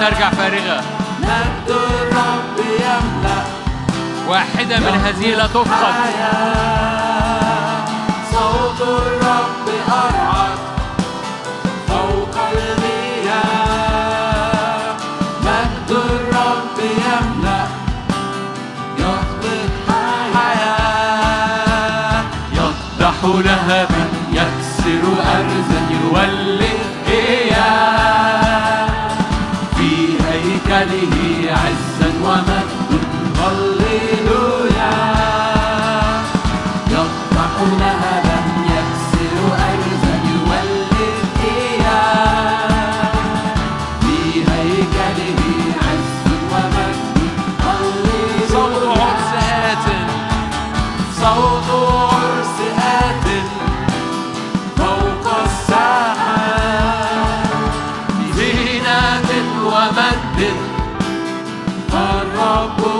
ترجع فارغة. مجد الرب يملأ واحدة من هذه لا تفقد. صوت الرب أرعد فوق المياه مجد الرب يملأ يطلق حياة يقدح لهبا يكسر أرزا يولد ومجد الرب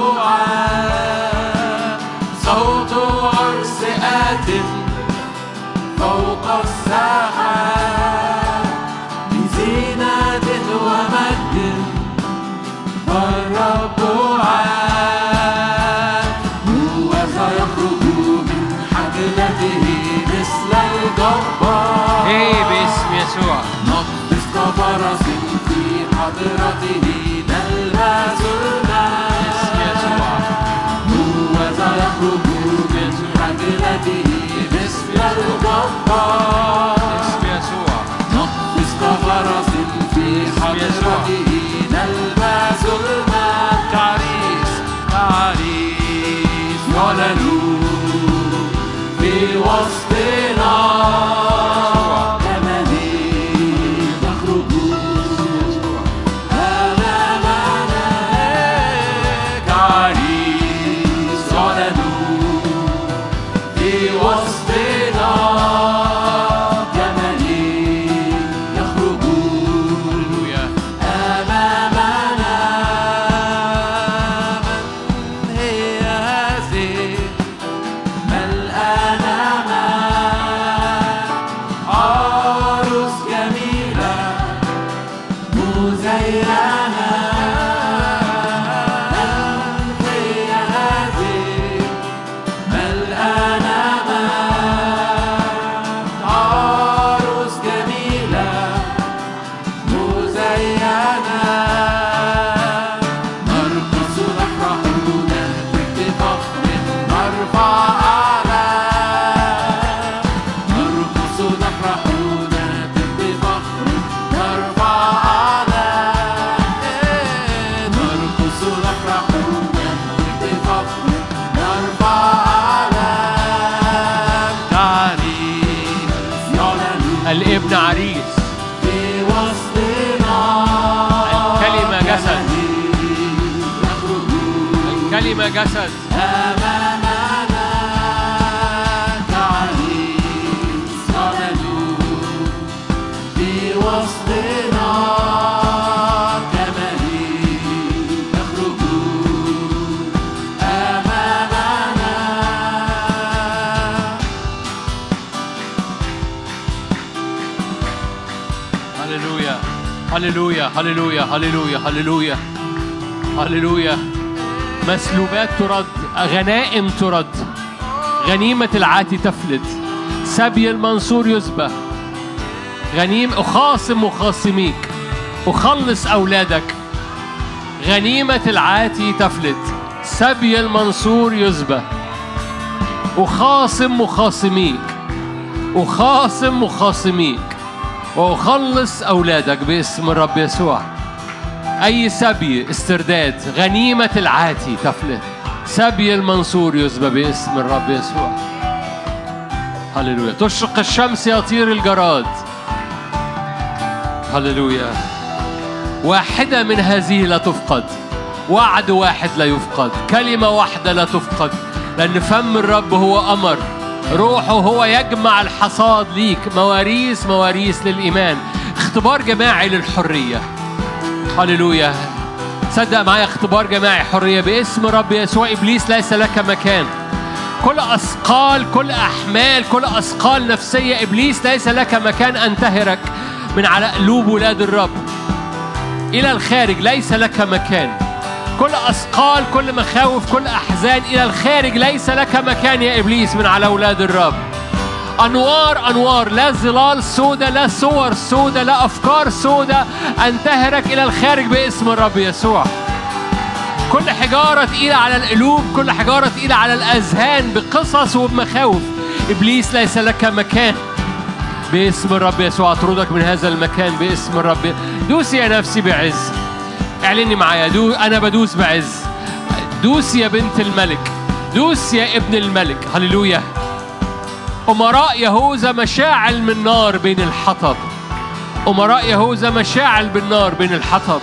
هللويا هللويا هللويا هللويا هللويا مسلوبات ترد غنائم ترد. غنيمة العاتي تفلت. سبي المنصور يذبح غنيم أخاصم مخاصميك. أخلص أولادك. غنيمة العاتي تفلت. سبي المنصور يذبح أخاصم مخاصميك. أخاصم مخاصميك. وأخلص أولادك باسم الرب يسوع. أي سبي استرداد غنيمة العاتي تفلت سبي المنصور يسبى باسم الرب يسوع. هللويا. تشرق الشمس يطير الجراد. هللويا. واحدة من هذه لا تفقد. وعد واحد لا يفقد. كلمة واحدة لا تفقد. لأن فم الرب هو أمر. روحه هو يجمع الحصاد ليك. مواريث مواريث للإيمان. اختبار جماعي للحرية. هللويا. صدق معايا اختبار جماعي حرية. باسم رب يسوع إبليس ليس لك مكان. كل أثقال كل أحمال كل أثقال نفسية إبليس ليس لك مكان. أن تهرك من على قلوب ولاد الرب. إلى الخارج ليس لك مكان. كل أثقال كل مخاوف كل أحزان إلى الخارج. ليس لك مكان يا إبليس من على أولاد الرب. أنوار أنوار لا ظلال سودة لا صور سودة لا أفكار سودة. أن تهرك إلى الخارج باسم الرب يسوع. كل حجارة تقيلة على القلوب كل حجارة تقيلة على الأذهان بقصص وبمخاوف. إبليس ليس لك مكان باسم الرب يسوع. أطردك من هذا المكان باسم الرب. دوسي يا نفسي بعز. اعلني معايا. دو أنا بدوس بعز. دوس يا بنت الملك. دوس يا ابن الملك. هللويا. أمراء يهوذا مشاعل من نار بين الحطب. أمراء يهوذا مشاعل بالنار بين الحطب.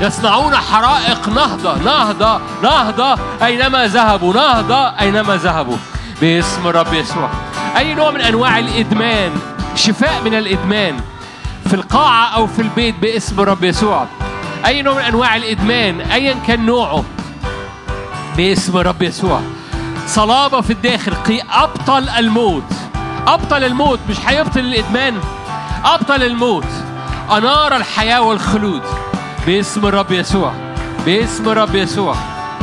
يصنعون حرائق نهضة نهضة نهضة. أينما ذهبوا نهضة. أينما ذهبوا. باسم الرب يسوع. أي نوع من أنواع الإدمان؟ شفاء من الإدمان. في القاعة أو في البيت باسم الرب يسوع. أي نوع من أنواع الإدمان أيا كان نوعه. باسم الرب يسوع. صلابة في الداخل أبطل الموت. أبطل الموت مش هيبطل الإدمان. أبطل الموت. أنار الحياة والخلود. باسم الرب يسوع. باسم الرب يسوع.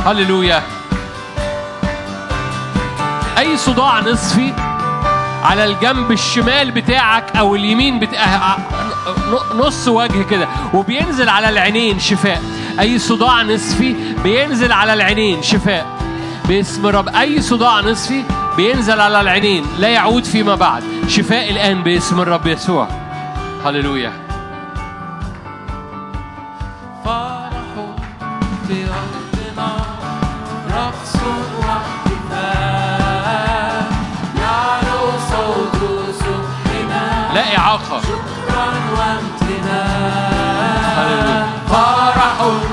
هللويا. أي صداع نصفي على الجنب الشمال بتاعك أو اليمين بتاع نص وجه كده. وبينزل على العينين شفاء. أي صداع نصفي بينزل على العينين شفاء. باسم رب. أي صداع نصفي بينزل على العينين. لا يعود فيما بعد. شفاء الآن باسم الرب يسوع. هللويا. فرح في أرضنا رقص واحتفال. يعلو صوت سبحنا. لا إعاقة.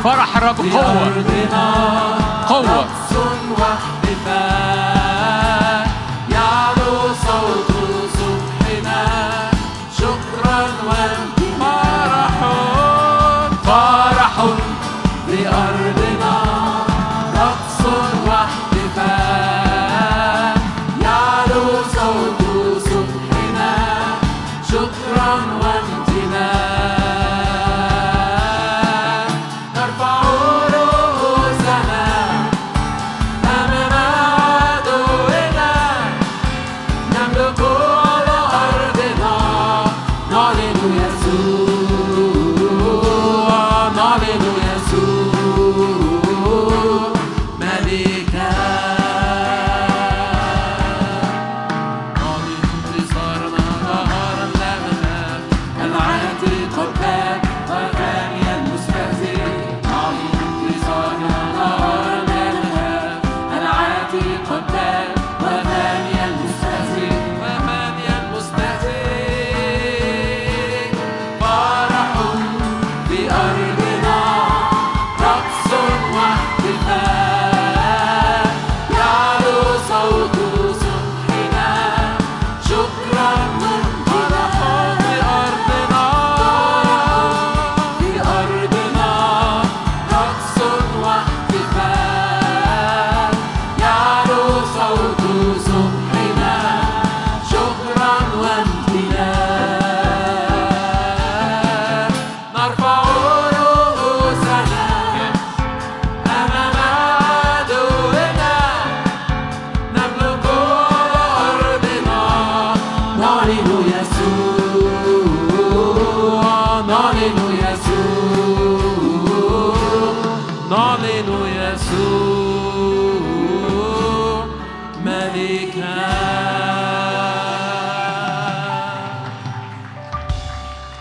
فرح الرب. قوة. قوة.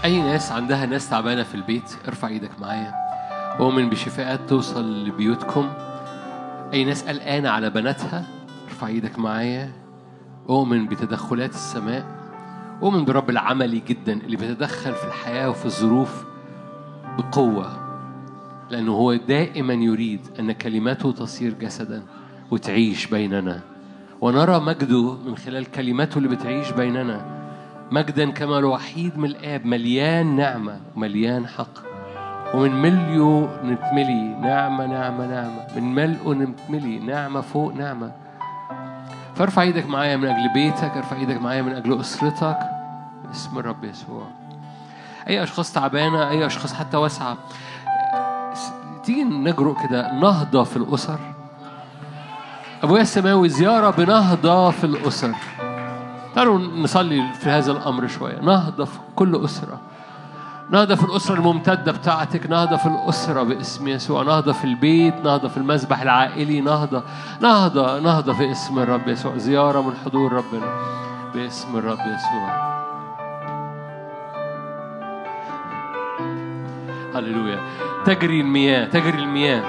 أي ناس عندها ناس تعبانة في البيت ارفع إيدك معايا. أؤمن بشفاءات توصل لبيوتكم. أي ناس قلقانة على بناتها ارفع إيدك معايا. أؤمن بتدخلات السماء. أؤمن برب العملي جدا اللي بيتدخل في الحياة وفي الظروف بقوة. لأنه هو دائما يريد أن كلماته تصير جسدا وتعيش بيننا. ونرى مجده من خلال كلماته اللي بتعيش بيننا. مجدا كما الوحيد من الآب مليان نعمة ومليان حق. ومن مليه نتملي نعمة نعمة نعمة. من ملئه نتملي نعمة فوق نعمة. فارفع إيدك معايا من أجل بيتك ارفع إيدك معايا من أجل أسرتك. باسم الرب يسوع. أي أشخاص تعبانة أي أشخاص حتى واسعة تيجي نجرؤ كده نهضة في الأسر. أبويا السماوي زيارة بنهضة في الأسر. تعالوا نصلي في هذا الأمر شوية. نهضه في كل أسرة. نهضة في الأسرة الممتدة بتاعتك. نهضة في الأسرة باسم يسوع. نهضة في البيت. نهضة في المسبح العائلي. نهضة نهضة نهضة في اسم الرب يسوع. زيارة من حضور ربنا باسم الرب يسوع. هللويا. تجري المياه. تجري المياه.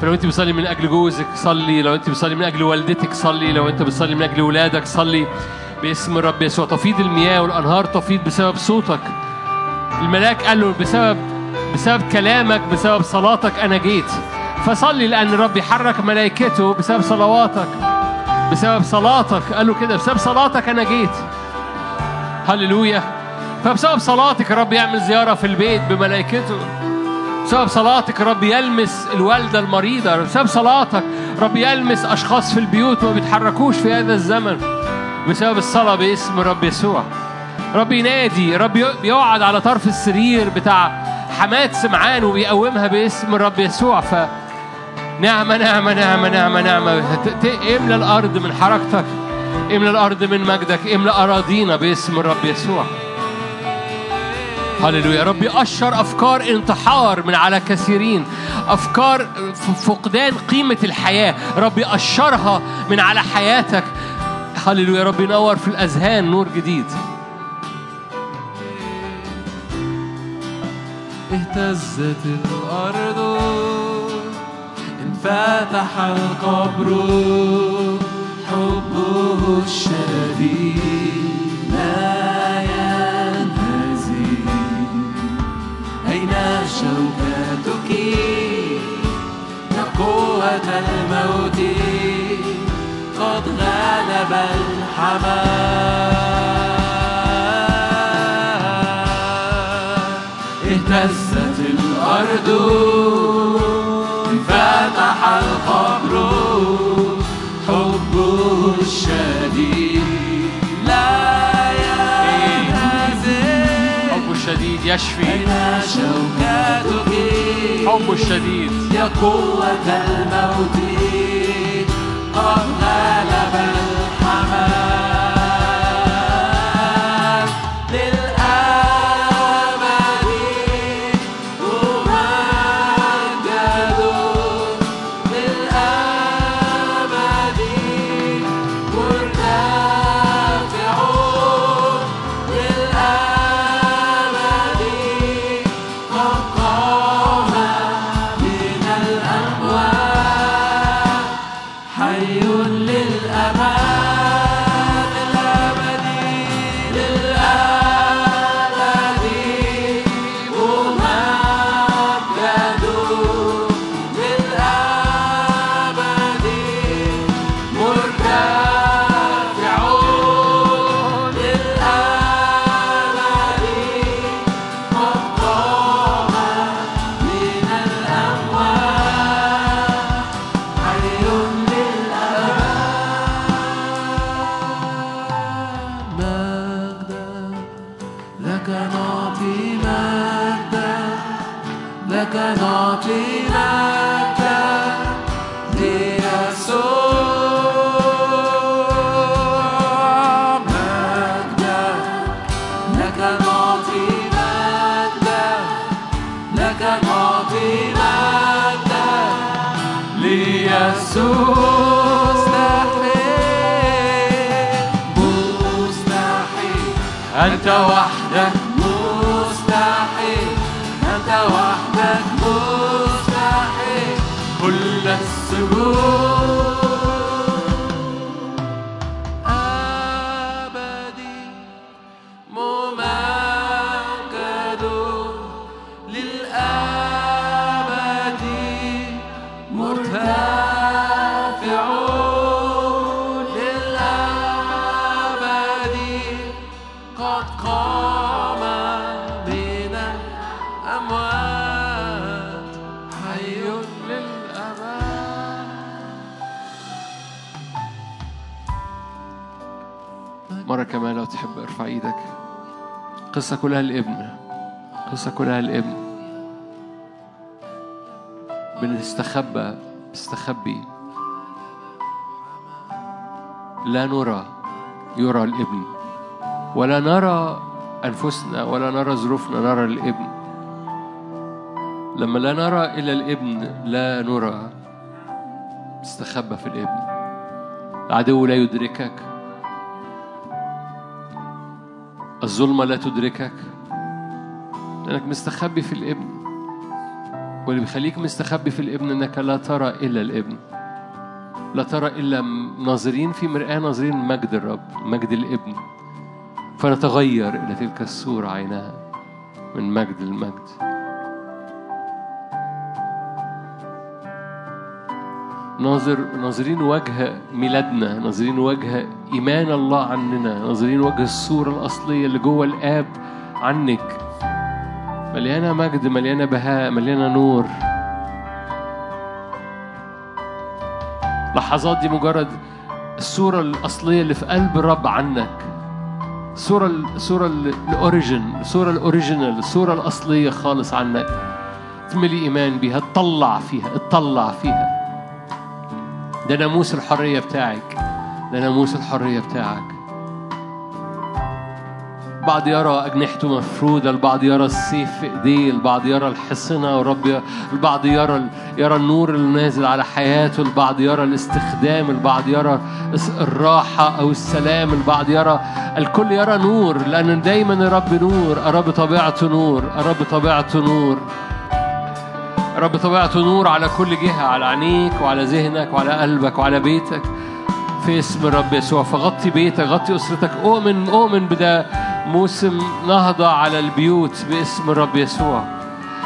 فلو أنت بتصلي من أجل جوزك صلي. لو أنت بتصلي من أجل والدتك صلي. لو أنت بتصلي من أجل ولادك صلي. باسم الرب يسوع. تفيض المياه والأنهار تفيض بسبب صوتك. الملاك قال له بسبب بسبب كلامك بسبب صلاتك أنا جيت. فصلي لأن الرب يحرك ملائكته بسبب صلواتك بسبب صلاتك. قال له كده بسبب صلاتك أنا جيت. هللويا. فبسبب صلاتك الرب يعمل زيارة في البيت بملائكته. بسبب صلاتك رب يلمس الوالدة المريضة. بسبب صلاتك رب يلمس أشخاص في البيوت ما بيتحركوش في هذا الزمن. بسبب الصلاة باسم رب يسوع. رب ينادي رب يقعد على طرف السرير بتاع حماد سمعان وبيقومها باسم الرب يسوع. ف نعمة نعمة نعمة نعمة نعمة. املى الأرض من حركتك املى الأرض من مجدك املى أراضينا باسم الرب يسوع. هللويا. رب يقشر أفكار انتحار من على كثيرين أفكار ف- فقدان قيمة الحياة. رب يقشرها من على حياتك. هللويا رب ينور في الأذهان نور جديد. اهتزت الأرض انفتح القبر حبه الشديد لا ينهزم. أين شوكتك؟ يا قوة الموت. غلب الحمام اهتزت الأرض انفتح القبر حبه الشديد. لا ينهزم. حبه الشديد يشفي. أين شوكتك؟ حبه الشديد. يا قوة الموت. قد غلب أنت قصة كلها الابن قصة كلها الابن بنستخبى بنستخبي لا نرى يرى الابن. ولا نرى أنفسنا ولا نرى ظروفنا نرى الابن. لما لا نرى إلا الابن لا نرى. استخبى في الابن. العدو لا يدركك. الظلمة لا تدركك. لأنك مستخبي في الابن. واللي بيخليك مستخبي في الابن إنك لا ترى إلا الابن. لا ترى إلا ناظرين في مرآة ناظرين مجد الرب مجد الابن. فنتغير إلى تلك الصورة عينها من مجد لمجد. ناظر ناظرين وجه ميلادنا ناظرين وجه إيمان الله عننا ناظرين وجه الصورة الأصلية اللي جوه الآب عنك. مليانة مجد مليانة بهاء مليانة نور. لحظات دي مجرد الصورة الأصلية اللي في قلب الرب عنك. الصورة الصورة الأوريجين الصورة الأوريجينال الصورة الأصلية خالص عنك. تملي إيمان بيها تطلع فيها تطلع فيها. ده ناموس الحرية بتاعك. ده ناموس الحرية بتاعك. البعض يرى أجنحته مفرودة البعض يرى السيف في إيديه البعض يرى الحصنة والرب ي- البعض يرى يرى النور اللي نازل على حياته البعض يرى الاستخدام البعض يرى الراحة أو السلام البعض يرى الكل يرى نور لأن دايما الرب نور الرب طبيعته نور الرب طبيعته نور. رب طبيعته نور على كل جهة على عينيك وعلى ذهنك وعلى قلبك وعلى بيتك. في اسم الرب يسوع فغطي بيتك غطي أسرتك. أؤمن أؤمن بده موسم نهضة على البيوت باسم الرب يسوع.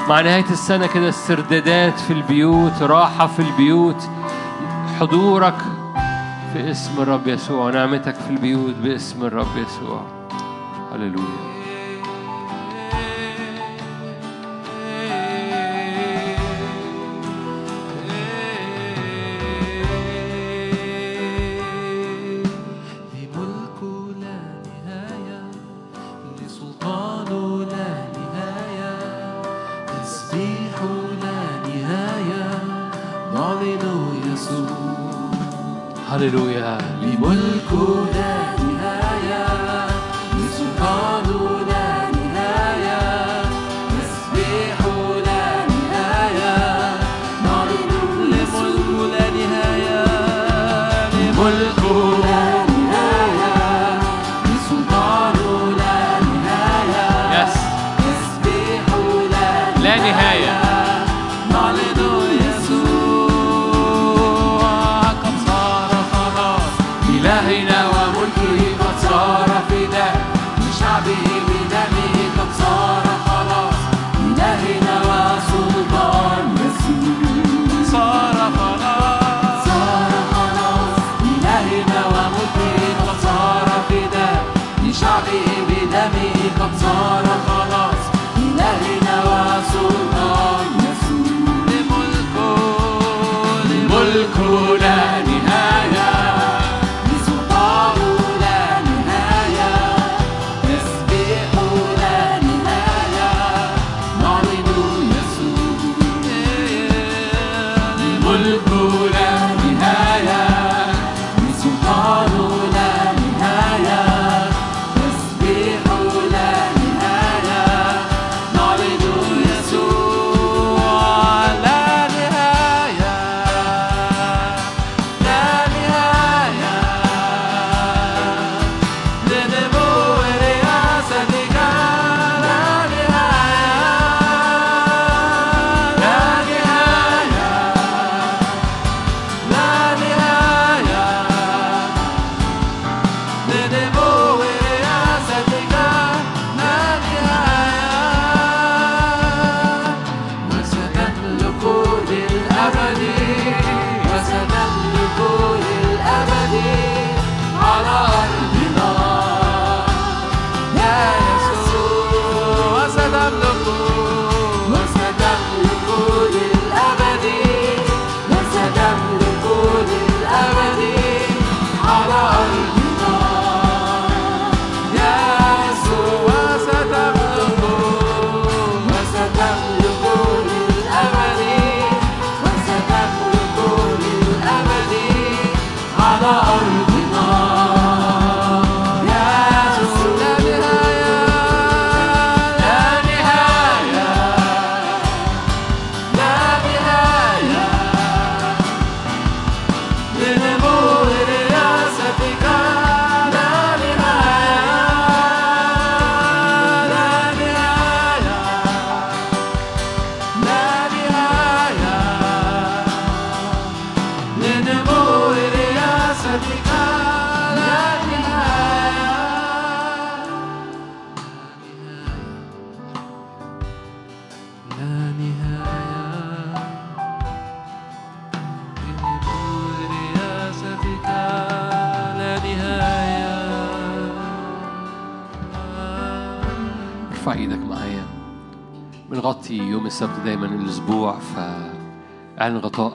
مع نهاية السنة كده استردادات في البيوت راحة في البيوت حضورك في اسم الرب يسوع ونعمتك في البيوت باسم الرب يسوع. هللويا. هللويا لملك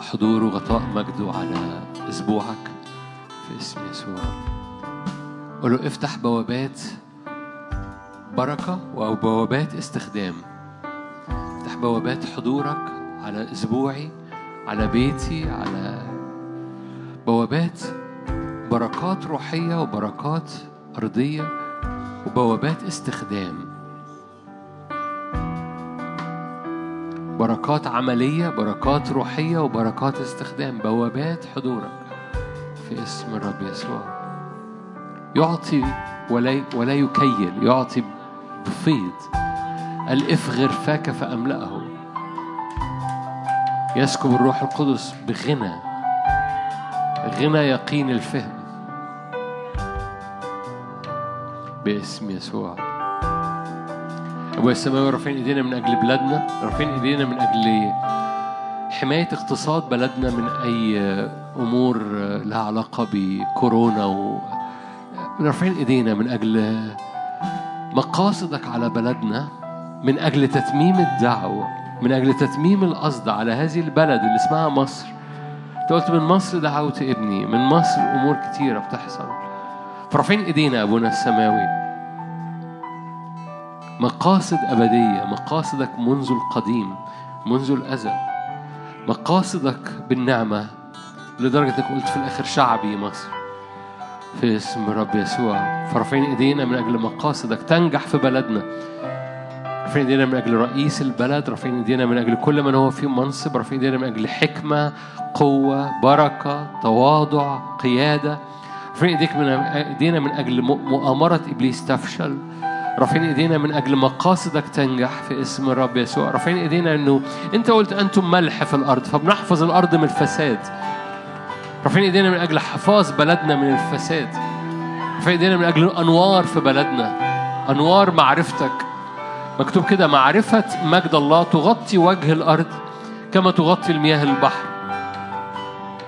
حضوره وغطاء مجده على أسبوعك في اسم يسوع. قول له افتح بوابات بركة أو بوابات استخدام. افتح بوابات حضورك على أسبوعي على بيتي على بوابات بركات روحية وبركات أرضية وبوابات استخدام. بركات عملية بركات روحية وبركات استخدام بوابات حضورك في اسم الرب يسوع. يعطي ولا ولا يكيل يعطي بفيض قال افغر فاك فأملأه. يسكب الروح القدس بغنى غنى يقين الفهم باسم يسوع. أبويا السماوي رافعين إيدينا من أجل بلادنا. رافعين إيدينا من أجل حماية اقتصاد بلدنا من أي أمور لها علاقة بكورونا و رافعين إيدينا من أجل مقاصدك على بلدنا من أجل تتميم الدعوة من أجل تتميم القصد على هذه البلد اللي اسمها مصر. أنت قلت من مصر دعوت ابني من مصر أمور كتيرة بتحصل. فرافعين إيدينا أبونا السماوي. مقاصد أبدية مقاصدك منذ القديم منذ الأزل. مقاصدك بالنعمة لدرجة إنك قلت في الآخر شعبي مصر. في اسم الرب يسوع. فرافعين إيدينا من أجل مقاصدك. تنجح في بلدنا. رافعين إيدينا من أجل رئيس البلد. رافعين إيدينا من أجل كل من هو في منصب. رافعين إيدينا من أجل حكمة قوة بركة تواضع قيادة. رافعين إيديك إيدينا من أجل مؤامرة إبليس تفشل. رافعين إيدينا من أجل مقاصدك تنجح في اسم الرب يسوع. رافعين إيدينا إنه أنت قلت أنتم ملح في الأرض فبنحفظ الأرض من الفساد. رافعين إيدينا من أجل حفاظ بلدنا من الفساد. رافعين إيدينا من أجل أنوار في بلدنا أنوار معرفتك. مكتوب كده معرفة مجد الله تغطي وجه الأرض كما تغطي المياه البحر.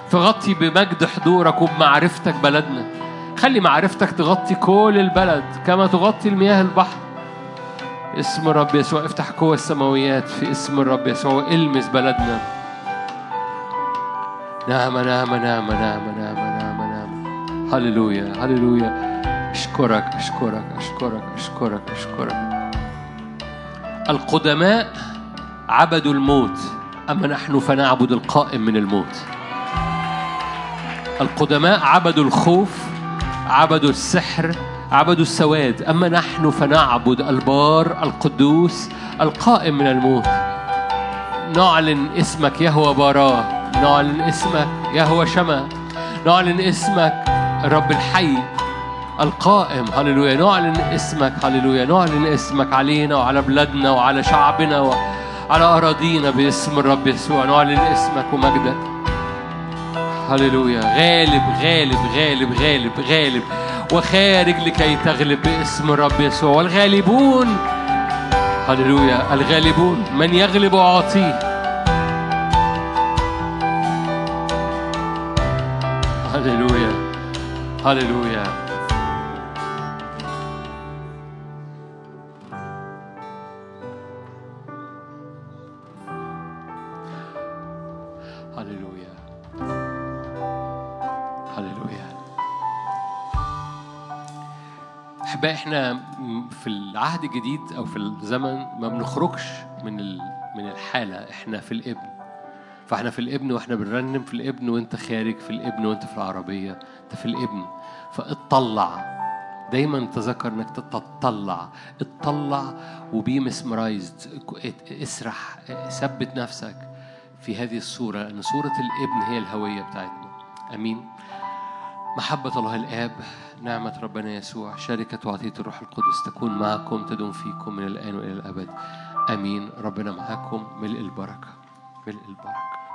فغطي بمجد حضورك وبمعرفتك بلدنا. خلي معرفتك تغطي كل البلد كما تغطي المياه البحر. اسم الرب يسوع افتح قوة السماويات في اسم الرب يسوع والمس بلدنا. نعم نعم نعم نعم نعم نعم نعم. هللويا هللويا. أشكرك أشكرك أشكرك أشكرك أشكرك. القدماء عبدوا الموت أما نحن فنعبد القائم من الموت. القدماء عبدوا الخوف عبدوا السحر عبدوا السواد. أما نحن فنعبد البار القدوس القائم من الموت. نعلن اسمك يهوى باراه نعلن اسمك يهوى شما نعلن اسمك الرب الحي القائم. هللويا. نعلن اسمك هللويا. نعلن اسمك علينا وعلى بلادنا وعلى شعبنا وعلى أراضينا باسم الرب يسوع. نعلن اسمك ومجدك. هللويا. غالب غالب غالب غالب غالب. وخارج لكي تغلب باسم الرب يسوع. والغالبون هللويا الغالبون من يغلب أعطيه هللويا هللويا. احبائي إحنا في العهد الجديد أو في الزمن ما بنخرجش من من الحالة. إحنا في الابن. فاحنا في الابن وإحنا بنرنم في الابن وانت خارج في الابن وانت في العربية. انت في الابن. فاطلع. دايما تذكر انك تتطلع. اطلع وبي مسمرايزد اسرح. ثبت نفسك في هذه الصورة لأن صورة الابن هي الهوية بتاعتنا. آمين. محبة الله الآب. نعمة ربنا يسوع شركة وعطية الروح القدس تكون معكم تدوم فيكم من الآن وإلى الأبد. آمين. ربنا معكم ملء البركة. ملء البركة.